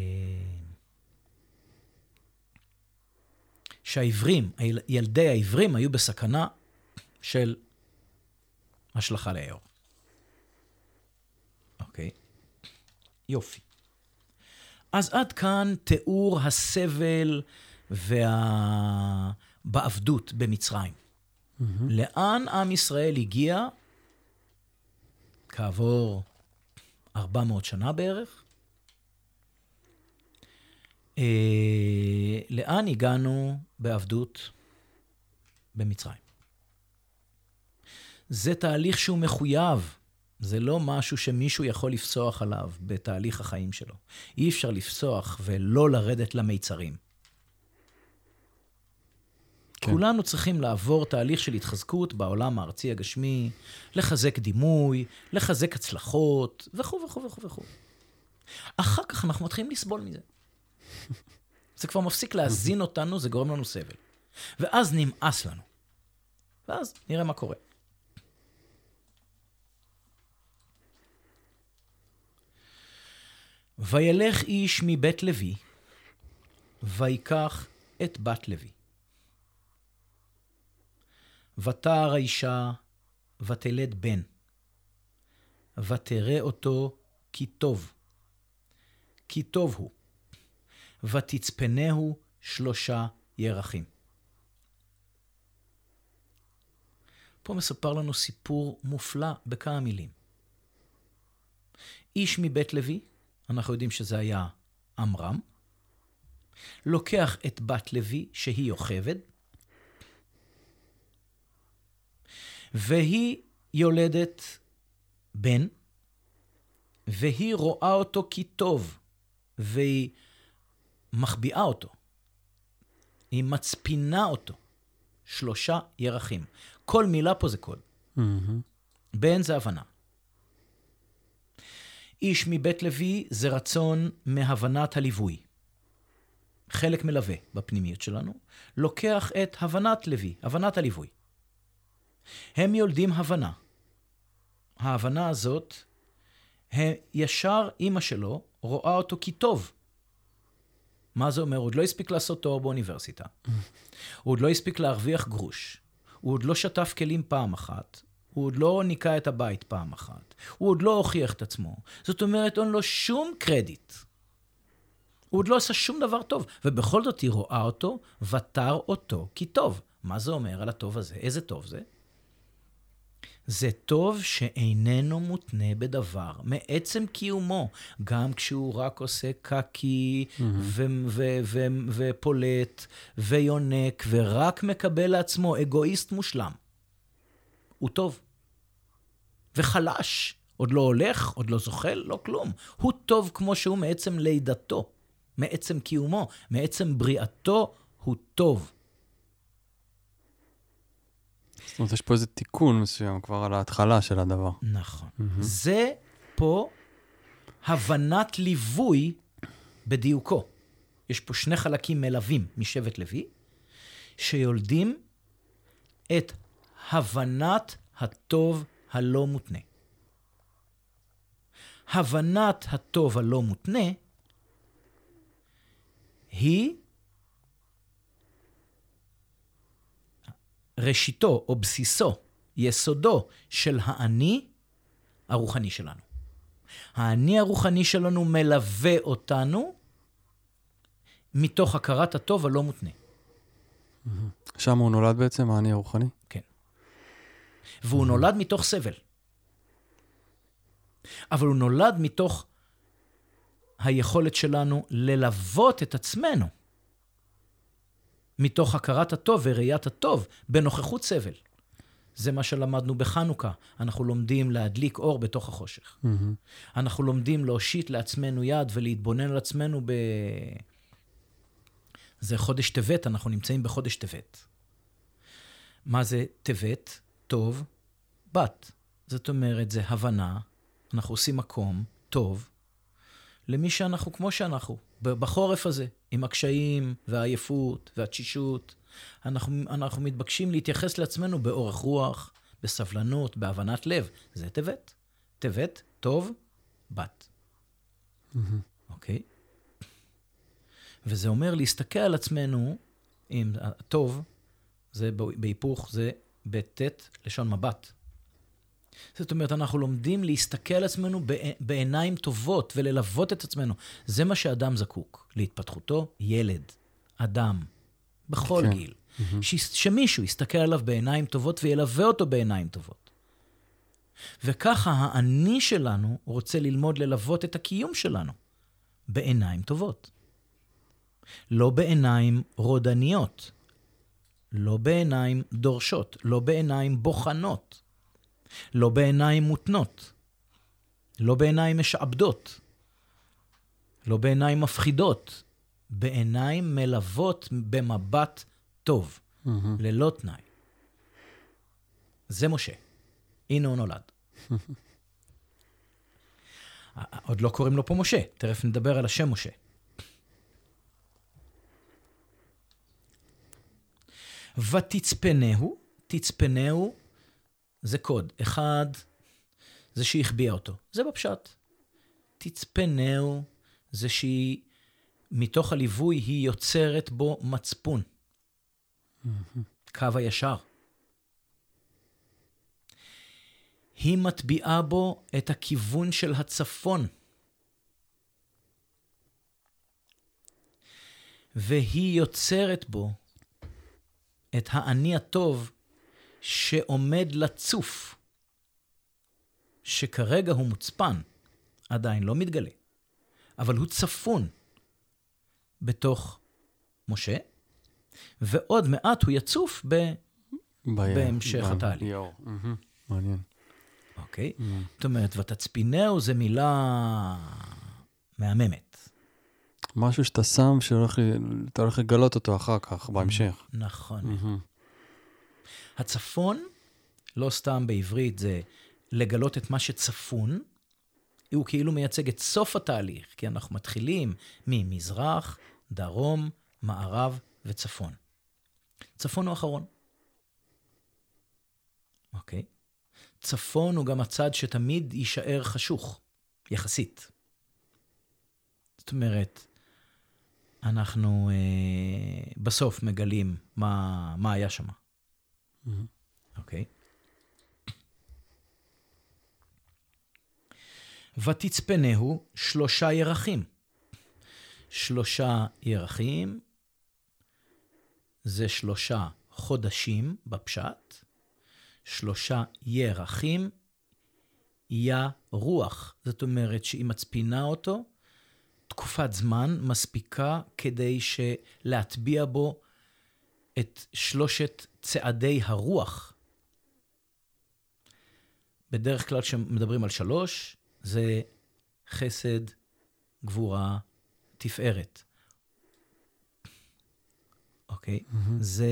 היל- ילדי העברים היו בסכנה של השלכה ליאור. אוקיי? יופי. אז עד כאן תיאור הסבל וה... בעבדות במצרים. מהמם. לאן עם ישראל הגיע כעבור 400 שנה בערך? אה, לאן הגענו בעבדות במצרים? זה תהליך שהוא מחויב, זה לא משהו שמישהו יכול לפסוח עליו בתהליך החיים שלו. אי אפשר לפסוח ולא לרדת למיצרים. כן. כולנו צריכים לעבור תהליך של התחזקות בעולם הארצי הגשמי, לחזק דימוי, לחזק הצלחות, וכו' וכו' וכו' וכו'. אחר כך אנחנו מתחילים לסבול מזה. זה כבר מפסיק להזין אותנו, זה גורם לנו סבל. ואז נמאס לנו. ואז נראה מה קורה. וילך איש מבית לוי, ויקח את בת לוי. ותער האישה, ותלד בן, ותראה אותו כי טוב, כי טוב הוא, ותצפנהו שלושה ירחים. פה מספר לנו סיפור מופלא בכמה מילים. איש מבית לוי, אנחנו יודעים שזה היה עמרם, לוקח את בת לוי, שהיא יוכבד, והיא יולדת בן, והיא רואה אותו כי טוב, והיא מחביאה אותו. היא מצפינה אותו. שלושה ירחים. כל מילה פה זה קוד. מהמם. בן זה הבנה. איש מבית לוי זה רצון מהבנת הליווי. חלק מלווה בפנימיות שלנו, לוקח את הבנת לוי, הבנת הליווי. הם יולדים הבנה. ההבנה הזאת, ישר אימא שלו רואה אותו כטוב. מה זה אומר? הוא עוד לא הספיק לעשות תואר באוניברסיטה. הוא עוד לא הספיק להרוויח גרוש. הוא עוד לא שטף כלים פעם אחת. הוא עוד לא ניקה את הבית פעם אחת. הוא עוד לא הוכיח את עצמו. זאת אומרת, אין לו שום קרדיט. הוא עוד לא עשה שום דבר טוב, ובכל זאת היא רואה אותו, ותר אותו כי טוב. מה זה אומר על הטוב הזה? איזה טוב זה? זה טוב שאיננו מותנה בדבר, מעצם קיומו, גם כשהוא רק עושה קקי ו- ו- ו- ופולט ויונק ורק מקבל לעצמו אגואיסט מושלם. הוא טוב. וחלש, עוד לא הולך, עוד לא זוחל, לא כלום. הוא טוב כמו שהוא מעצם לידתו, מעצם קיומו, מעצם בריאתו, הוא טוב. זאת אומרת, יש פה איזה תיקון מסוים כבר על ההתחלה של הדבר. נכון. זה פה הבנת ליווי בדיוקו. יש פה שני חלקים מלווים משבט לוי, שיולדים את הבנת הטוב הלא מותנה. הבנת הטוב הלא מותנה היא ראשיתו או בסיסו, יסודו של האני הרוחני שלנו. האני הרוחני שלנו מלווה אותנו מתוך הכרת הטוב הלא מותנה. שם הוא נולד בעצם, האני הרוחני? כן. והוא נולד מתוך סבל. אבל הוא נולד מתוך היכולת שלנו ללוות את עצמנו מתוך הכרת הטוב וראיית הטוב בנוכחות סבל. זה מה שלמדנו בחנוכה. אנחנו לומדים להדליק אור בתוך החושך. אנחנו לומדים להושיט לעצמנו יד ולהתבונן על עצמנו ב... זה חודש טבת, אנחנו נמצאים בחודש טבת. מה זה טבת? טוב, בת. זאת אומרת, זה הבנה, אנחנו עושים מקום טוב למי שאנחנו כמו שאנחנו, בחורף הזה, עם הקשיים והעייפות והתשישות. אנחנו, אנחנו מתבקשים להתייחס לעצמנו באורך רוח, בסבלנות, בהבנת לב. זה טבת. טבת, טוב, בת. אוקיי? וזה אומר להסתכל על עצמנו, אם הטוב, זה בהיפוך, זה בט' לשון מבט. זאת אומרת, אנחנו לומדים להסתכל על עצמנו בע- בעיניים טובות וללוות את עצמנו. זה מה שאדם זקוק, להתפתחותו, ילד, אדם, בכל כן. גיל. ש- שמישהו יסתכל עליו בעיניים טובות וילווה אותו בעיניים טובות. וככה האני שלנו רוצה ללמוד ללוות את הקיום שלנו בעיניים טובות. לא בעיניים רודניות, לא בעיניים דורשות, לא בעיניים בוחנות, לא בעיניים מותנות, לא בעיניים משעבדות, לא בעיניים מפחידות, בעיניים מלוות במבט טוב, ללא תנאי. זה משה. הנה הוא נולד. עוד לא קוראים לו פה משה, תכף נדבר על השם משה. ותצפנהו, תצפנהו זה קוד. אחד, זה שהיא החביאה אותו. זה בפשט. תצפנהו זה שהיא, מתוך הליווי, היא יוצרת בו מצפון. קו הישר. היא מטביעה בו את הכיוון של הצפון. והיא יוצרת בו את האני הטוב שעומד לצוף, שכרגע הוא מוצפן, עדיין לא מתגלה, אבל הוא צפון בתוך משה, ועוד מעט הוא יצוף ב... ב- בהמשך ב- התהליך. מעניין. אוקיי? זאת אומרת, ותצפינהו זה מילה מהממת. משהו שאתה שם, שהולך ל- אתה הולך לגלות אותו אחר כך, בהמשך. נכון. מהמם. הצפון, לא סתם בעברית, זה לגלות את מה שצפון. הוא כאילו מייצג את סוף התהליך, כי אנחנו מתחילים ממזרח, דרום, מערב וצפון. צפון הוא אחרון. אוקיי? צפון הוא גם הצד שתמיד יישאר חשוך, יחסית. זאת אומרת, אנחנו אה, בסוף מגלים מה, מה היה שם, אוקיי? ותצפנהו שלושה ירחים. שלושה ירחים זה שלושה חודשים בפשט, שלושה ירחים יה רוח. זאת אומרת שהיא מצפינה אותו תקופת זמן מספיקה כדי להטביע בו את שלושת צעדי הרוח. בדרך כלל כשמדברים על שלוש, זה חסד, גבורה, תפארת. אוקיי? מהמם. זה...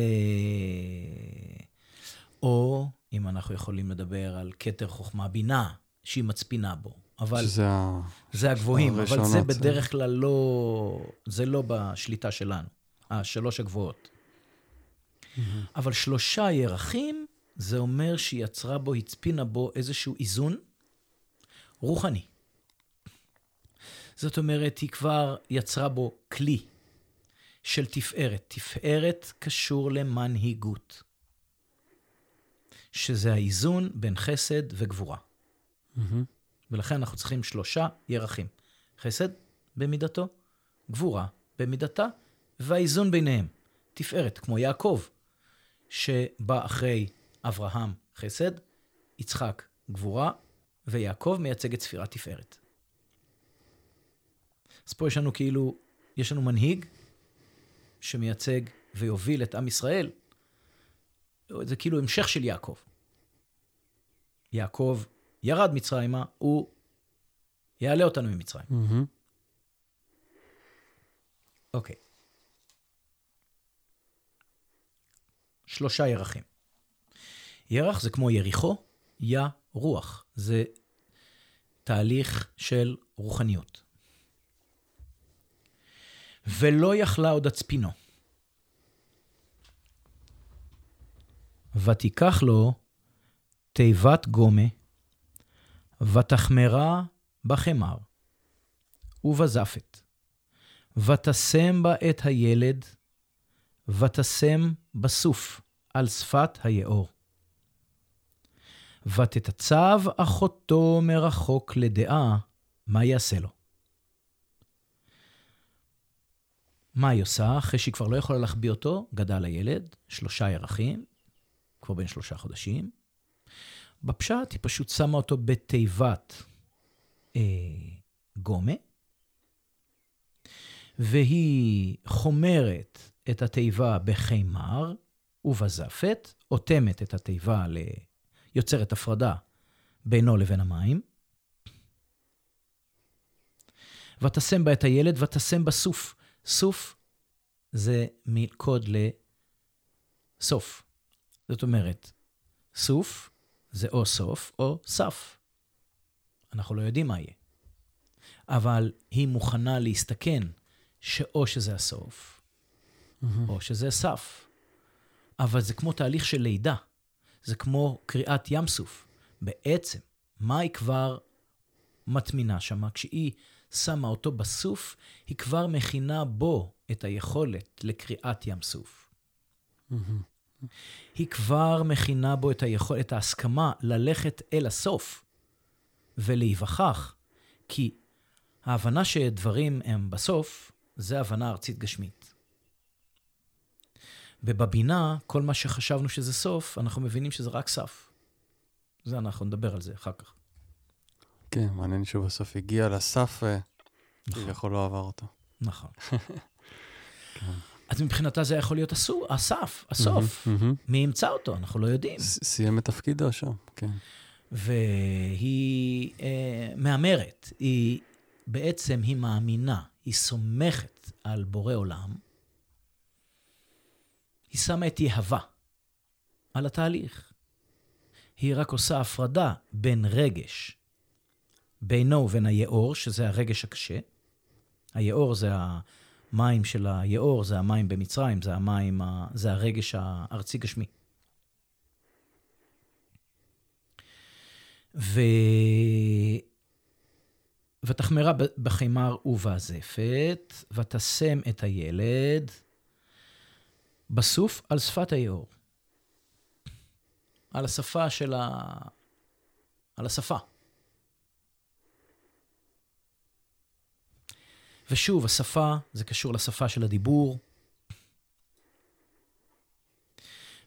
או אם אנחנו יכולים לדבר על כתר חוכמה בינה, שהיא מצפינה בו. אבל שזה. זה הגבוהים, אבל זה- בדרך כלל לא... זה לא בשליטה שלנו, השלוש הגבוהות. מהמם. אבל שלושה ירחים, זה אומר שהיא יצרה בו, הצפינה בו איזשהו איזון רוחני. זאת אומרת, היא כבר יצרה בו כלי של תפארת. תפארת קשור למנהיגות, שזה האיזון בין חסד וגבורה. מהמם. ולכן אנחנו צריכים שלושה ירחים. חסד במידתו, גבורה במידתה, והאיזון ביניהם. תפארת, כמו יעקב, שבא אחרי אברהם חסד, יצחק גבורה, ויעקב מייצג את ספירת תפארת. אז פה יש לנו כאילו, יש לנו מנהיג שמייצג ויוביל את עם ישראל. זה כאילו המשך של יעקב. יעקב ירד מצרימה, הוא יעלה אותנו ממצרים. אוקיי. שלושה ירחים. ירח זה כמו יריחו, יא רוח. זה תהליך של רוחניות. ולא יכלה עוד הצפינו. ותיקח לו תיבת גומה, ותחמרה בחמר, ובזפת. ותשם בה את הילד, ותשם בסוף על שפת היאור. ותתצב אחותו מרחוק לדעה, מה יעשה לו? מה היא עושה? אחרי שהיא כבר לא יכולה להחביא אותו, גדל הילד, שלושה ירחים, כבר בן שלושה חודשים. בפשט היא פשוט שמה אותו בתיבת אה, גומה, והיא חומרת את התיבה בחימר ובזפת, אוטמת את התיבה, ל... יוצרת הפרדה בינו לבין המים. ותשם בה את הילד ותשם בה סוף. סוף זה קוד לסוף. זאת אומרת, סוף זה או סוף או סף. אנחנו לא יודעים מה יהיה. אבל היא מוכנה להסתכן שאו שזה הסוף, מהמם. או שזה סף. אבל זה כמו תהליך של לידה. זה כמו קריאת ים סוף. בעצם, מה היא כבר מטמינה שם? כשהיא שמה אותו בסוף, היא כבר מכינה בו את היכולת לקריאת ים סוף. היא כבר מכינה בו את היכולת, את ההסכמה ללכת אל הסוף ולהיווכח, כי ההבנה שדברים הם בסוף, זה הבנה ארצית גשמית. ובבינה, כל מה שחשבנו שזה סוף, אנחנו מבינים שזה רק סף. זה אנחנו נדבר על זה אחר כך. כן, מעניין שהוא בסוף הגיע לסף נכון. וכביכול לא עבר אותו. נכון. אז מבחינתה זה יכול להיות הסוף, הסף, הסוף. מי ימצא אותו? אנחנו לא יודעים. סיים את תפקידו שם, כן. והיא אה, מהמרת, היא בעצם, היא מאמינה, היא סומכת על בורא עולם, היא שמה את יהבה על התהליך. היא רק עושה הפרדה בין רגש, בינו ובין היאור, שזה הרגש הקשה. היאור זה המים של היאור, זה המים במצרים, זה המים, זה הרגש הארצי גשמי. ו... ותחמרה בחימר ובזפת, ותשם את הילד בסוף על שפת היאור. על השפה של ה... על השפה. ושוב, השפה, זה קשור לשפה של הדיבור.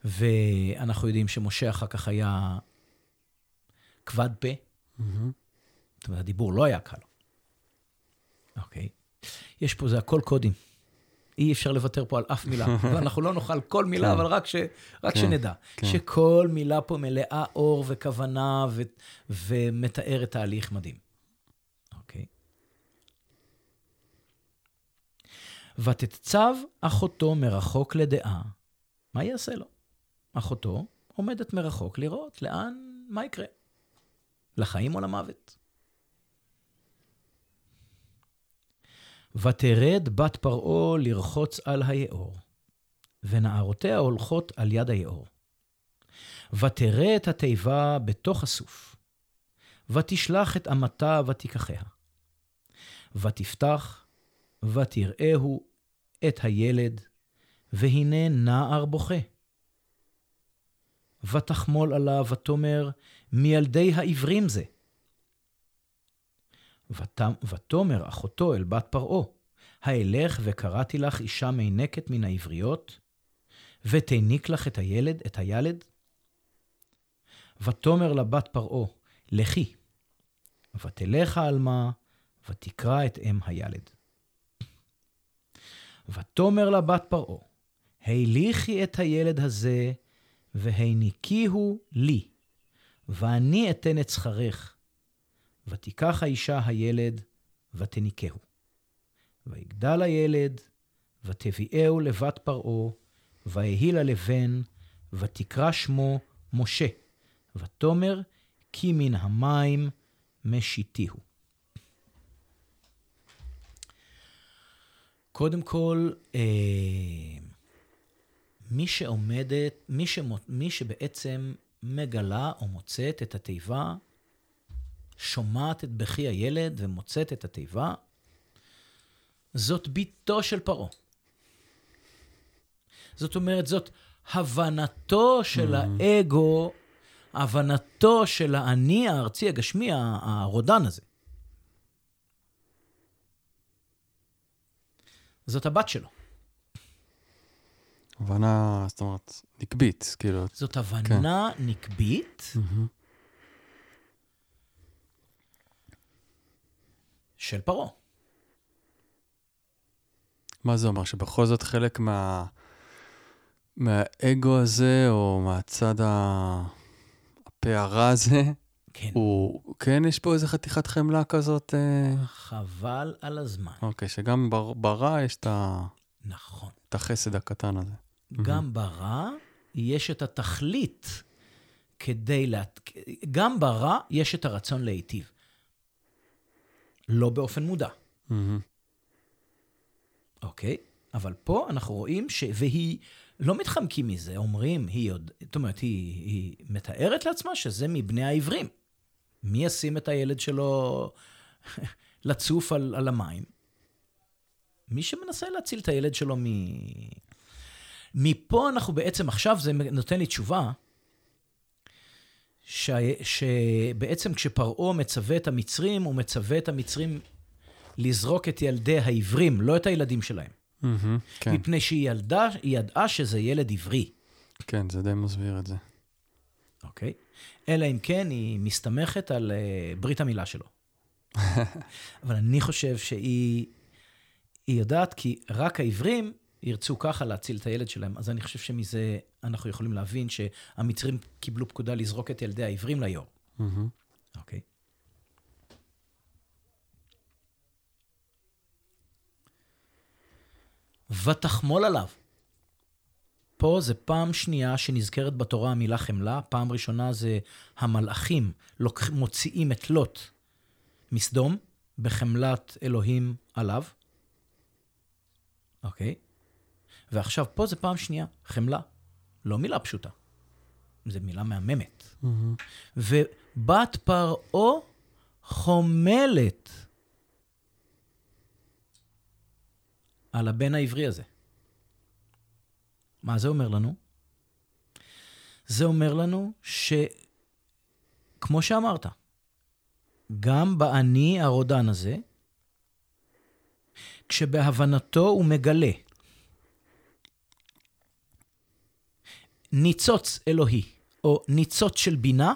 ואנחנו יודעים שמשה אחר כך היה כבד פה. מהמם. זאת אומרת, הדיבור לא היה קל. אוקיי. יש פה, זה הכל קודים. אי אפשר לוותר פה על אף מילה. ואנחנו לא נאכל כל מילה, כן. אבל רק, ש, רק כן, שנדע. כן. שכל מילה פה מלאה אור וכוונה ו, ומתארת תהליך מדהים. אוקיי. ותתצב אחותו מרחוק לדעה, מה יעשה לו? אחותו עומדת מרחוק לראות לאן, מה יקרה. לחיים או למוות. ותרד בת פרעה לרחוץ על היאור, ונערותיה הולכות על יד היאור. ותראה את התיבה בתוך הסוף, ותשלח את אמתה ותיקחיה. ותפתח, ותראהו את הילד, והנה נער בוכה. ותחמול עליו, ותאמר, מילדי העברים זה. ות- ותאמר אחותו אל בת פרעה, האלך וקראתי לך אישה מינקת מן העבריות, ותיניק לך את הילד, את הילד? ותאמר לבת פרעה, לכי, ותלך העלמה, ותקרא את אם הילד. ותאמר לבת פרעה, הליכי את הילד הזה, והניקיהו לי, ואני אתן את שכרך. ותיקח האישה הילד, ותניקהו. ויגדל הילד, ותביאהו לבת פרעה, ויהי לה לבן, ותקרא שמו משה. ותאמר, כי מן המים משיתיהו. קודם כל, אה, מי שעומדת, מי, שמו, מי שבעצם מגלה או מוצאת את התיבה, שומעת את בכי הילד ומוצאת את התיבה, זאת בתו של פרעה. זאת אומרת, זאת הבנתו של האגו, הבנתו של האני הארצי, הגשמי, הרודן הזה. זאת הבת שלו. הבנה, זאת אומרת, נקבית, כאילו. זאת הבנה נקבית מהמם. של פרעה. מה זה אומר? שבכל זאת חלק מה... מהאגו הזה, או מהצד ה... הפערה הזה, כן. הוא... כן, יש פה איזה חתיכת חמלה כזאת, אה... חבל על הזמן. אוקיי, שגם בר... ברע יש את, ה... נכון. את החסד הקטן הזה. גם ברע יש את התכלית כדי לה... גם ברע יש את הרצון להיטיב. לא באופן מודע. אוקיי? אבל פה אנחנו רואים ש... והיא... לא מתחמקים מזה, אומרים, היא עוד... זאת אומרת, היא, היא מתארת לעצמה שזה מבני העברים. מי ישים את הילד שלו לצוף על, על המים? מי שמנסה להציל את הילד שלו מ... מפה אנחנו בעצם, עכשיו זה נותן לי תשובה, ש... שבעצם כשפרעה מצווה את המצרים, הוא מצווה את המצרים לזרוק את ילדי העברים, לא את הילדים שלהם. מהמם. כן, מפני שהיא ילדה, היא ידעה שזה ילד עברי, כן, זה די מסביר את זה. אוקיי? אלא אם כן היא מסתמכת על uh, ברית המילה שלו. אבל אני חושב שהיא היא יודעת כי רק העברים ירצו ככה להציל את הילד שלהם. אז אני חושב שמזה אנחנו יכולים להבין שהמצרים קיבלו פקודה לזרוק את ילדי העברים ליאור. מהמם. אוקיי. ותחמול עליו. פה זה פעם שנייה שנזכרת בתורה המילה חמלה, פעם ראשונה זה המלאכים לוקח, מוציאים את לוט מסדום בחמלת אלוהים עליו. אוקיי? ועכשיו פה זה פעם שנייה, חמלה. לא מילה פשוטה, זו מילה מהממת. מהמם. בת פרעה חומלת על הבן העברי הזה. מה זה אומר לנו? זה אומר לנו שכמו שאמרת, גם באני הרודן הזה, כשבהבנתו הוא מגלה ניצוץ אלוהי, או ניצוץ של בינה,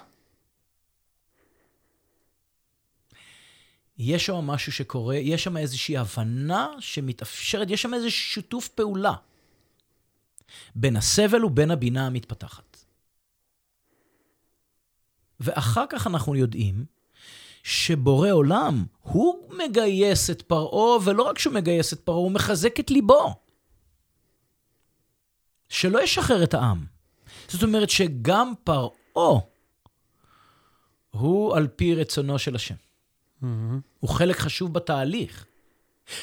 יש שם משהו שקורה, יש שם איזושהי הבנה שמתאפשרת, יש שם איזה שיתוף פעולה בין הסבל ובין הבינה המתפתחת. ואחר כך אנחנו יודעים שבורא עולם, הוא מגייס את פרעה, ולא רק שהוא מגייס את פרעה, הוא מחזק את ליבו. שלא ישחרר את העם. זאת אומרת שגם פרעה הוא על פי רצונו של השם. Mm-hmm. הוא חלק חשוב בתהליך.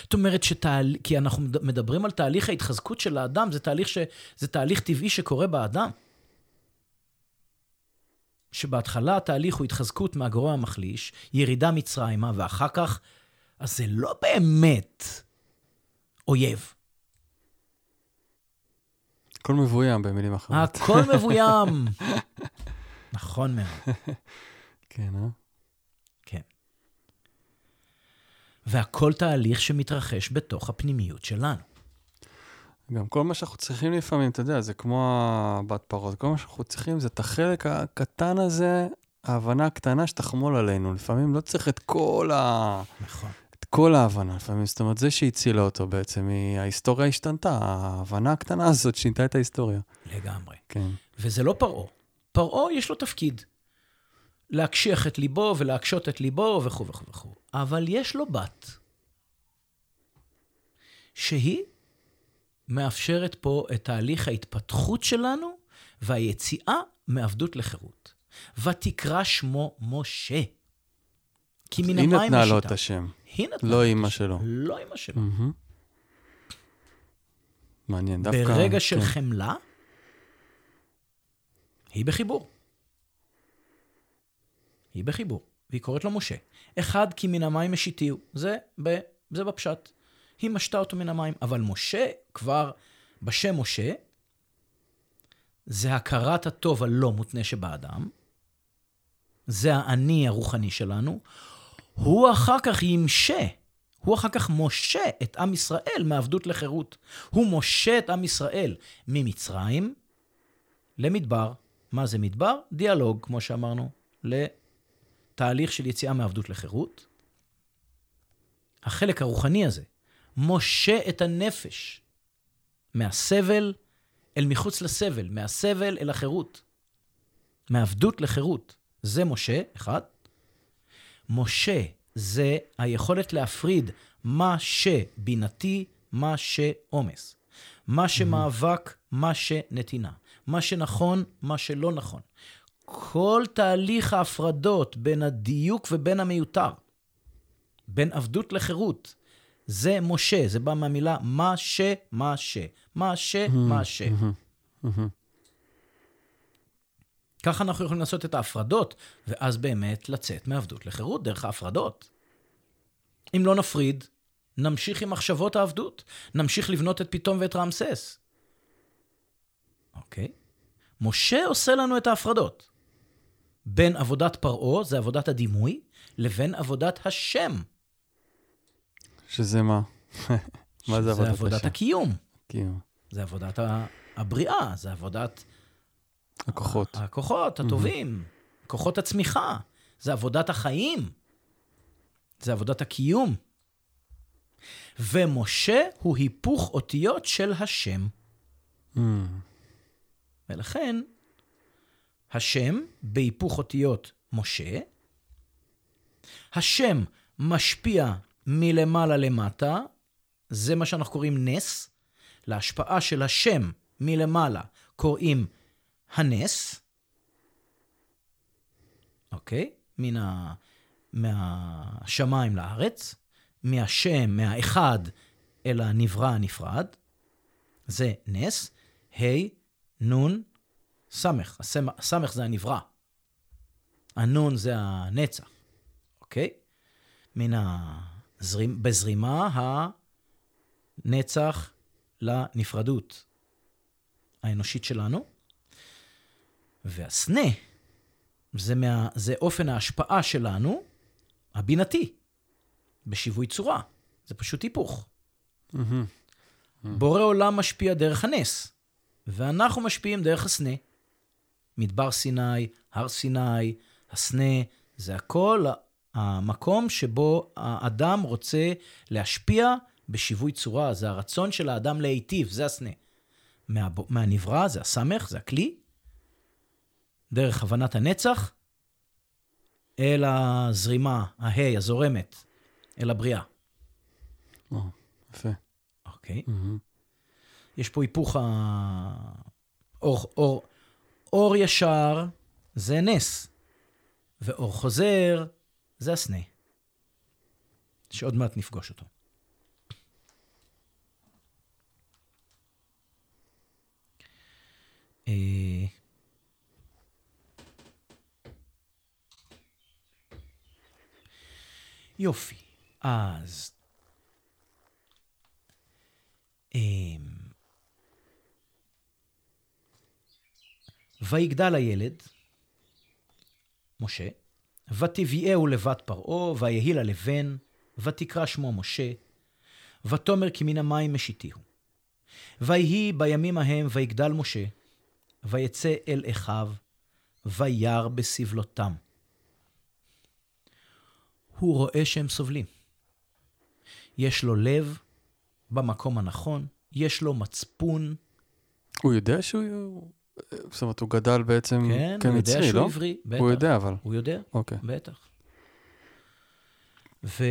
זאת אומרת שתהל... כי אנחנו מדברים על תהליך ההתחזקות של האדם, זה תהליך, ש... זה תהליך טבעי שקורה באדם. שבהתחלה התהליך הוא התחזקות מהגרוע המחליש, ירידה מצרימה, ואחר כך, אז זה לא באמת אויב. הכל מבוים במילים אחרות. הכל מבוים. נכון מאוד. כן, אה? כן. והכל תהליך שמתרחש בתוך הפנימיות שלנו. גם כל מה שאנחנו צריכים לפעמים, אתה יודע, זה כמו הבת פרות, כל מה שאנחנו צריכים זה את החלק הקטן הזה, ההבנה הקטנה שתחמול עלינו. לפעמים לא צריך את כל ה... נכון. את כל ההבנה, לפעמים, זאת אומרת, זה שהצילה אותו בעצם, היא, ההיסטוריה השתנתה, ההבנה הקטנה הזאת שינתה את ההיסטוריה. לגמרי. כן. וזה לא פרעה. פרעה יש לו תפקיד. להקשיח את ליבו ולהקשות את ליבו וכו' וכו' וכו'. אבל יש לו בת, שהיא מאפשרת פה את תהליך ההתפתחות שלנו והיציאה מעבדות לחירות. ותקרא שמו משה. כי מן היא המים נתנה לו. את השם, היא נתנה לא אימא. שלו. לא אימא שלו. מהמם. מעניין, דווקא... ברגע של כן. חמלה, היא בחיבור. היא בחיבור, והיא קוראת לו משה. אחד, כי מן המים משיתיהו. זה, ב, זה בפשט. היא משתה אותו מן המים. אבל משה, כבר בשם משה, זה הכרת הטוב הלא מותנה שבאדם. זה האני הרוחני שלנו. הוא אחר כך ימשה, הוא אחר כך משה את עם ישראל מעבדות לחירות. הוא משה את עם ישראל ממצרים למדבר. מה זה מדבר? דיאלוג, כמו שאמרנו, לתהליך של יציאה מעבדות לחירות. החלק הרוחני הזה, משה את הנפש מהסבל אל מחוץ לסבל, מהסבל אל החירות. מעבדות לחירות. זה משה, אחד. משה זה היכולת להפריד מה שבינתי, מה שעומס. מה שמאבק, מה שנתינה. מה שנכון, מה שלא נכון. כל תהליך ההפרדות בין הדיוק ובין המיותר, בין עבדות לחירות, זה משה, זה בא מהמילה מה ש, מה ש. מה ש, מה ש. ככה אנחנו יכולים לעשות את ההפרדות, ואז באמת לצאת מעבדות לחירות דרך ההפרדות. אם לא נפריד, נמשיך עם מחשבות העבדות. נמשיך לבנות את פתאום ואת רעמסס. אוקיי? משה עושה לנו את ההפרדות. בין עבודת פרעה, זה עבודת הדימוי, לבין עבודת השם. שזה מה? מה זה עבודת זה עבודת השם? הקיום. כאילו, זה עבודת הבריאה, זה עבודת הכוחות. הכוחות הטובים, כוחות הצמיחה, זה עבודת החיים, זה עבודת הקיום. ומשה הוא היפוך אותיות של השם. מהמם. ולכן, השם בהיפוך אותיות משה, השם משפיע מלמעלה למטה, זה מה שאנחנו קוראים נס. להשפעה של השם מלמעלה קוראים הנס, אוקיי? מן ה... מהשמיים לארץ, מהשם, מהאחד אל הנברא הנפרד, זה נס, ה', נ', ס', הסמ- הסמך זה הנברא. הנון זה הנצח, אוקיי? מן הזרימ... בזרימה הנצח לנפרדות האנושית שלנו, והסנה זה, מה... זה אופן ההשפעה שלנו, הבינתי, בשיווי צורה. זה פשוט היפוך. בורא עולם משפיע דרך הנס, ואנחנו משפיעים דרך הסנה. מדבר סיני, הר סיני, הסנה, זה הכל המקום שבו האדם רוצה להשפיע בשיווי צורה, זה הרצון של האדם להיטיב, זה הסנה. מה, מהנברא, זה הסמך, זה הכלי, דרך הבנת הנצח, אל הזרימה, ההי, הזורמת, אל הבריאה. או, יפה. אוקיי. יש פה היפוך ה... אור, אור, אור ישר זה נס, ואור חוזר זה הסנה, שעוד מעט נפגוש אותו. אה, יופי, אז... אמ, ויגדל הילד, משה, ותביאהו לבת פרעה, ויהי לה לבן, ותקרא שמו משה, ותאמר כי מן המים משיתיהו. ויהי בימים ההם ויגדל משה, ויצא אל אחיו, וירא בסבלותם. הוא רואה שהם סובלים. יש לו לב במקום הנכון, יש לו מצפון, הוא יודע שהוא... זאת אומרת, הוא גדל בעצם כן, הוא יודע כמצרי, שהוא לא? עברי, בטח. הוא יודע, אבל. הוא יודע, אוקיי. בטח. ו...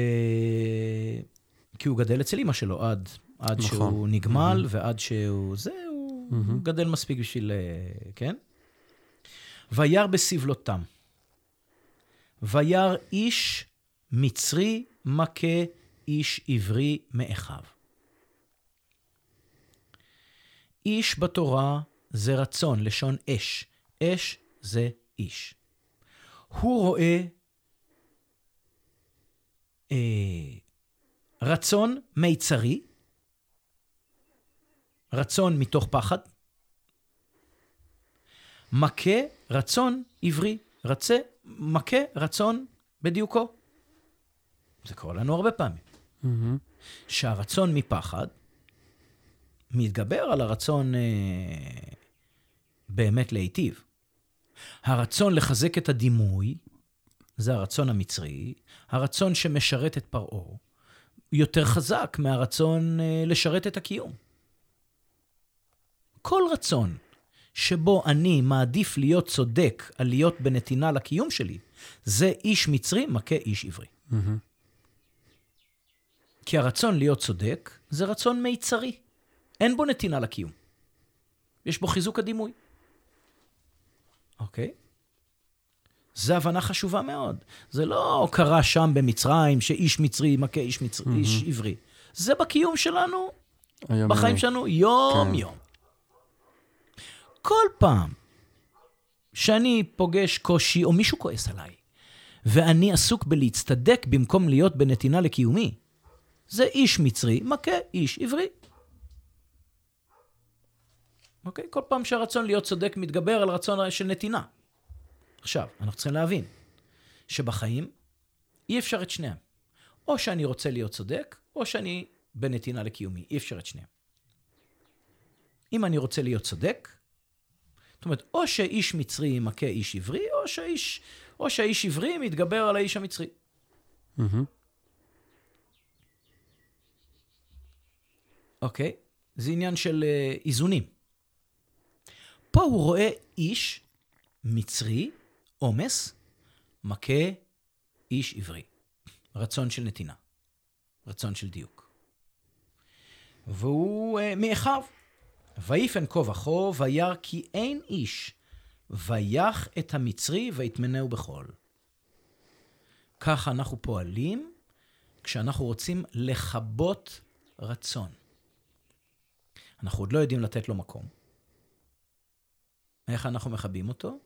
כי הוא גדל אצל אמא שלו עד, עד נכון. שהוא נגמל, ועד שהוא... זה, הוא מהמם. גדל מספיק בשביל... אה, כן? וירא בסבלותם. וירא איש מצרי מכה איש עברי מאחיו. איש בתורה זה רצון, לשון אש. אש זה איש. הוא רואה אה, רצון מיצרי, רצון מתוך פחד, מכה רצון עברי, רצה, מכה רצון בדיוקו. זה קורה לנו הרבה פעמים. מהמם. שהרצון מפחד מתגבר על הרצון אה, באמת להיטיב. הרצון לחזק את הדימוי, זה הרצון המצרי, הרצון שמשרת את פרעה, יותר חזק מהרצון אה, לשרת את הקיום. כל רצון שבו אני מעדיף להיות צודק על להיות בנתינה לקיום שלי, זה איש מצרי מכה איש עברי. מהמם. כי הרצון להיות צודק זה רצון מיצרי. אין בו נתינה לקיום. יש בו חיזוק הדימוי. אוקיי? זו הבנה חשובה מאוד. זה לא קרה שם במצרים שאיש מצרי מכה איש, מצר... איש עברי. זה בקיום שלנו, היום בחיים יומי. שלנו, יום-יום. כל פעם שאני פוגש קושי, או מישהו כועס עליי, ואני עסוק בלהצטדק במקום להיות בנתינה לקיומי, זה איש מצרי מכה איש עברי. אוקיי? כל פעם שהרצון להיות צודק מתגבר על רצון של נתינה. עכשיו, אנחנו צריכים להבין שבחיים אי אפשר את שניהם. או שאני רוצה להיות צודק, או שאני בנתינה לקיומי. אי אפשר את שניהם. אם אני רוצה להיות צודק, זאת אומרת, או שאיש מצרי מכה איש עברי, או שהאיש, או שהאיש עברי מתגבר על האיש המצרי. מהמם. אוקיי? זה עניין של uh, איזונים. פה הוא רואה איש מצרי, עומס, מכה איש עברי. רצון של נתינה. רצון של דיוק. והוא uh, מאחיו. ויפן כה וכה, וירא כי אין איש, ויח את המצרי ויטמנהו בחול. ככה אנחנו פועלים כשאנחנו רוצים לכבות רצון. אנחנו עוד לא יודעים לתת לו מקום. איך אנחנו מכבים אותו?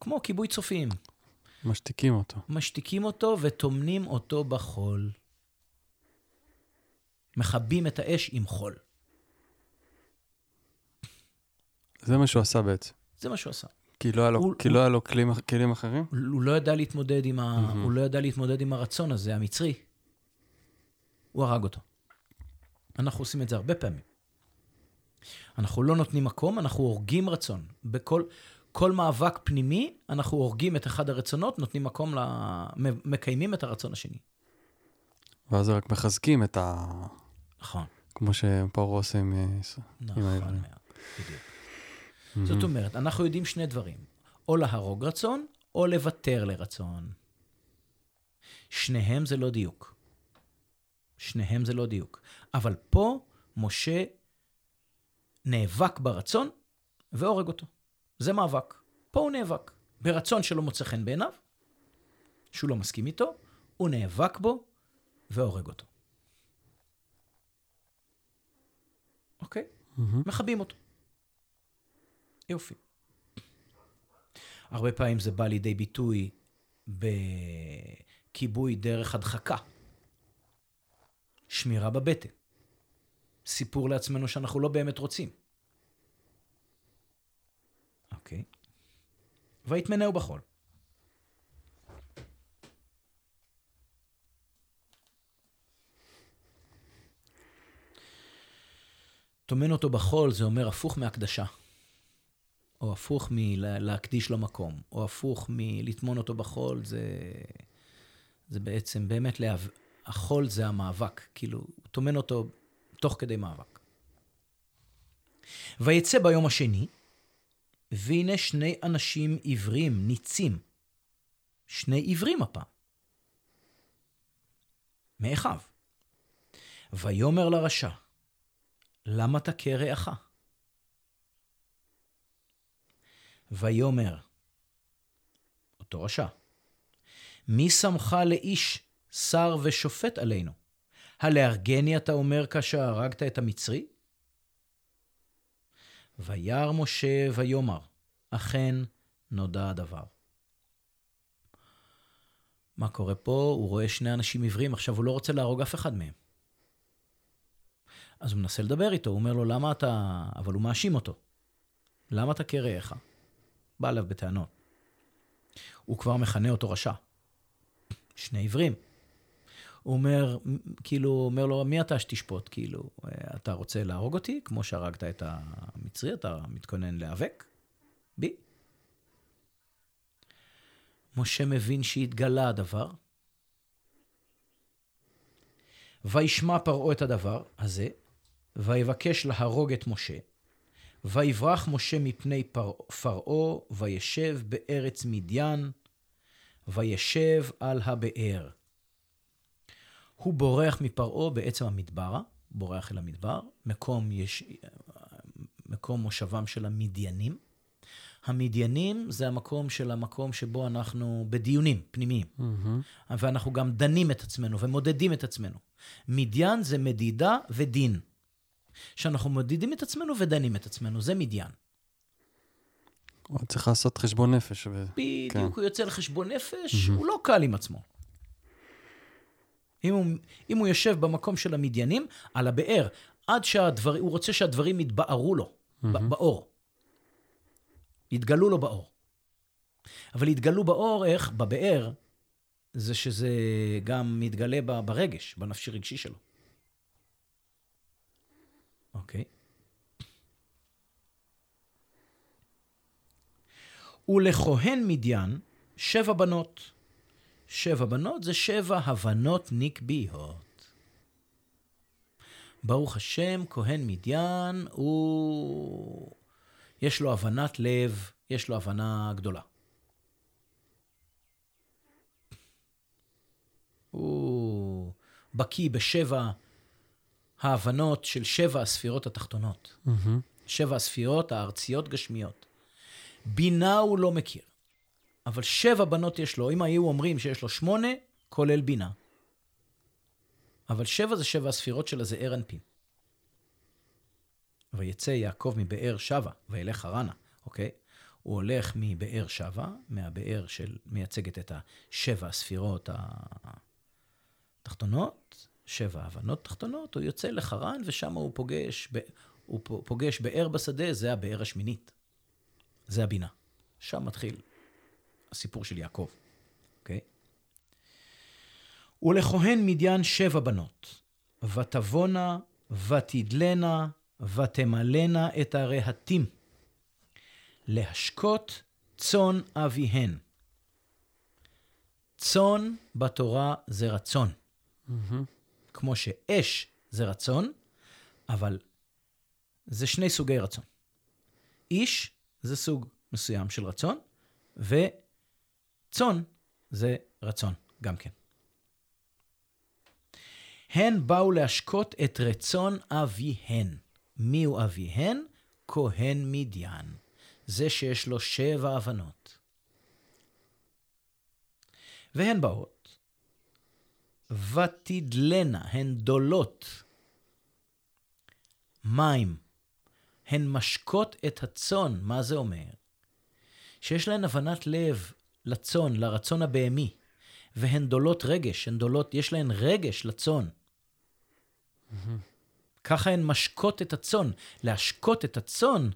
כמו כיבוי צופים. משתיקים אותו. משתיקים אותו וטומנים אותו בחול. מכבים את האש עם חול. זה מה שהוא עשה בעצם. זה מה שהוא עשה. כי לא היה לו, הוא- כי לא היה לו כלים, כלים אחרים? הוא הוא לא ידע להתמודד עם, ה... מהמם. הוא לא ידע להתמודד עם הרצון הזה, המצרי. הוא הרג אותו. אנחנו עושים את זה הרבה פעמים. אנחנו לא נותנים מקום, אנחנו הורגים רצון. בכל כל מאבק פנימי, אנחנו הורגים את אחד הרצונות, נותנים מקום, ל... מקיימים את הרצון השני. ואז רק מחזקים את ה... נכון, כמו שפרעה עושה עם... אה, נכון העברים. בדיוק. זאת אומרת, אנחנו יודעים שני דברים, או להרוג רצון, או לוותר לרצון. שניהם זה לא דיוק. שניהם זה לא דיוק. אבל פה משה נאבק ברצון והורג אותו. זה מאבק. פה הוא נאבק. ברצון שלא מוצא חן בעיניו, שהוא לא מסכים איתו, הוא נאבק בו והורג אותו. אוקיי? מהמם. מכבים אותו. יופי. הרבה פעמים זה בא לידי ביטוי בכיבוי דרך הדחקה. שמירה בבטן. סיפור לעצמנו שאנחנו לא באמת רוצים. אוקיי. ויטמנהו בחול. טומן אותו בחול זה אומר הפוך מהקדשה. או הפוך מלהקדיש לו מקום, או הפוך מלטמון אותו בחול, זה, זה בעצם באמת, להב... החול זה המאבק, כאילו, הוא טומן אותו תוך כדי מאבק. ויצא ביום השני, והנה שני אנשים עיוורים, ניצים. שני עיוורים הפעם. מאחיו. ויאמר לרשע, למה תכה רעך? ויאמר, אותו רשע, מי שמך לאיש שר ושופט עלינו? הלהרגני אתה אומר כאשר הרגת את המצרי? וירא משה ויאמר, אכן נודע הדבר. מה קורה פה? הוא רואה שני אנשים עיוורים, עכשיו הוא לא רוצה להרוג אף אחד מהם. אז הוא מנסה לדבר איתו, הוא אומר לו, למה אתה... אבל הוא מאשים אותו. למה אתה כרעך? בא אליו בטענות. הוא כבר מכנה אותו רשע. שני עיוורים. הוא אומר, כאילו, אומר לו, מי אתה שתשפוט? כאילו, אתה רוצה להרוג אותי, כמו שהרגת את המצרי, אתה מתכונן להיאבק? בי. משה מבין שהתגלה הדבר, וישמע פרעה את הדבר הזה, ויבקש להרוג את משה. ויברח משה מפני פרעה, וישב בארץ מדיין, וישב על הבאר. הוא בורח מפרעה בעצם המדברה, בורח אל המדבר, מקום, יש, מקום מושבם של המדיינים. המדיינים זה המקום של המקום שבו אנחנו בדיונים פנימיים. מהמם. ואנחנו גם דנים את עצמנו ומודדים את עצמנו. מדיין זה מדידה ודין. שאנחנו מודדים את עצמנו ודנים את עצמנו, זה מדיין. הוא צריך לעשות חשבון נפש. ו... בדיוק, כן. הוא יוצא לחשבון נפש, הוא לא קל עם עצמו. אם הוא, אם הוא יושב במקום של המדיינים, על הבאר, עד שהדבר, הוא רוצה שהדברים יתבערו לו, ב- באור. יתגלו לו באור. אבל יתגלו באור, איך? בבאר, זה שזה גם מתגלה ב- ברגש, בנפשי רגשי שלו. אוקיי. ולכהן מדיין שבע בנות. שבע בנות זה שבע הבנות נקביות. ברוך השם, כהן מדיין הוא... יש לו הבנת לב, יש לו הבנה גדולה. הוא בקיא בשבע ההבנות של שבע הספירות התחתונות. מהמם. שבע הספירות הארציות גשמיות. בינה הוא לא מכיר, אבל שבע בנות יש לו. אם היו אומרים שיש לו שמונה, כולל בינה. אבל שבע זה שבע הספירות של הזעיר אנפין. ויצא יעקב מבאר שבה, וילך הרנה, אוקיי? הוא הולך מבאר שבע, מהבאר של, מייצגת את השבע הספירות התחתונות, שבע הבנות תחתונות, הוא יוצא לחרן ושם הוא פוגש, ב, הוא פוגש באר בשדה, זה הבאר השמינית. זה הבינה. שם מתחיל הסיפור של יעקב, אוקיי? ולכהן מדיין שבע בנות, ותבונה, ותדלנה, ותמלאנה את הרהטים, להשקות צאן אביהן. צאן בתורה זה רצון. Mm-hmm. כמו שאש זה רצון, אבל זה שני סוגי רצון. איש זה סוג מסוים של רצון, וצאן זה רצון גם כן. הן באו להשקות את רצון אביהן. מיהו אביהן? כהן מדיין. זה שיש לו שבע הבנות. והן באות, ותדלנה, הן דולות מים, הן משקות את הצאן. מה זה אומר? שיש להן הבנת לב לצאן, לרצון הבהמי, והן דולות רגש, הן דולות, יש להן רגש לצאן. ככה הן משקות את הצאן. להשקות את הצאן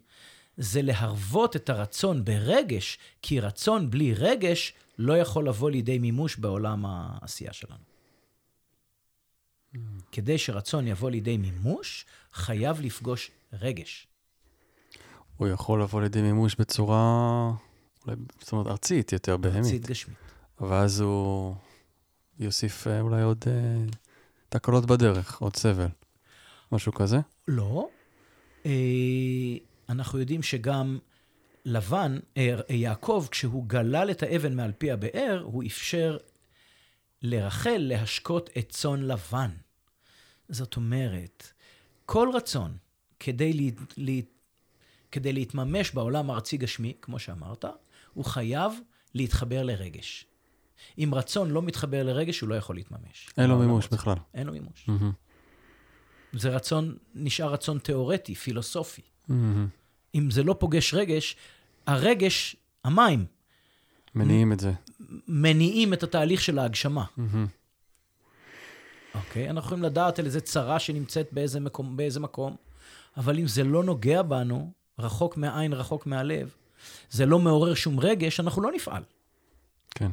זה להרוות את הרצון ברגש, כי רצון בלי רגש לא יכול לבוא לידי מימוש בעולם העשייה שלנו. כדי שרצון יבוא לידי מימוש, חייב לפגוש רגש. הוא יכול לבוא לידי מימוש בצורה, אולי, זאת אומרת, ארצית יותר, בהמית. ארצית גשמית. ואז הוא יוסיף אה, אולי עוד אה, תקלות בדרך, עוד סבל. משהו כזה? לא. אה, אנחנו יודעים שגם לבן, אה, יעקב, כשהוא גלל את האבן מעל פי הבאר, הוא אפשר לרחל להשקות את צאן לבן. זאת אומרת, כל רצון כדי, לה, לה, כדי להתממש בעולם הארצי גשמי, כמו שאמרת, הוא חייב להתחבר לרגש. אם רצון לא מתחבר לרגש, הוא לא יכול להתממש. אין לו מימוש בכלל. אין לו מימוש. Mm-hmm. זה רצון, נשאר רצון תיאורטי, פילוסופי. Mm-hmm. אם זה לא פוגש רגש, הרגש, המים... מניעים את זה. מניעים את התהליך של ההגשמה. Mm-hmm. אוקיי? אנחנו יכולים לדעת על איזה צרה שנמצאת באיזה מקום, באיזה מקום, אבל אם זה לא נוגע בנו, רחוק מהעין, רחוק מהלב, זה לא מעורר שום רגש, אנחנו לא נפעל. כן.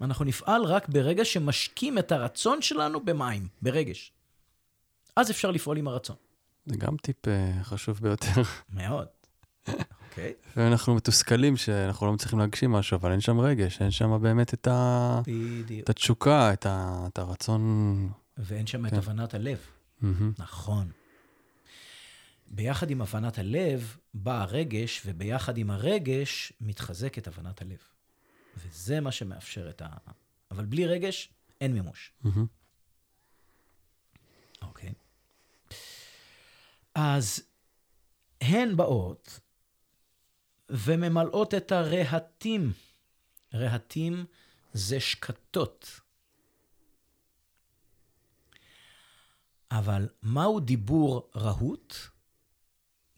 אנחנו נפעל רק ברגע שמשקים את הרצון שלנו במים, ברגש. אז אפשר לפעול עם הרצון. זה גם טיפ uh, חשוב ביותר. מאוד. אוקיי. okay. ואנחנו מתוסכלים שאנחנו לא מצליחים להגשים משהו, אבל אין שם רגש, אין שם באמת את, ה... בדיוק. את התשוקה, את, ה... את הרצון. ואין שם כן. את הבנת הלב. Mm-hmm. נכון. ביחד עם הבנת הלב בא הרגש, וביחד עם הרגש מתחזקת הבנת הלב. וזה מה שמאפשר את ה... אבל בלי רגש, אין מימוש. Mm-hmm. אוקיי. אז הן באות וממלאות את הרהטים. רהטים זה שקתות. אבל מהו דיבור רהוט?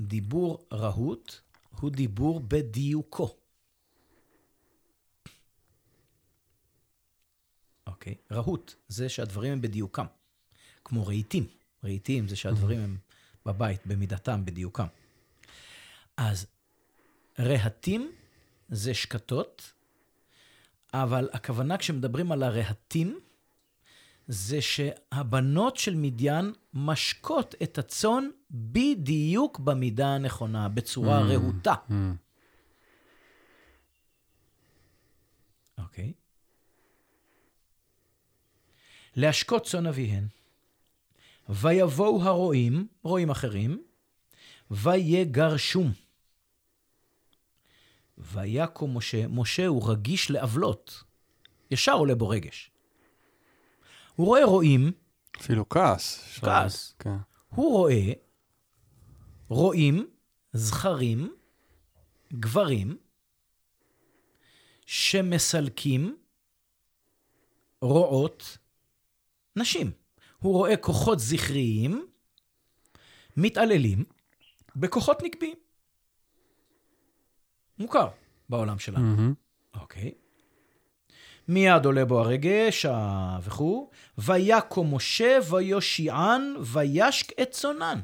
דיבור רהוט הוא דיבור בדיוקו. אוקיי? רהוט זה שהדברים הם בדיוקם. כמו רהיטים. רהיטים זה שהדברים הם בבית, במידתם, בדיוקם. אז רהטים זה שקתות, אבל הכוונה כשמדברים על הרהטים, זה שהבנות של מדיין משקות את הצאן בדיוק במידה הנכונה, בצורה mm, רהוטה. Mm. אוקיי? להשקות צאן אביהן. ויבואו הרועים, רועים אחרים, ויגרשום. ויקום משה, משה הוא רגיש לעוולות, ישר עולה בו רגש. הוא רואה רועים. אפילו כעס. כעס. כן. הוא רואה רועים, זכרים, גברים, שמסלקים רועות נשים. הוא רואה כוחות זכריים מתעללים בכוחות נקביים. מוכר. בעולם שלנו. אוקיי. מיד עולה בו הרגש וכו', ויקום משה ויושיען וישק את צונן.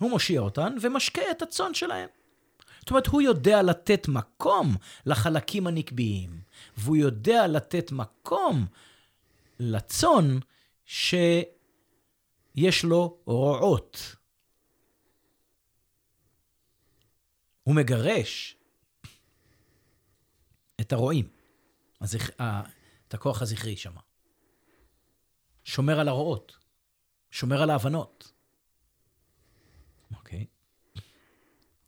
הוא מושיע אותן ומשקה את הצאן שלהם. זאת אומרת, הוא יודע לתת מקום לחלקים הנקביים, והוא יודע לתת מקום לצאן שיש לו רועות. הוא מגרש את הרועים, הזכ... את הכוח הזכרי שם. שומר על הרועות, שומר על ההבנות. אוקיי.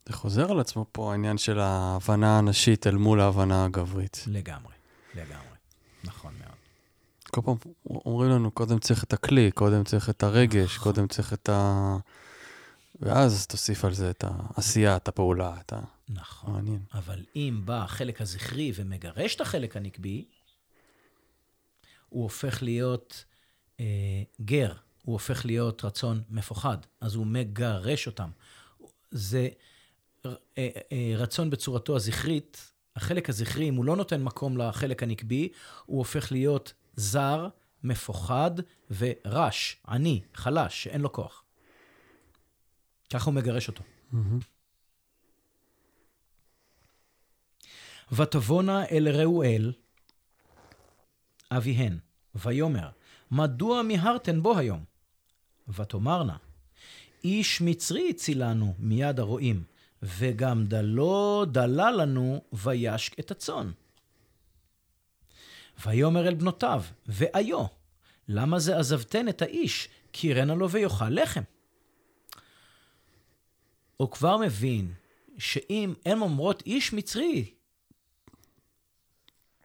זה חוזר על עצמו פה, העניין של ההבנה הנשית אל מול ההבנה הגברית. לגמרי, לגמרי. נכון מאוד. כל פעם אומרים לנו, קודם צריך את הכלי, קודם צריך את הרגש, נכון. קודם צריך את ה... ואז תוסיף על זה את העשייה, את הפעולה, את ה... נכון. מעניין. אבל אם בא החלק הזכרי ומגרש את החלק הנקבי, הוא הופך להיות אה, גר, הוא הופך להיות רצון מפוחד, אז הוא מגרש אותם. זה אה, אה, רצון בצורתו הזכרית, החלק הזכרי, אם הוא לא נותן מקום לחלק הנקבי, הוא הופך להיות זר, מפוחד ורש, עני, חלש, שאין לו כוח. ככה הוא מגרש אותו. מהמם. ותבואנה אל ראואל, אביהן, ויאמר, מדוע מיהרתן בו היום? ותאמרנה, איש מצרי הצילנו מיד הרועים, וגם דלו דלה לנו וישק את הצאן. ויאמר אל בנותיו, ואיו, למה זה עזבתן את האיש, כי רנה לו ויאכל לחם? הוא כבר מבין שאם הן אומרות איש מצרי,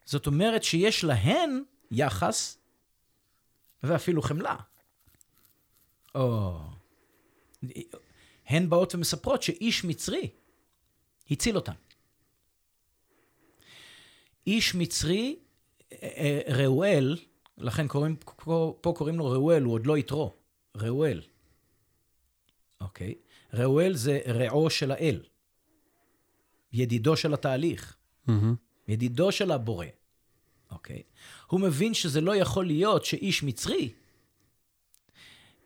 זאת אומרת שיש להן יחס ואפילו חמלה. או... הן באות ומספרות שאיש מצרי הציל אותן. איש מצרי, אה, אה, ראואל, לכן קוראים, פה, קוראים לו ראואל, הוא עוד לא יתרו. ראואל. אוקיי? ראואל זה רעו של האל. ידידו של התהליך. מהמם. ידידו של הבורא, אוקיי? הוא מבין שזה לא יכול להיות שאיש מצרי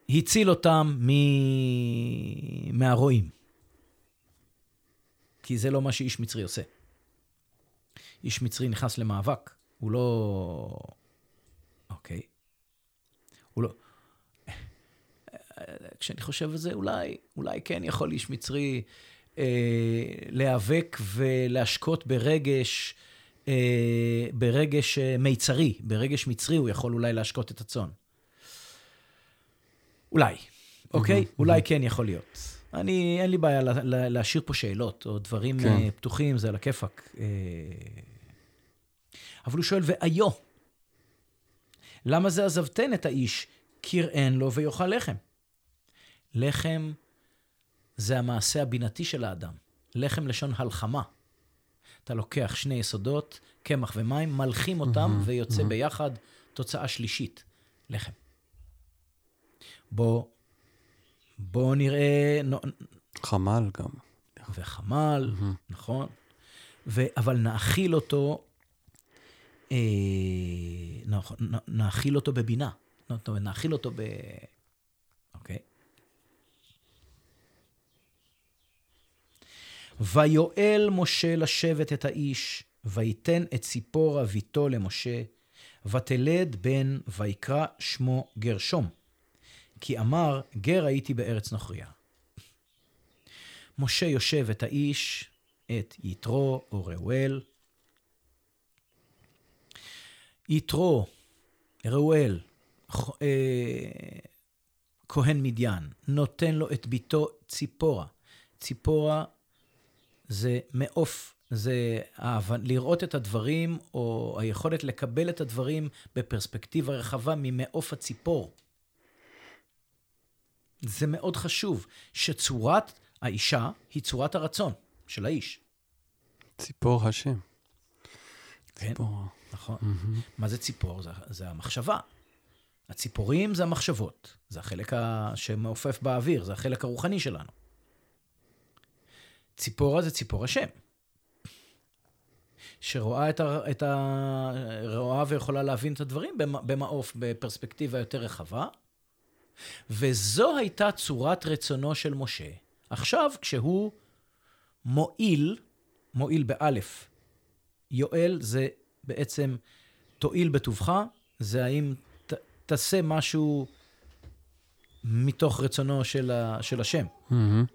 הציל אותם מ... מהרועים. כי זה לא מה שאיש מצרי עושה. איש מצרי נכנס למאבק, הוא לא... אוקיי. הוא לא... כשאני חושב על זה, אולי, אולי כן יכול איש מצרי אה, להיאבק ולהשקות ברגש, אה, ברגש אה, מיצרי, ברגש מצרי הוא יכול אולי להשקות את הצאן. אולי, אוקיי? אולי כן יכול להיות. אני, אין לי בעיה לה, לה, להשאיר פה שאלות או דברים כן. כן. פתוחים, זה על הכיפאק. אה, אבל הוא שואל, ואיו? למה זה עזבתן את האיש? קראן לו ויאכל לחם. לחם זה המעשה הבינתי של האדם. לחם לשון הלחמה. אתה לוקח שני יסודות, קמח ומים, מלחים אותם, ויוצא. ביחד תוצאה שלישית, לחם. בוא, בוא נראה, חמל גם. וחמל. נכון? ו, אבל נאכיל אותו, אה, נכון, נאכיל אותו בבינה. זאת אומרת, נאכיל אותו ב... אוקיי. ויואל משה לשבת את האיש, ויתן את ציפורה ביתו למשה, ותלד בן, ויקרא שמו גרשום. כי אמר, גר הייתי בארץ נוכריה. משה יושב את האיש, את יתרו או ראואל. יתרו, ראואל, אה, כהן מדיין, נותן לו את ביתו ציפורה. ציפורה זה מעוף, זה לראות את הדברים, או היכולת לקבל את הדברים בפרספקטיבה רחבה ממעוף הציפור. זה מאוד חשוב, שצורת האישה היא צורת הרצון של האיש. ציפור השם. כן. ציפור. נכון. מהמם. מה זה ציפור? זה, זה המחשבה. הציפורים זה המחשבות. זה החלק ה... שמעופף באוויר, זה החלק הרוחני שלנו. ציפורה זה ציפור השם. שרואה את ה... את ה... רואה ויכולה להבין את הדברים במ- במעוף, בפרספקטיבה יותר רחבה. וזו הייתה צורת רצונו של משה. עכשיו, כשהוא מועיל, מועיל באלף, יואל זה בעצם תועיל בטובך, זה האם ת, תעשה משהו מתוך רצונו של, ה, של השם. מהמם.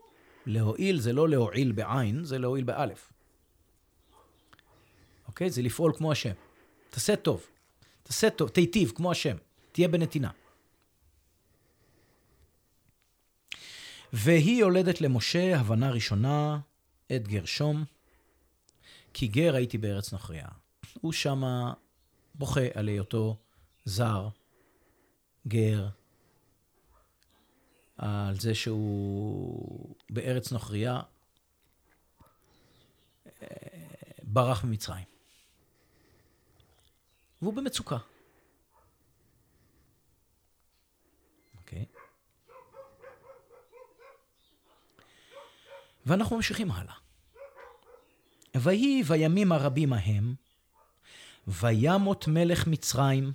להועיל זה לא להועיל בעין, זה להועיל באלף. אוקיי? זה לפעול כמו השם. תעשה טוב. תעשה טוב, תיטיב כמו השם. תהיה בנתינה. והיא יולדת למשה הבנה ראשונה את גרשום, כי גר הייתי בארץ נכריה. הוא שמה בוכה על היותו זר, גר, על זה שהוא בארץ נוכריה, אה, ברח ממצרים. והוא במצוקה. אוקיי? ואנחנו ממשיכים הלאה. ויהי בימים הרבים ההם, וימות מלך מצרים,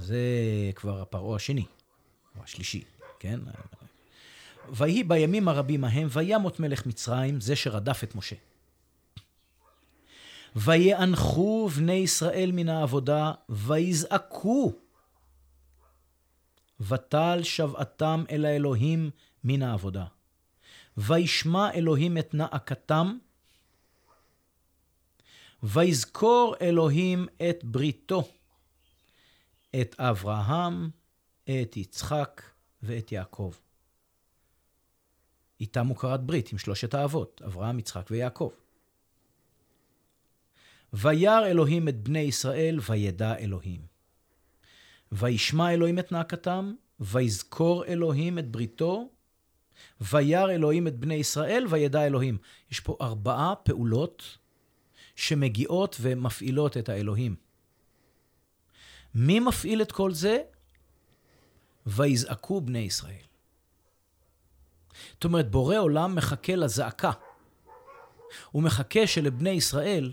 זה כבר הפרעה השני, או השלישי, כן? ויהי בימים הרבים ההם, וימות מלך מצרים, זה שרדף את משה. ויאנחו בני ישראל מן העבודה, ויזעקו. ותל שבעתם אל האלוהים מן העבודה. וישמע אלוהים את נאקתם, ויזכור אלוהים את בריתו, את אברהם, את יצחק ואת יעקב. איתם הוא כרת ברית עם שלושת האבות, אברהם, יצחק ויעקב. וירא אלוהים את בני ישראל, וידע אלוהים. וישמע אלוהים את נאקתם, ויזכור אלוהים את בריתו, וירא אלוהים את בני ישראל, וידע אלוהים. יש פה ארבעה פעולות שמגיעות ומפעילות את האלוהים. מי מפעיל את כל זה? ויזעקו בני ישראל. זאת אומרת, בורא עולם מחכה לזעקה. הוא מחכה שלבני ישראל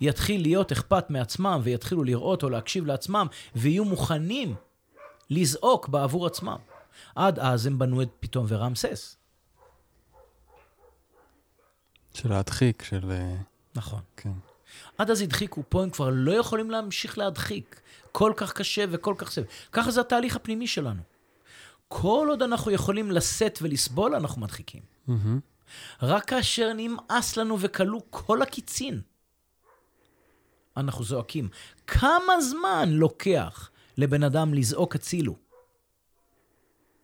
יתחיל להיות אכפת מעצמם ויתחילו לראות או להקשיב לעצמם ויהיו מוכנים לזעוק בעבור עצמם. עד אז הם בנו את פתאום ורעמסס. של להדחיק, של... אה, נכון. כן. עד אז הדחיקו, פה הם כבר לא יכולים להמשיך להדחיק. כל כך קשה וכל כך סבל. ככה זה התהליך הפנימי שלנו. כל עוד אנחנו יכולים לשאת ולסבול, אנחנו מדחיקים. מהמם. רק כאשר נמאס לנו וכלו כל הקיצין, אנחנו זועקים. כמה זמן לוקח לבן אדם לזעוק הצילו?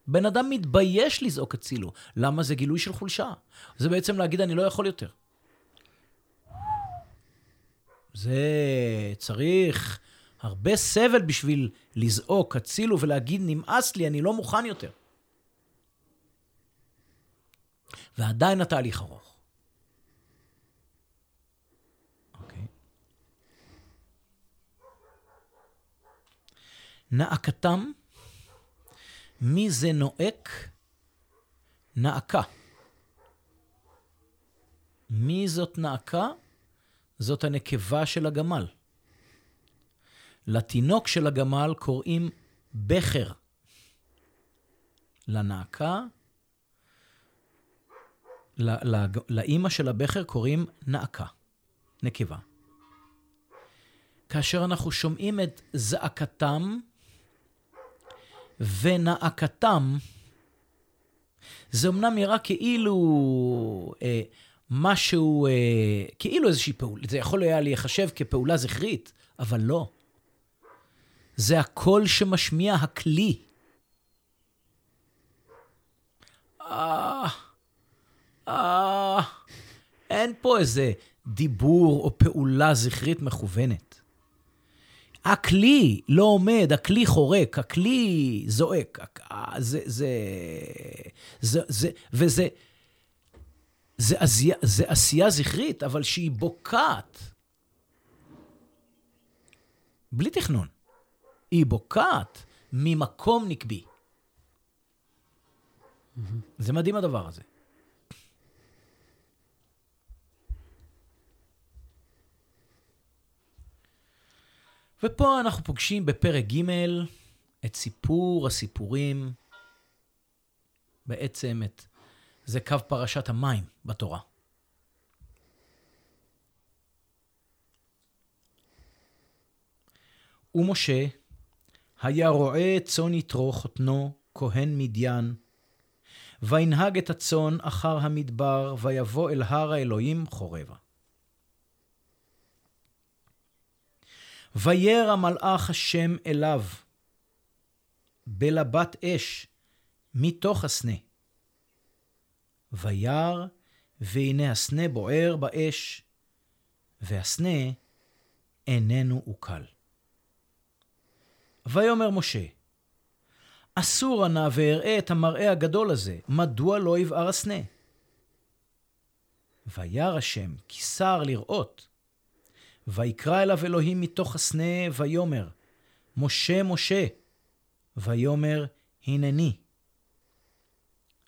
בן אדם מתבייש לזעוק הצילו. למה? זה גילוי של חולשה. זה בעצם להגיד, אני לא יכול יותר. זה צריך הרבה סבל בשביל לזעוק הצילו ולהגיד, נמאס לי, אני לא מוכן יותר. ועדיין התהליך ארוך. אוקיי. נאקתם, מי זה נואק? נאקה. מי זאת נאקה? זאת הנקבה של הגמל. לתינוק של הגמל קוראים בכר. לנאקה, ל- ל- לאימא של הבכר קוראים נאקה, נקבה. כאשר אנחנו שומעים את זעקתם ונאקתם, זה אמנם נראה כאילו אה, משהו, אה, כאילו איזושהי פעולה, זה יכול היה להיחשב כפעולה זכרית, אבל לא. זה הקול שמשמיע הכלי. אה, אה, אין פה איזה דיבור או פעולה זכרית מכוונת. הכלי לא עומד, הכלי חורק, הכלי זועק. אה, זה, זה, זה, זה, וזה, זה עשייה, זה עשייה זכרית, אבל שהיא בוקעת. בלי תכנון. היא בוקעת ממקום נקבי. זה מדהים הדבר הזה. ופה אנחנו פוגשים בפרק ג' את סיפור הסיפורים, בעצם את, זה קו פרשת המים בתורה. ומשה היה רועה צאן יתרו חותנו, כהן מדיין, וינהג את הצאן אחר המדבר, ויבוא אל הר האלוהים חורבה. וירא מלאך השם אליו, בלבת אש, מתוך הסנה. וירא, והנה הסנה בוער באש, והסנה איננו עוקל. ויאמר משה, אסור נא ואראה את המראה הגדול הזה, מדוע לא יבער הסנה? וירא השם, כי שר לראות. ויקרא אליו אלוהים מתוך הסנה, ויאמר, משה, משה. ויאמר, הנני.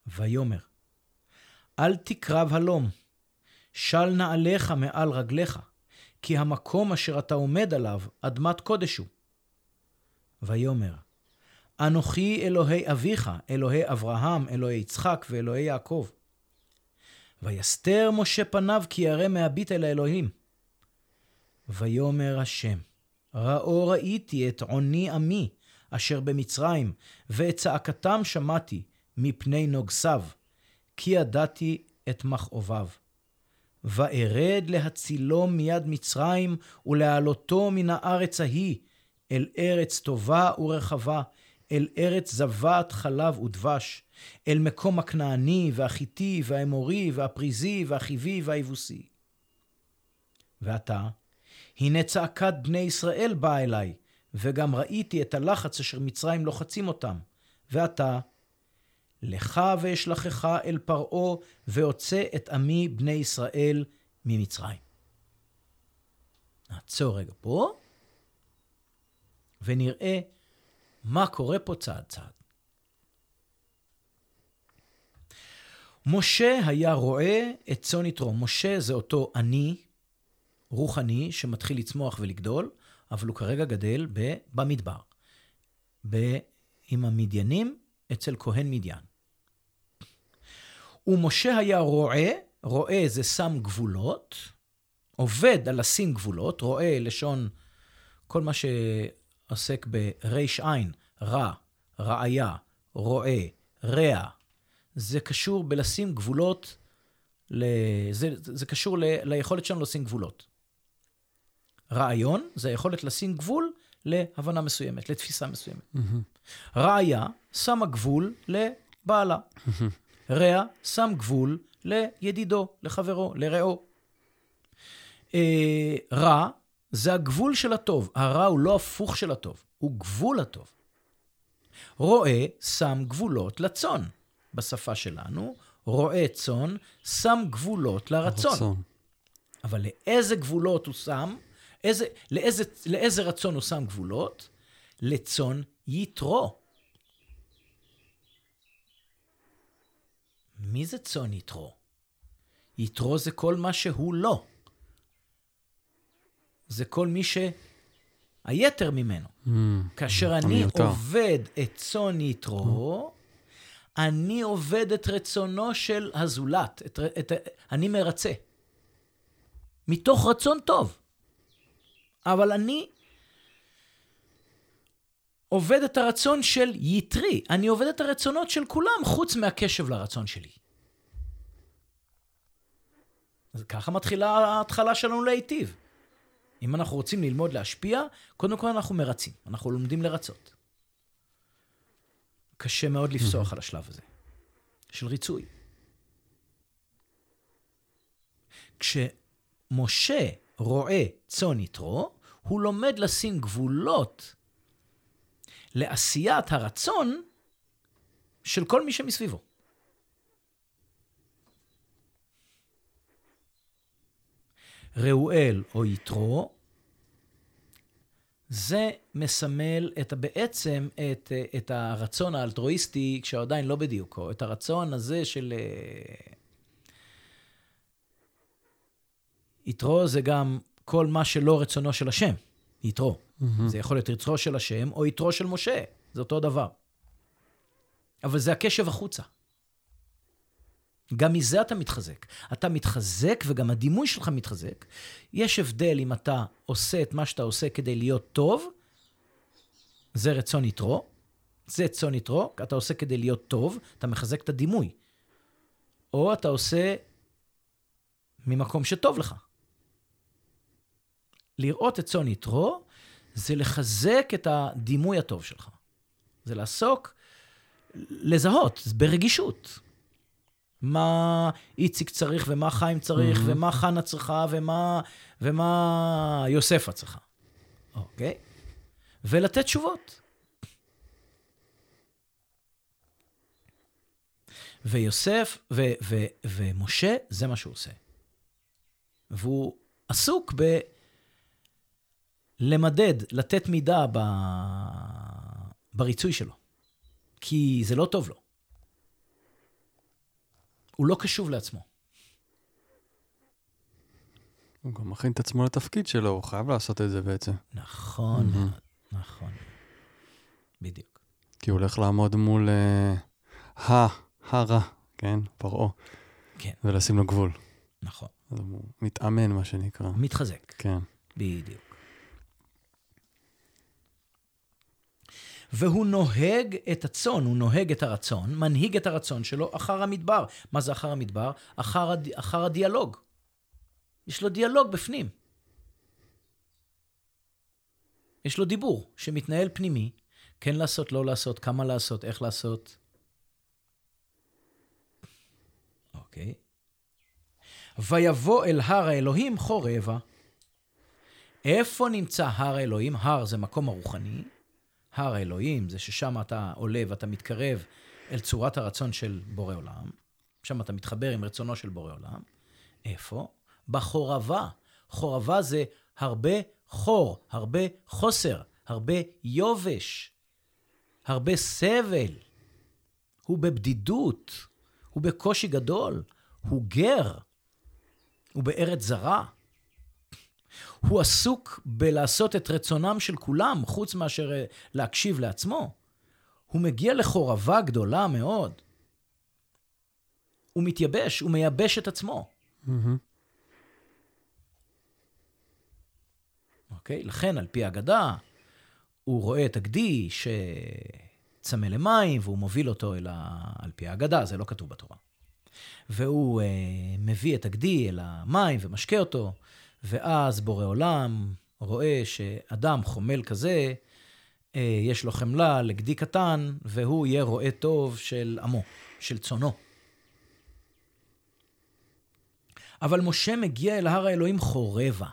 ויאמר, אל תקרב הלום, של נעליך מעל רגליך, כי המקום אשר אתה עומד עליו, אדמת קודש הוא. ויאמר, אנוכי אלוהי אביך, אלוהי אברהם, אלוהי יצחק ואלוהי יעקב. ויסתר משה פניו כי ירא מהביט אל האלוהים. ויאמר השם, ראו ראיתי את עוני עמי, אשר במצרים, ואת צעקתם שמעתי מפני נוגסיו, כי ידעתי את מכאוביו. וארד להצילו מיד מצרים, ולהעלותו מן הארץ ההיא, אל ארץ טובה ורחבה, אל ארץ זבת חלב ודבש, אל מקום הכנעני והחיטי והאמורי והפריזי והחיבי והיבוסי. ועתה, הנה צעקת בני ישראל באה אליי, וגם ראיתי את הלחץ אשר מצרים לוחצים אותם. ועתה, לך ואשלחך אל פרעה, והוצא את עמי בני ישראל ממצרים. נעצור רגע פה, ונראה מה קורה פה צעד צעד. משה היה רואה את צאן יתרו. משה זה אותו אני רוחני שמתחיל לצמוח ולגדול, אבל הוא כרגע גדל במדבר. עם המדיינים אצל כהן מדיין. ומשה היה רועה, רועה זה שם גבולות, עובד על לשים גבולות, רועה לשון כל מה שעוסק בריש עין, רע, רעיה, רועה, רע. זה קשור בלשים גבולות, ל... זה, זה קשור ל... ליכולת שלנו לשים גבולות. רעיון זה היכולת לשים גבול להבנה מסוימת, לתפיסה מסוימת. Mm-hmm. ראיה שמה גבול לבעלה. Mm-hmm. רע שם גבול לידידו, לחברו, לרעו. אה, רע זה הגבול של הטוב. הרע הוא לא הפוך של הטוב, הוא גבול הטוב. רועה שם גבולות לצאן. בשפה שלנו, רועה צאן שם גבולות לרצון. רצון. אבל לאיזה גבולות הוא שם? איזה, לאיזה, לאיזה רצון הוא שם גבולות? לצאן יתרו. מי זה צאן יתרו? יתרו זה כל מה שהוא לא. זה כל מי שהיתר ממנו. Mm, כאשר אני המיותר. עובד את צאן יתרו, mm. אני עובד את רצונו של הזולת. את, את, אני מרצה. מתוך רצון טוב. אבל אני עובד את הרצון של יתרי. אני עובד את הרצונות של כולם, חוץ מהקשב לרצון שלי. אז ככה מתחילה ההתחלה שלנו להיטיב. אם אנחנו רוצים ללמוד להשפיע, קודם כל אנחנו מרצים, אנחנו לומדים לרצות. קשה מאוד לפסוח על השלב הזה, של ריצוי. כשמשה רואה צאן יתרו, הוא לומד לשים גבולות לעשיית הרצון של כל מי שמסביבו. ראואל או יתרו, זה מסמל את, בעצם את, את הרצון האלטרואיסטי, כשעדיין לא בדיוקו, את הרצון הזה של... אה, יתרו זה גם כל מה שלא רצונו של השם, יתרו. Mm-hmm. זה יכול להיות יתרו של השם או יתרו של משה, זה אותו דבר. אבל זה הקשב החוצה. גם מזה אתה מתחזק. אתה מתחזק וגם הדימוי שלך מתחזק. יש הבדל אם אתה עושה את מה שאתה עושה כדי להיות טוב, זה רצון יתרו, זה צאן יתרו, אתה עושה כדי להיות טוב, אתה מחזק את הדימוי. או אתה עושה ממקום שטוב לך. לראות את צאן יתרו זה לחזק את הדימוי הטוב שלך. זה לעסוק, לזהות, ברגישות. מה איציק צריך, ומה חיים צריך, mm-hmm. ומה חנה צריכה, ומה, ומה יוספה צריכה. אוקיי? ולתת תשובות. ויוסף ו, ו, ומשה, זה מה שהוא עושה. והוא עסוק ב... למדד, לתת מידה ב... בריצוי שלו. כי זה לא טוב לו. הוא לא קשוב לעצמו. הוא גם מכין את עצמו לתפקיד שלו, הוא חייב לעשות את זה בעצם. נכון, mm-hmm. נכון. בדיוק. כי הוא הולך לעמוד מול uh, ה, הרע, כן? פרעה. כן. ולשים לו גבול. נכון. אז הוא מתאמן, מה שנקרא. מתחזק. כן. בדיוק. והוא נוהג את הצאן, הוא נוהג את הרצון, מנהיג את הרצון שלו אחר המדבר. מה זה אחר המדבר? אחר, הד... אחר הדיאלוג. יש לו דיאלוג בפנים. יש לו דיבור שמתנהל פנימי, כן לעשות, לא לעשות, כמה לעשות, איך לעשות. אוקיי. ויבוא אל הר האלוהים חורבה. איפה נמצא הר האלוהים? הר זה מקום הרוחני, הר האלוהים, זה ששם אתה עולה ואתה מתקרב אל צורת הרצון של בורא עולם. שם אתה מתחבר עם רצונו של בורא עולם. איפה? בחורבה. חורבה זה הרבה חור, הרבה חוסר, הרבה יובש, הרבה סבל. הוא בבדידות, הוא בקושי גדול, הוא גר, הוא בארץ זרה. הוא עסוק בלעשות את רצונם של כולם, חוץ מאשר אה, להקשיב לעצמו. הוא מגיע לחורבה גדולה מאוד. הוא מתייבש, הוא מייבש את עצמו. אוקיי? לכן, על פי האגדה, הוא רואה את הגדי שצמא למים, והוא מוביל אותו אל ה... על פי האגדה, זה לא כתוב בתורה. והוא אה, מביא את הגדי אל המים ומשקה אותו, ואז בורא עולם רואה שאדם חומל כזה, אה, יש לו חמלה לגדי קטן, והוא יהיה רועה טוב של עמו, של צונו. אבל משה מגיע אל הר האלוהים חורבה.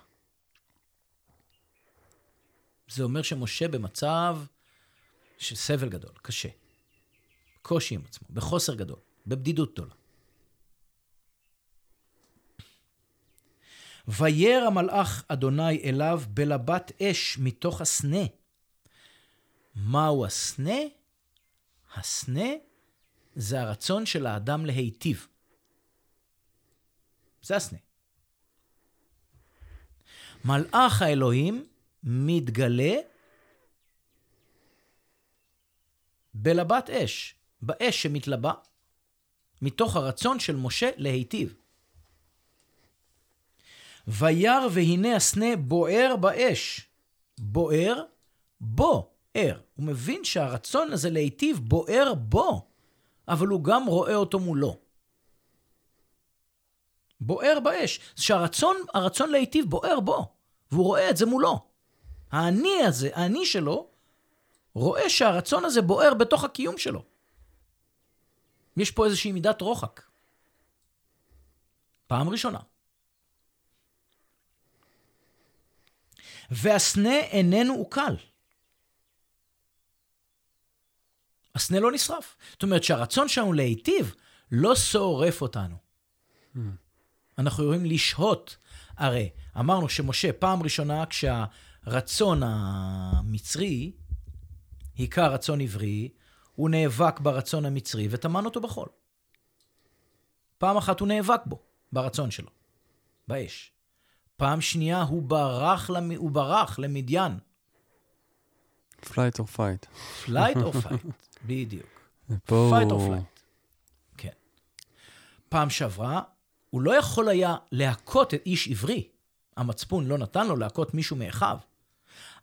זה אומר שמשה במצב של סבל גדול, קשה. קושי עם עצמו, בחוסר גדול, בבדידות גדולה. וירא המלאך אדוני אליו בלבת אש מתוך הסנה. מהו הסנה? הסנה זה הרצון של האדם להיטיב. זה הסנה. מלאך האלוהים מתגלה בלבת אש, באש שמתלבה, מתוך הרצון של משה להיטיב. וירא והנה הסנה בוער באש. בוער בו, ער. הוא מבין שהרצון הזה להיטיב בוער בו, אבל הוא גם רואה אותו מולו. בוער באש. שהרצון, הרצון להיטיב בוער בו, והוא רואה את זה מולו. האני הזה, האני שלו, רואה שהרצון הזה בוער בתוך הקיום שלו. יש פה איזושהי מידת רוחק. פעם ראשונה. והסנה איננו עוקל. הסנה לא נשרף. זאת אומרת שהרצון שלנו להיטיב לא שורף אותנו. אנחנו יכולים לשהות. הרי אמרנו שמשה, פעם ראשונה כשה... הרצון המצרי היכה רצון עברי, הוא נאבק ברצון המצרי וטמן אותו בחול. פעם אחת הוא נאבק בו, ברצון שלו, באש. פעם שנייה הוא ברח, למ... הוא ברח למדיין. flight או fight. flight או fight, בדיוק. פה fight או. flight. כן. פעם שעברה, הוא לא יכול היה להכות את איש עברי. המצפון לא נתן לו להכות מישהו מאחיו.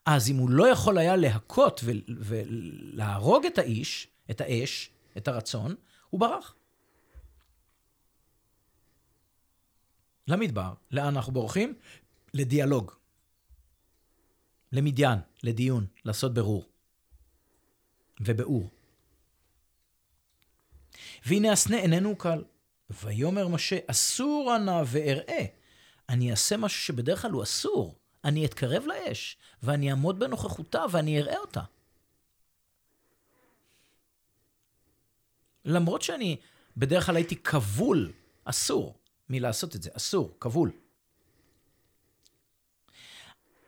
אז אם הוא לא יכול היה להכות ולהרוג את האיש, את האש, את הרצון, הוא ברח. למדבר. לאן אנחנו בורחים? לדיאלוג. למדיין, לדיון, לעשות ברור. וביאור. והנה הסנה איננו קל. ויאמר משה, אסור נא ואראה. אני אעשה משהו שבדרך כלל הוא אסור. אני אתקרב לאש, ואני אעמוד בנוכחותה, ואני אראה אותה. למרות שאני בדרך כלל הייתי כבול, אסור מלעשות את זה, אסור, כבול.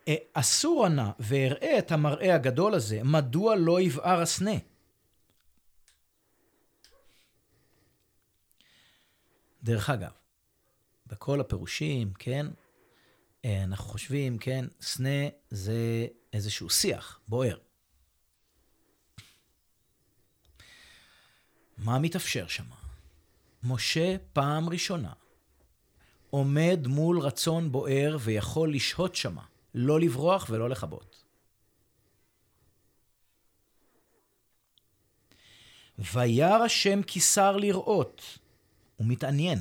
אה, אסור נא ואראה את המראה הגדול הזה, מדוע לא יבער הסנה? דרך אגב, בכל הפירושים, כן, אה, אנחנו חושבים, כן, סנה זה איזשהו שיח בוער. מה מתאפשר שם? משה פעם ראשונה עומד מול רצון בוער ויכול לשהות שמה, לא לברוח ולא לכבות. וירא השם כיסר לראות, הוא מתעניין.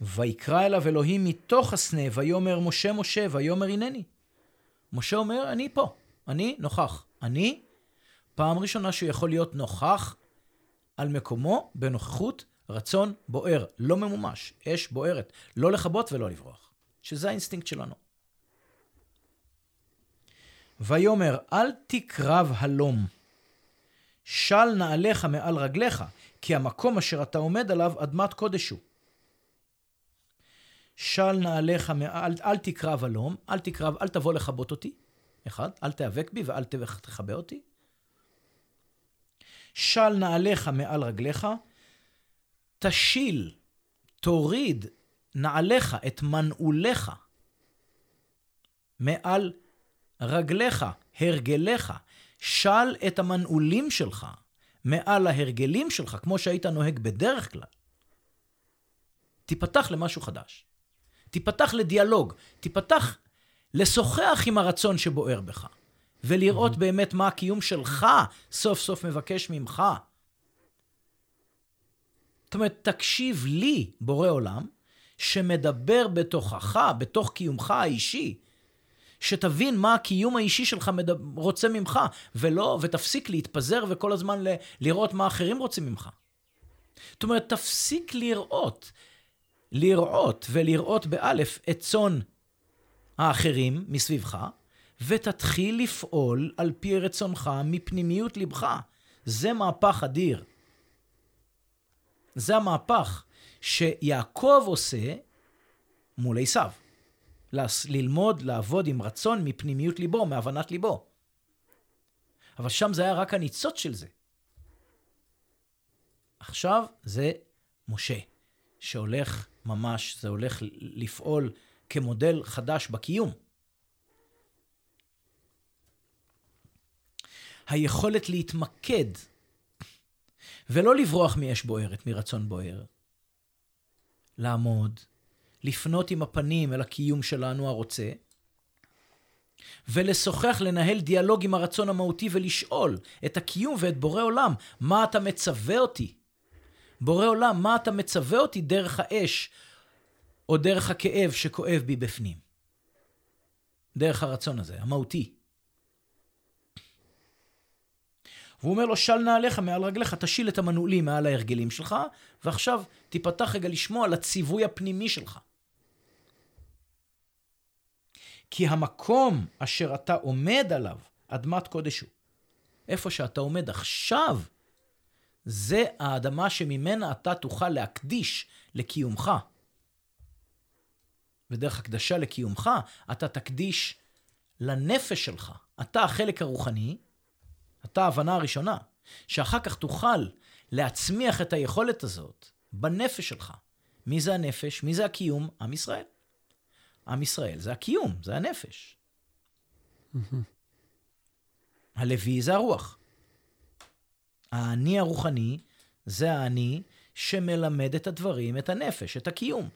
ויקרא אליו אלוהים מתוך הסנה, ויאמר משה משה, ויאמר הנני. משה אומר, אני פה, אני נוכח. אני, פעם ראשונה שהוא יכול להיות נוכח על מקומו בנוכחות רצון בוער, לא ממומש, אש בוערת, לא לכבות ולא לברוח, שזה האינסטינקט שלנו. ויאמר, אל תקרב הלום, של נעליך מעל רגליך, כי המקום אשר אתה עומד עליו אדמת קודש הוא. של נעליך, אל, אל תקרב הלום, אל תקרב, אל תבוא לכבות אותי, אחד, אל תיאבק בי ואל תכבה אותי. של נעליך מעל רגליך, תשיל, תוריד נעליך, את מנעוליך, מעל רגליך, הרגליך, של את המנעולים שלך מעל ההרגלים שלך, כמו שהיית נוהג בדרך כלל. תיפתח למשהו חדש. תיפתח לדיאלוג, תיפתח לשוחח עם הרצון שבוער בך, ולראות mm-hmm. באמת מה הקיום שלך סוף סוף מבקש ממך. זאת אומרת, תקשיב לי, בורא עולם, שמדבר בתוכך, בתוך קיומך האישי, שתבין מה הקיום האישי שלך מדבר, רוצה ממך, ולא, ותפסיק להתפזר וכל הזמן ל, לראות מה אחרים רוצים ממך. זאת אומרת, תפסיק לראות, לראות ולראות באלף את צאן האחרים מסביבך, ותתחיל לפעול על פי רצונך מפנימיות לבך. זה מהפך אדיר. זה המהפך שיעקב עושה מול עשיו. ללמוד לעבוד עם רצון מפנימיות ליבו, מהבנת ליבו. אבל שם זה היה רק הניצוץ של זה. עכשיו זה משה, שהולך ממש, זה הולך לפעול כמודל חדש בקיום. היכולת להתמקד ולא לברוח מאש בוערת, מרצון בוער. לעמוד, לפנות עם הפנים אל הקיום שלנו הרוצה, ולשוחח, לנהל דיאלוג עם הרצון המהותי ולשאול את הקיום ואת בורא עולם, מה אתה מצווה אותי? בורא עולם, מה אתה מצווה אותי דרך האש, או דרך הכאב שכואב בי בפנים? דרך הרצון הזה, המהותי. והוא אומר לו, של נעליך מעל רגליך, תשיל את המנעולים מעל ההרגלים שלך, ועכשיו תיפתח רגע לשמוע על הציווי הפנימי שלך. כי המקום אשר אתה עומד עליו, אדמת קודש הוא. איפה שאתה עומד עכשיו, זה האדמה שממנה אתה תוכל להקדיש לקיומך. ודרך הקדשה לקיומך, אתה תקדיש לנפש שלך. אתה החלק הרוחני, אתה ההבנה הראשונה, שאחר כך תוכל להצמיח את היכולת הזאת בנפש שלך. מי זה הנפש? מי זה הקיום? עם ישראל. עם ישראל זה הקיום, זה הנפש. הלוי זה הרוח. האני הרוחני זה האני שמלמד את הדברים, את הנפש, את הקיום.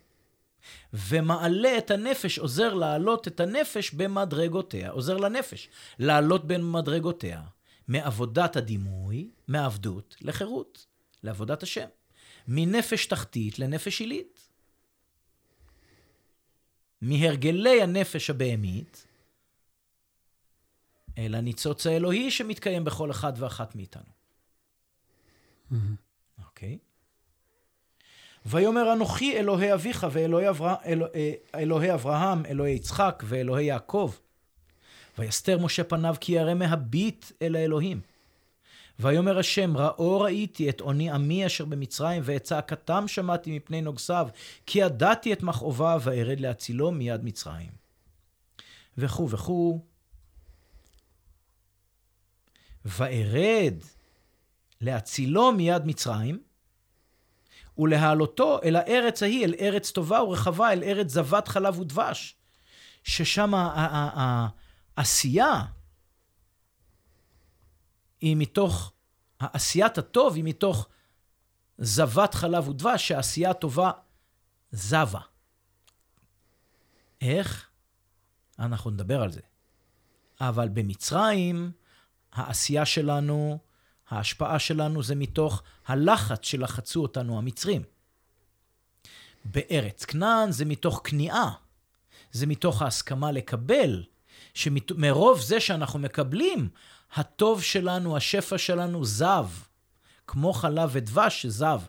ומעלה את הנפש, עוזר להעלות את הנפש במדרגותיה, עוזר לנפש לעלות במדרגותיה, מעבודת הדימוי, מעבדות לחירות, לעבודת השם. מנפש תחתית לנפש עילית. מהרגלי הנפש הבהמית אל הניצוץ האלוהי שמתקיים בכל אחד ואחת מאיתנו. אוקיי? Mm-hmm. Okay. ויאמר אנוכי אלוהי אביך ואלוהי אברה, אלוה, אלוהי אברהם, אלוהי יצחק ואלוהי יעקב. ויסתר משה פניו כי ירא מהביט אל האלוהים. ויאמר השם, ראו ראיתי את עוני עמי אשר במצרים, ואת צעקתם שמעתי מפני נוגסיו, כי ידעתי את מכאוביו, וארד להצילו מיד מצרים. וכו' וכו'. וארד להצילו מיד מצרים, ולהעלותו אל הארץ ההיא, אל ארץ טובה ורחבה, אל ארץ זבת חלב ודבש, ששם העשייה היא מתוך, העשיית הטוב היא מתוך זבת חלב ודבש, שהעשייה הטובה זבה. איך? אנחנו נדבר על זה. אבל במצרים, העשייה שלנו ההשפעה שלנו זה מתוך הלחץ שלחצו אותנו המצרים. בארץ כנען זה מתוך כניעה, זה מתוך ההסכמה לקבל, שמרוב זה שאנחנו מקבלים, הטוב שלנו, השפע שלנו זב, כמו חלב ודבש שזב,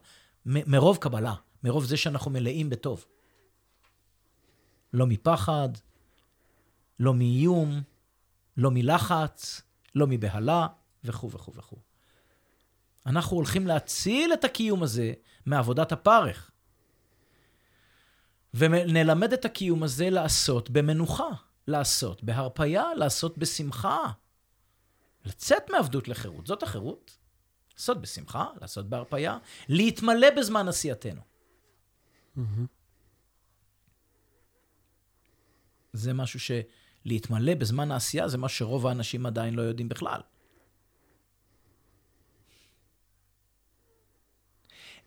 מרוב קבלה, מרוב זה שאנחנו מלאים בטוב. לא מפחד, לא מאיום, לא מלחץ, לא מבהלה, וכו' וכו' וכו'. אנחנו הולכים להציל את הקיום הזה מעבודת הפרך. ונלמד את הקיום הזה לעשות במנוחה, לעשות בהרפייה, לעשות בשמחה. לצאת מעבדות לחירות, זאת החירות. לעשות בשמחה, לעשות בהרפייה, להתמלא בזמן עשייתנו. Mm-hmm. זה משהו ש... להתמלא בזמן העשייה זה מה שרוב האנשים עדיין לא יודעים בכלל.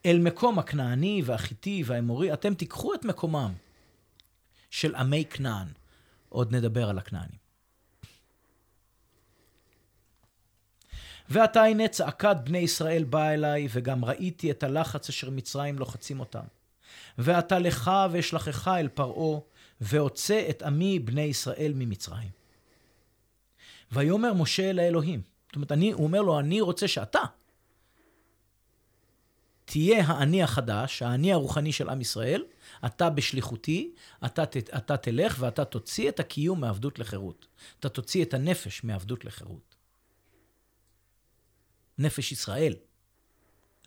אל מקום הכנעני והחיטי והאמורי, אתם תיקחו את מקומם של עמי כנען. עוד נדבר על הכנענים. ועתה הנה צעקת בני ישראל באה אליי, וגם ראיתי את הלחץ אשר מצרים לוחצים אותם. ועתה לך ואשלחך אל פרעה, והוצא את עמי בני ישראל ממצרים. ויאמר משה אל האלוהים. זאת אומרת, אני, הוא אומר לו, אני רוצה שאתה תהיה האני החדש, האני הרוחני של עם ישראל, אתה בשליחותי, אתה, אתה תלך ואתה תוציא את הקיום מעבדות לחירות. אתה תוציא את הנפש מעבדות לחירות. נפש ישראל,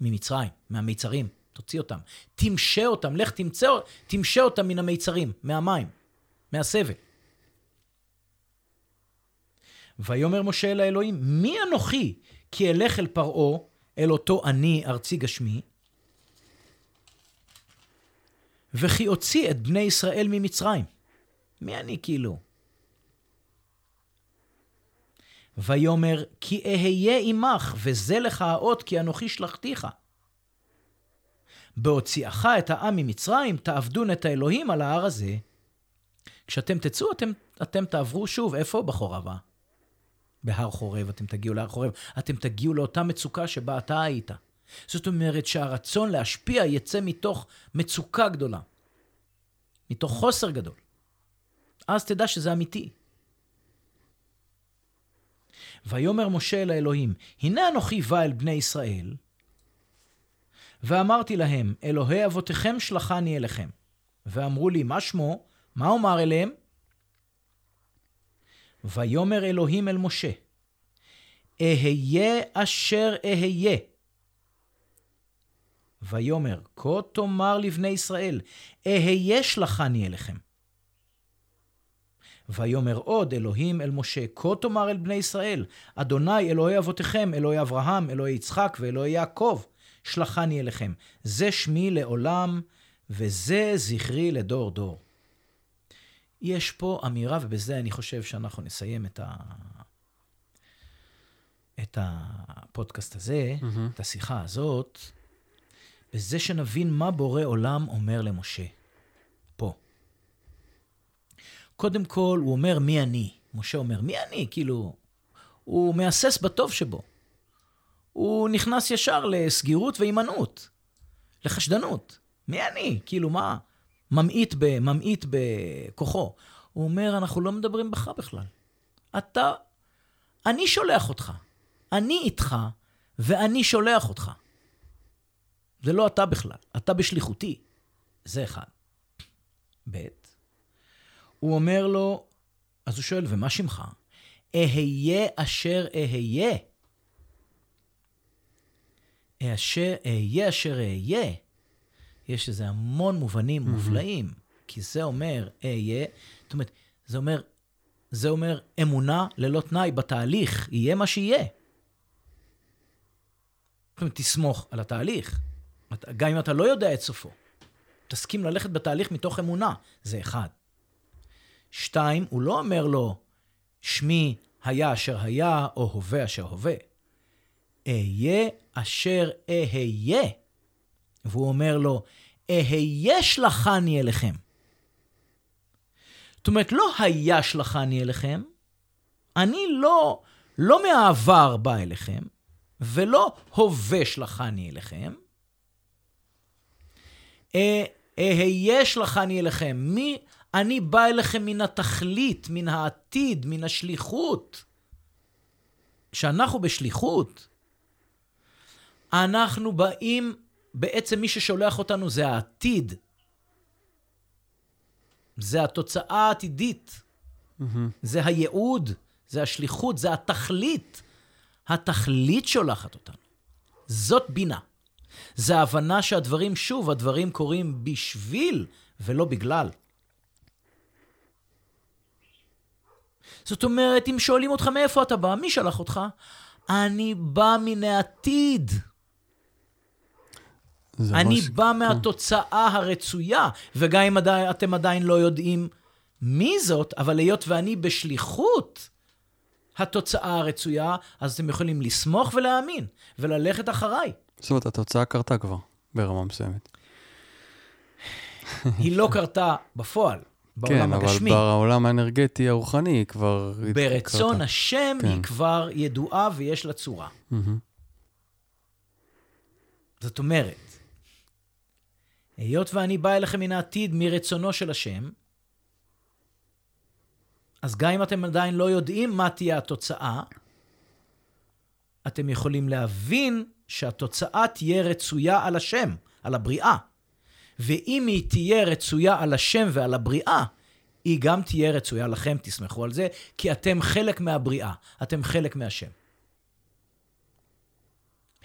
ממצרים, מהמיצרים, תוציא אותם. תמשה אותם, לך תמצא, תמשה אותם מן המיצרים, מהמים, מהסבל. ויאמר משה אל האלוהים, מי אנוכי כי אלך אל פרעה, אל אותו אני ארצי גשמי, וכי אוציא את בני ישראל ממצרים. מי אני כאילו? ויאמר, כי אהיה עמך, וזה לך האות, כי אנוכי שלחתיך. בהוציאך את העם ממצרים, תעבדון את האלוהים על ההר הזה. כשאתם תצאו, אתם, אתם תעברו שוב, איפה? בחורבה. בהר חורב, אתם תגיעו להר חורב. אתם תגיעו לאותה מצוקה שבה אתה היית. זאת אומרת שהרצון להשפיע יצא מתוך מצוקה גדולה, מתוך חוסר גדול. אז תדע שזה אמיתי. ויאמר משה אל האלוהים, הנה אנוכי בא אל בני ישראל, ואמרתי להם, אלוהי אבותיכם שלחני אליכם. ואמרו לי, מה שמו? מה אומר אליהם? ויאמר אלוהים אל משה, אהיה אשר אהיה. ויאמר, כה תאמר לבני ישראל, אהיה שלחני אליכם. ויאמר עוד אלוהים אל משה, כה תאמר אל בני ישראל, אדוני אלוהי אבותיכם, אלוהי אברהם, אלוהי יצחק ואלוהי יעקב, שלחני אליכם. זה שמי לעולם, וזה זכרי לדור דור. יש פה אמירה, ובזה אני חושב שאנחנו נסיים את, ה... את הפודקאסט הזה, mm-hmm. את השיחה הזאת, בזה שנבין מה בורא עולם אומר למשה. פה. קודם כל, הוא אומר, מי אני? משה אומר, מי אני? כאילו, הוא מהסס בטוב שבו. הוא נכנס ישר לסגירות והימנעות, לחשדנות. מי אני? כאילו, מה? ממעיט, ב, ממעיט בכוחו. הוא אומר, אנחנו לא מדברים בך בכלל. אתה, אני שולח אותך. אני איתך, ואני שולח אותך. זה לא אתה בכלל, אתה בשליחותי. זה אחד. ב', הוא אומר לו, אז הוא שואל, ומה שמך? אהיה אשר אהיה. אשר אהיה אשר אהיה. יש איזה המון מובנים mm-hmm. מופלאים, כי זה אומר אהיה, זאת אומרת, זה אומר, זה אומר אמונה ללא תנאי בתהליך, יהיה מה שיהיה. זאת אומרת, תסמוך על התהליך, גם אם אתה לא יודע את סופו. תסכים ללכת בתהליך מתוך אמונה, זה אחד. שתיים, הוא לא אומר לו, שמי היה אשר היה, או הווה אשר הווה. אהיה אשר אהיה. והוא אומר לו, אהיה שלחני אליכם. זאת אומרת, לא היה שלחני אליכם, אני לא, לא מהעבר בא אליכם, ולא הווה שלחני אליכם. אהיה שלחני אליכם. מי, אני בא אליכם מן התכלית, מן העתיד, מן השליחות. כשאנחנו בשליחות, אנחנו באים, בעצם מי ששולח אותנו זה העתיד. זה התוצאה העתידית. Mm-hmm. זה הייעוד, זה השליחות, זה התכלית. התכלית שולחת אותנו. זאת בינה. זה ההבנה שהדברים, שוב, הדברים קורים בשביל ולא בגלל. זאת אומרת, אם שואלים אותך מאיפה אתה בא, מי שלח אותך? אני בא מן העתיד. אני ש... בא כן. מהתוצאה הרצויה, וגם אם עדי, אתם עדיין לא יודעים מי זאת, אבל היות ואני בשליחות התוצאה הרצויה, אז אתם יכולים לסמוך ולהאמין, וללכת אחריי. זאת אומרת, התוצאה קרתה כבר, ברמה מסוימת. היא לא קרתה בפועל. בעולם כן, הגשמי. כן, אבל בעולם האנרגטי הרוחני היא כבר... ברצון קרתה. השם כן. היא כבר ידועה ויש לה צורה. Mm-hmm. זאת אומרת, היות ואני בא אליכם מן העתיד מרצונו של השם, אז גם אם אתם עדיין לא יודעים מה תהיה התוצאה, אתם יכולים להבין שהתוצאה תהיה רצויה על השם, על הבריאה. ואם היא תהיה רצויה על השם ועל הבריאה, היא גם תהיה רצויה לכם, תסמכו על זה, כי אתם חלק מהבריאה, אתם חלק מהשם.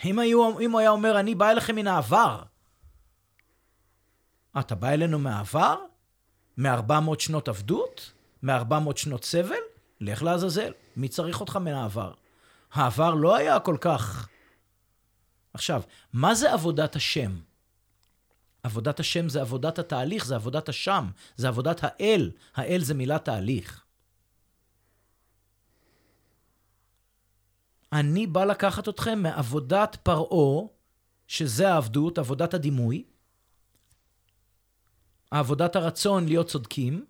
אם, היו, אם הוא היה אומר, אני בא אליכם מן העבר, אתה בא אלינו מהעבר? מ-400 שנות עבדות? מ-400 שנות סבל? לך לעזאזל, מי צריך אותך מהעבר? העבר לא היה כל כך... עכשיו, מה זה עבודת השם? עבודת השם זה עבודת התהליך, זה עבודת השם, זה עבודת האל. האל זה מילת תהליך. אני בא לקחת אתכם מעבודת פרעה, שזה העבדות, עבודת הדימוי, עבודת הרצון להיות צודקים,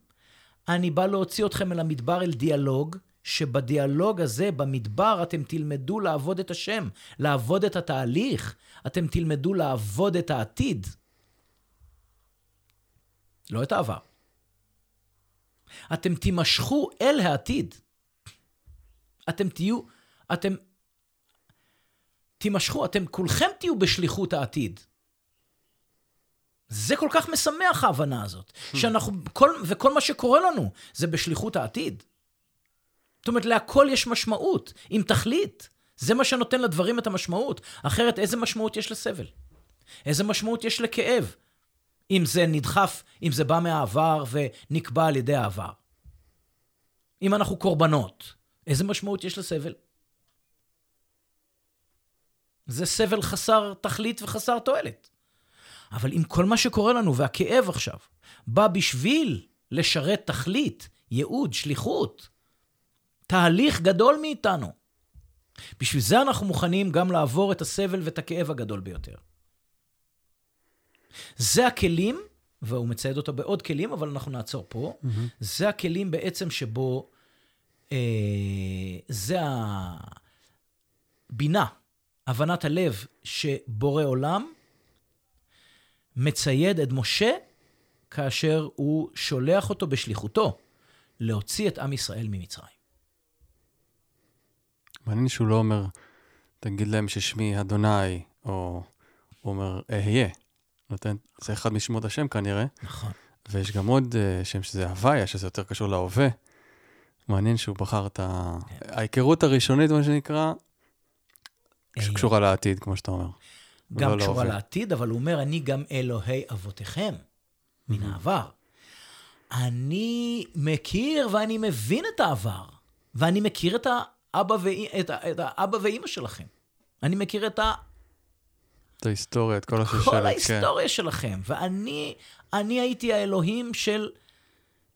אני בא להוציא אתכם אל המדבר אל דיאלוג, שבדיאלוג הזה, במדבר, אתם תלמדו לעבוד את השם, לעבוד את התהליך, אתם תלמדו לעבוד את העתיד. לא את העבר. אתם תימשכו אל העתיד. אתם תהיו, אתם תימשכו, אתם כולכם תהיו בשליחות העתיד. זה כל כך משמח ההבנה הזאת, hmm. שאנחנו, כל, וכל מה שקורה לנו זה בשליחות העתיד. זאת אומרת, להכל יש משמעות, עם תכלית. זה מה שנותן לדברים את המשמעות. אחרת, איזה משמעות יש לסבל? איזה משמעות יש לכאב? אם זה נדחף, אם זה בא מהעבר ונקבע על ידי העבר. אם אנחנו קורבנות, איזה משמעות יש לסבל? זה סבל חסר תכלית וחסר תועלת. אבל אם כל מה שקורה לנו, והכאב עכשיו, בא בשביל לשרת תכלית, ייעוד, שליחות, תהליך גדול מאיתנו, בשביל זה אנחנו מוכנים גם לעבור את הסבל ואת הכאב הגדול ביותר. זה הכלים, והוא מצייד אותו בעוד כלים, אבל אנחנו נעצור פה. Mm-hmm. זה הכלים בעצם שבו, אה, זה הבינה, הבנת הלב שבורא עולם מצייד את משה כאשר הוא שולח אותו בשליחותו להוציא את עם ישראל ממצרים. מעניין שהוא לא אומר, תגיד להם ששמי אדוני, או הוא אומר, אהיה. נותן, זה אחד משמות השם כנראה. נכון. ויש גם עוד uh, שם שזה הוויה, שזה יותר קשור להווה. מעניין שהוא בחר את ה... כן. ההיכרות הראשונית, מה שנקרא, שקשורה לעתיד, כמו שאתה אומר. גם לא קשורה לעתיד, אבל הוא אומר, אני גם אלוהי אבותיכם, מן העבר. אני מכיר ואני מבין את העבר, ואני מכיר את האבא, ואי, את, את האבא ואימא שלכם. אני מכיר את ה... את ההיסטוריה, את כל השושלת, כן. כל ההיסטוריה. שלכם. ואני אני הייתי האלוהים של...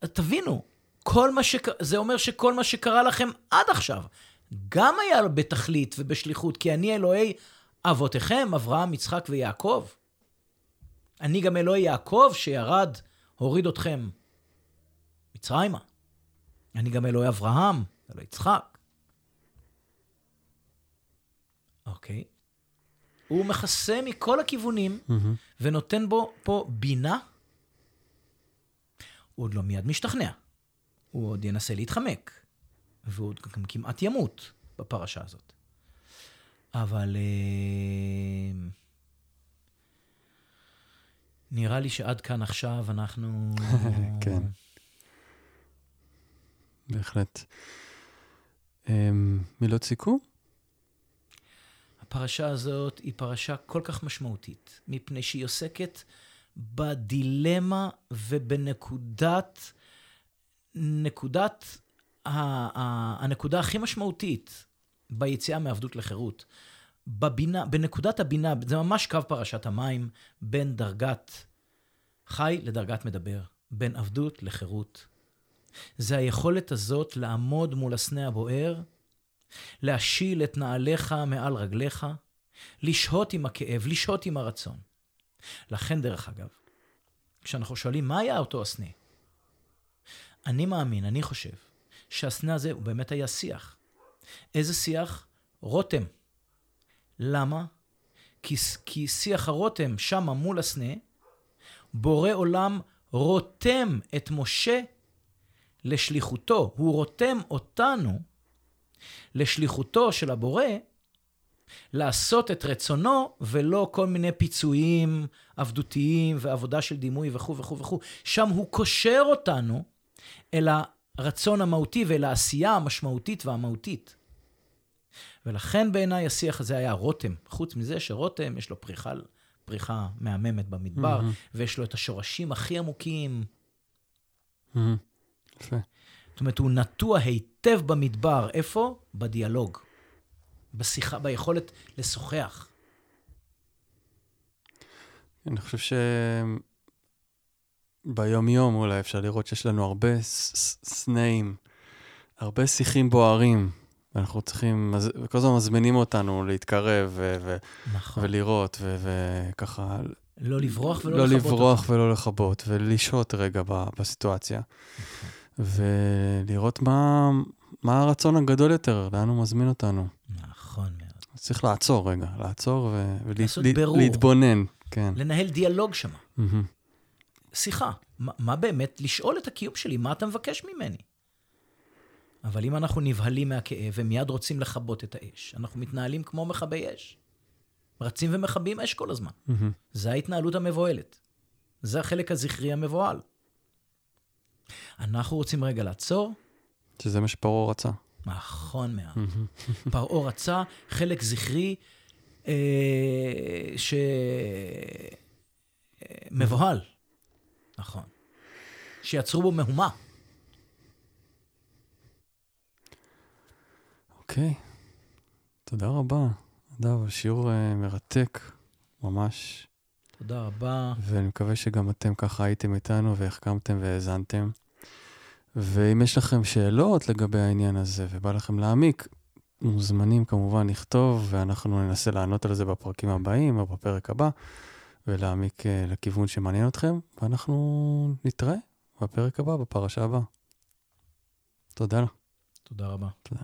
תבינו, כל מה שקרה, זה אומר שכל מה שקרה לכם עד עכשיו, גם היה בתכלית ובשליחות, כי אני אלוהי אבותיכם, אברהם, יצחק ויעקב. אני גם אלוהי יעקב שירד, הוריד אתכם מצרימה. אני גם אלוהי אברהם, אלוהי יצחק. אוקיי. הוא מכסה מכל הכיוונים mm-hmm. ונותן בו פה בינה. הוא עוד לא מיד משתכנע. הוא עוד ינסה להתחמק. והוא עוד גם כמעט ימות בפרשה הזאת. אבל אה, נראה לי שעד כאן עכשיו אנחנו... כן. בהחלט. אמ, מילות סיכום? הפרשה הזאת היא פרשה כל כך משמעותית, מפני שהיא עוסקת בדילמה ובנקודת, נקודת, הנקודה הכי משמעותית ביציאה מעבדות לחירות. בבינה, בנקודת הבינה, זה ממש קו פרשת המים בין דרגת חי לדרגת מדבר, בין עבדות לחירות. זה היכולת הזאת לעמוד מול הסנה הבוער, להשיל את נעליך מעל רגליך, לשהות עם הכאב, לשהות עם הרצון. לכן, דרך אגב, כשאנחנו שואלים מה היה אותו הסנה, אני מאמין, אני חושב, שהסנה הזה הוא באמת היה שיח. איזה שיח? רותם. למה? כי, כי שיח הרותם, שמה מול הסנה, בורא עולם רותם את משה לשליחותו. הוא רותם אותנו לשליחותו של הבורא, לעשות את רצונו, ולא כל מיני פיצויים עבדותיים ועבודה של דימוי וכו' וכו' וכו'. שם הוא קושר אותנו אל הרצון המהותי ואל העשייה המשמעותית והמהותית. ולכן בעיניי השיח הזה היה רותם. חוץ מזה שרותם, יש לו פריחה, פריחה מהממת במדבר, mm-hmm. ויש לו את השורשים הכי עמוקים. Mm-hmm. זאת אומרת, הוא נטוע היטב במדבר. איפה? בדיאלוג. בשיחה, ביכולת לשוחח. אני חושב שביום-יום אולי אפשר לראות שיש לנו הרבה סנאים, הרבה שיחים בוערים. ואנחנו צריכים, כל הזמן מזמינים אותנו להתקרב ו- ו- נכון. ולראות, וככה... לא לברוח ולא לא לכבות. לא לברוח אותם. ולא לכבות, ולשהות רגע בסיטואציה. נכון. ולראות מה, מה הרצון הגדול יותר, לאן הוא מזמין אותנו. נכון מאוד. צריך לעצור רגע, לעצור ולהתבונן. כן. לנהל דיאלוג שם. Mm-hmm. שיחה, מה, מה באמת, לשאול את הקיום שלי, מה אתה מבקש ממני? אבל אם אנחנו נבהלים מהכאב ומיד רוצים לכבות את האש, אנחנו מתנהלים כמו מכבי אש. רצים ומכבים אש כל הזמן. Mm-hmm. זה ההתנהלות המבוהלת. זה החלק הזכרי המבוהל. אנחנו רוצים רגע לעצור. שזה מה שפרעה רצה. נכון מאוד. פרעה רצה חלק זכרי אה, שמבוהל. נכון. שיצרו בו מהומה. אוקיי, תודה רבה. נדב, שיעור uh, מרתק, ממש. תודה רבה. ואני מקווה שגם אתם ככה הייתם איתנו והחכמתם והאזנתם. ואם יש לכם שאלות לגבי העניין הזה ובא לכם להעמיק, מוזמנים כמובן לכתוב, ואנחנו ננסה לענות על זה בפרקים הבאים או בפרק הבא, ולהעמיק uh, לכיוון שמעניין אתכם, ואנחנו נתראה בפרק הבא, בפרשה הבאה. תודה. תודה רבה. תודה.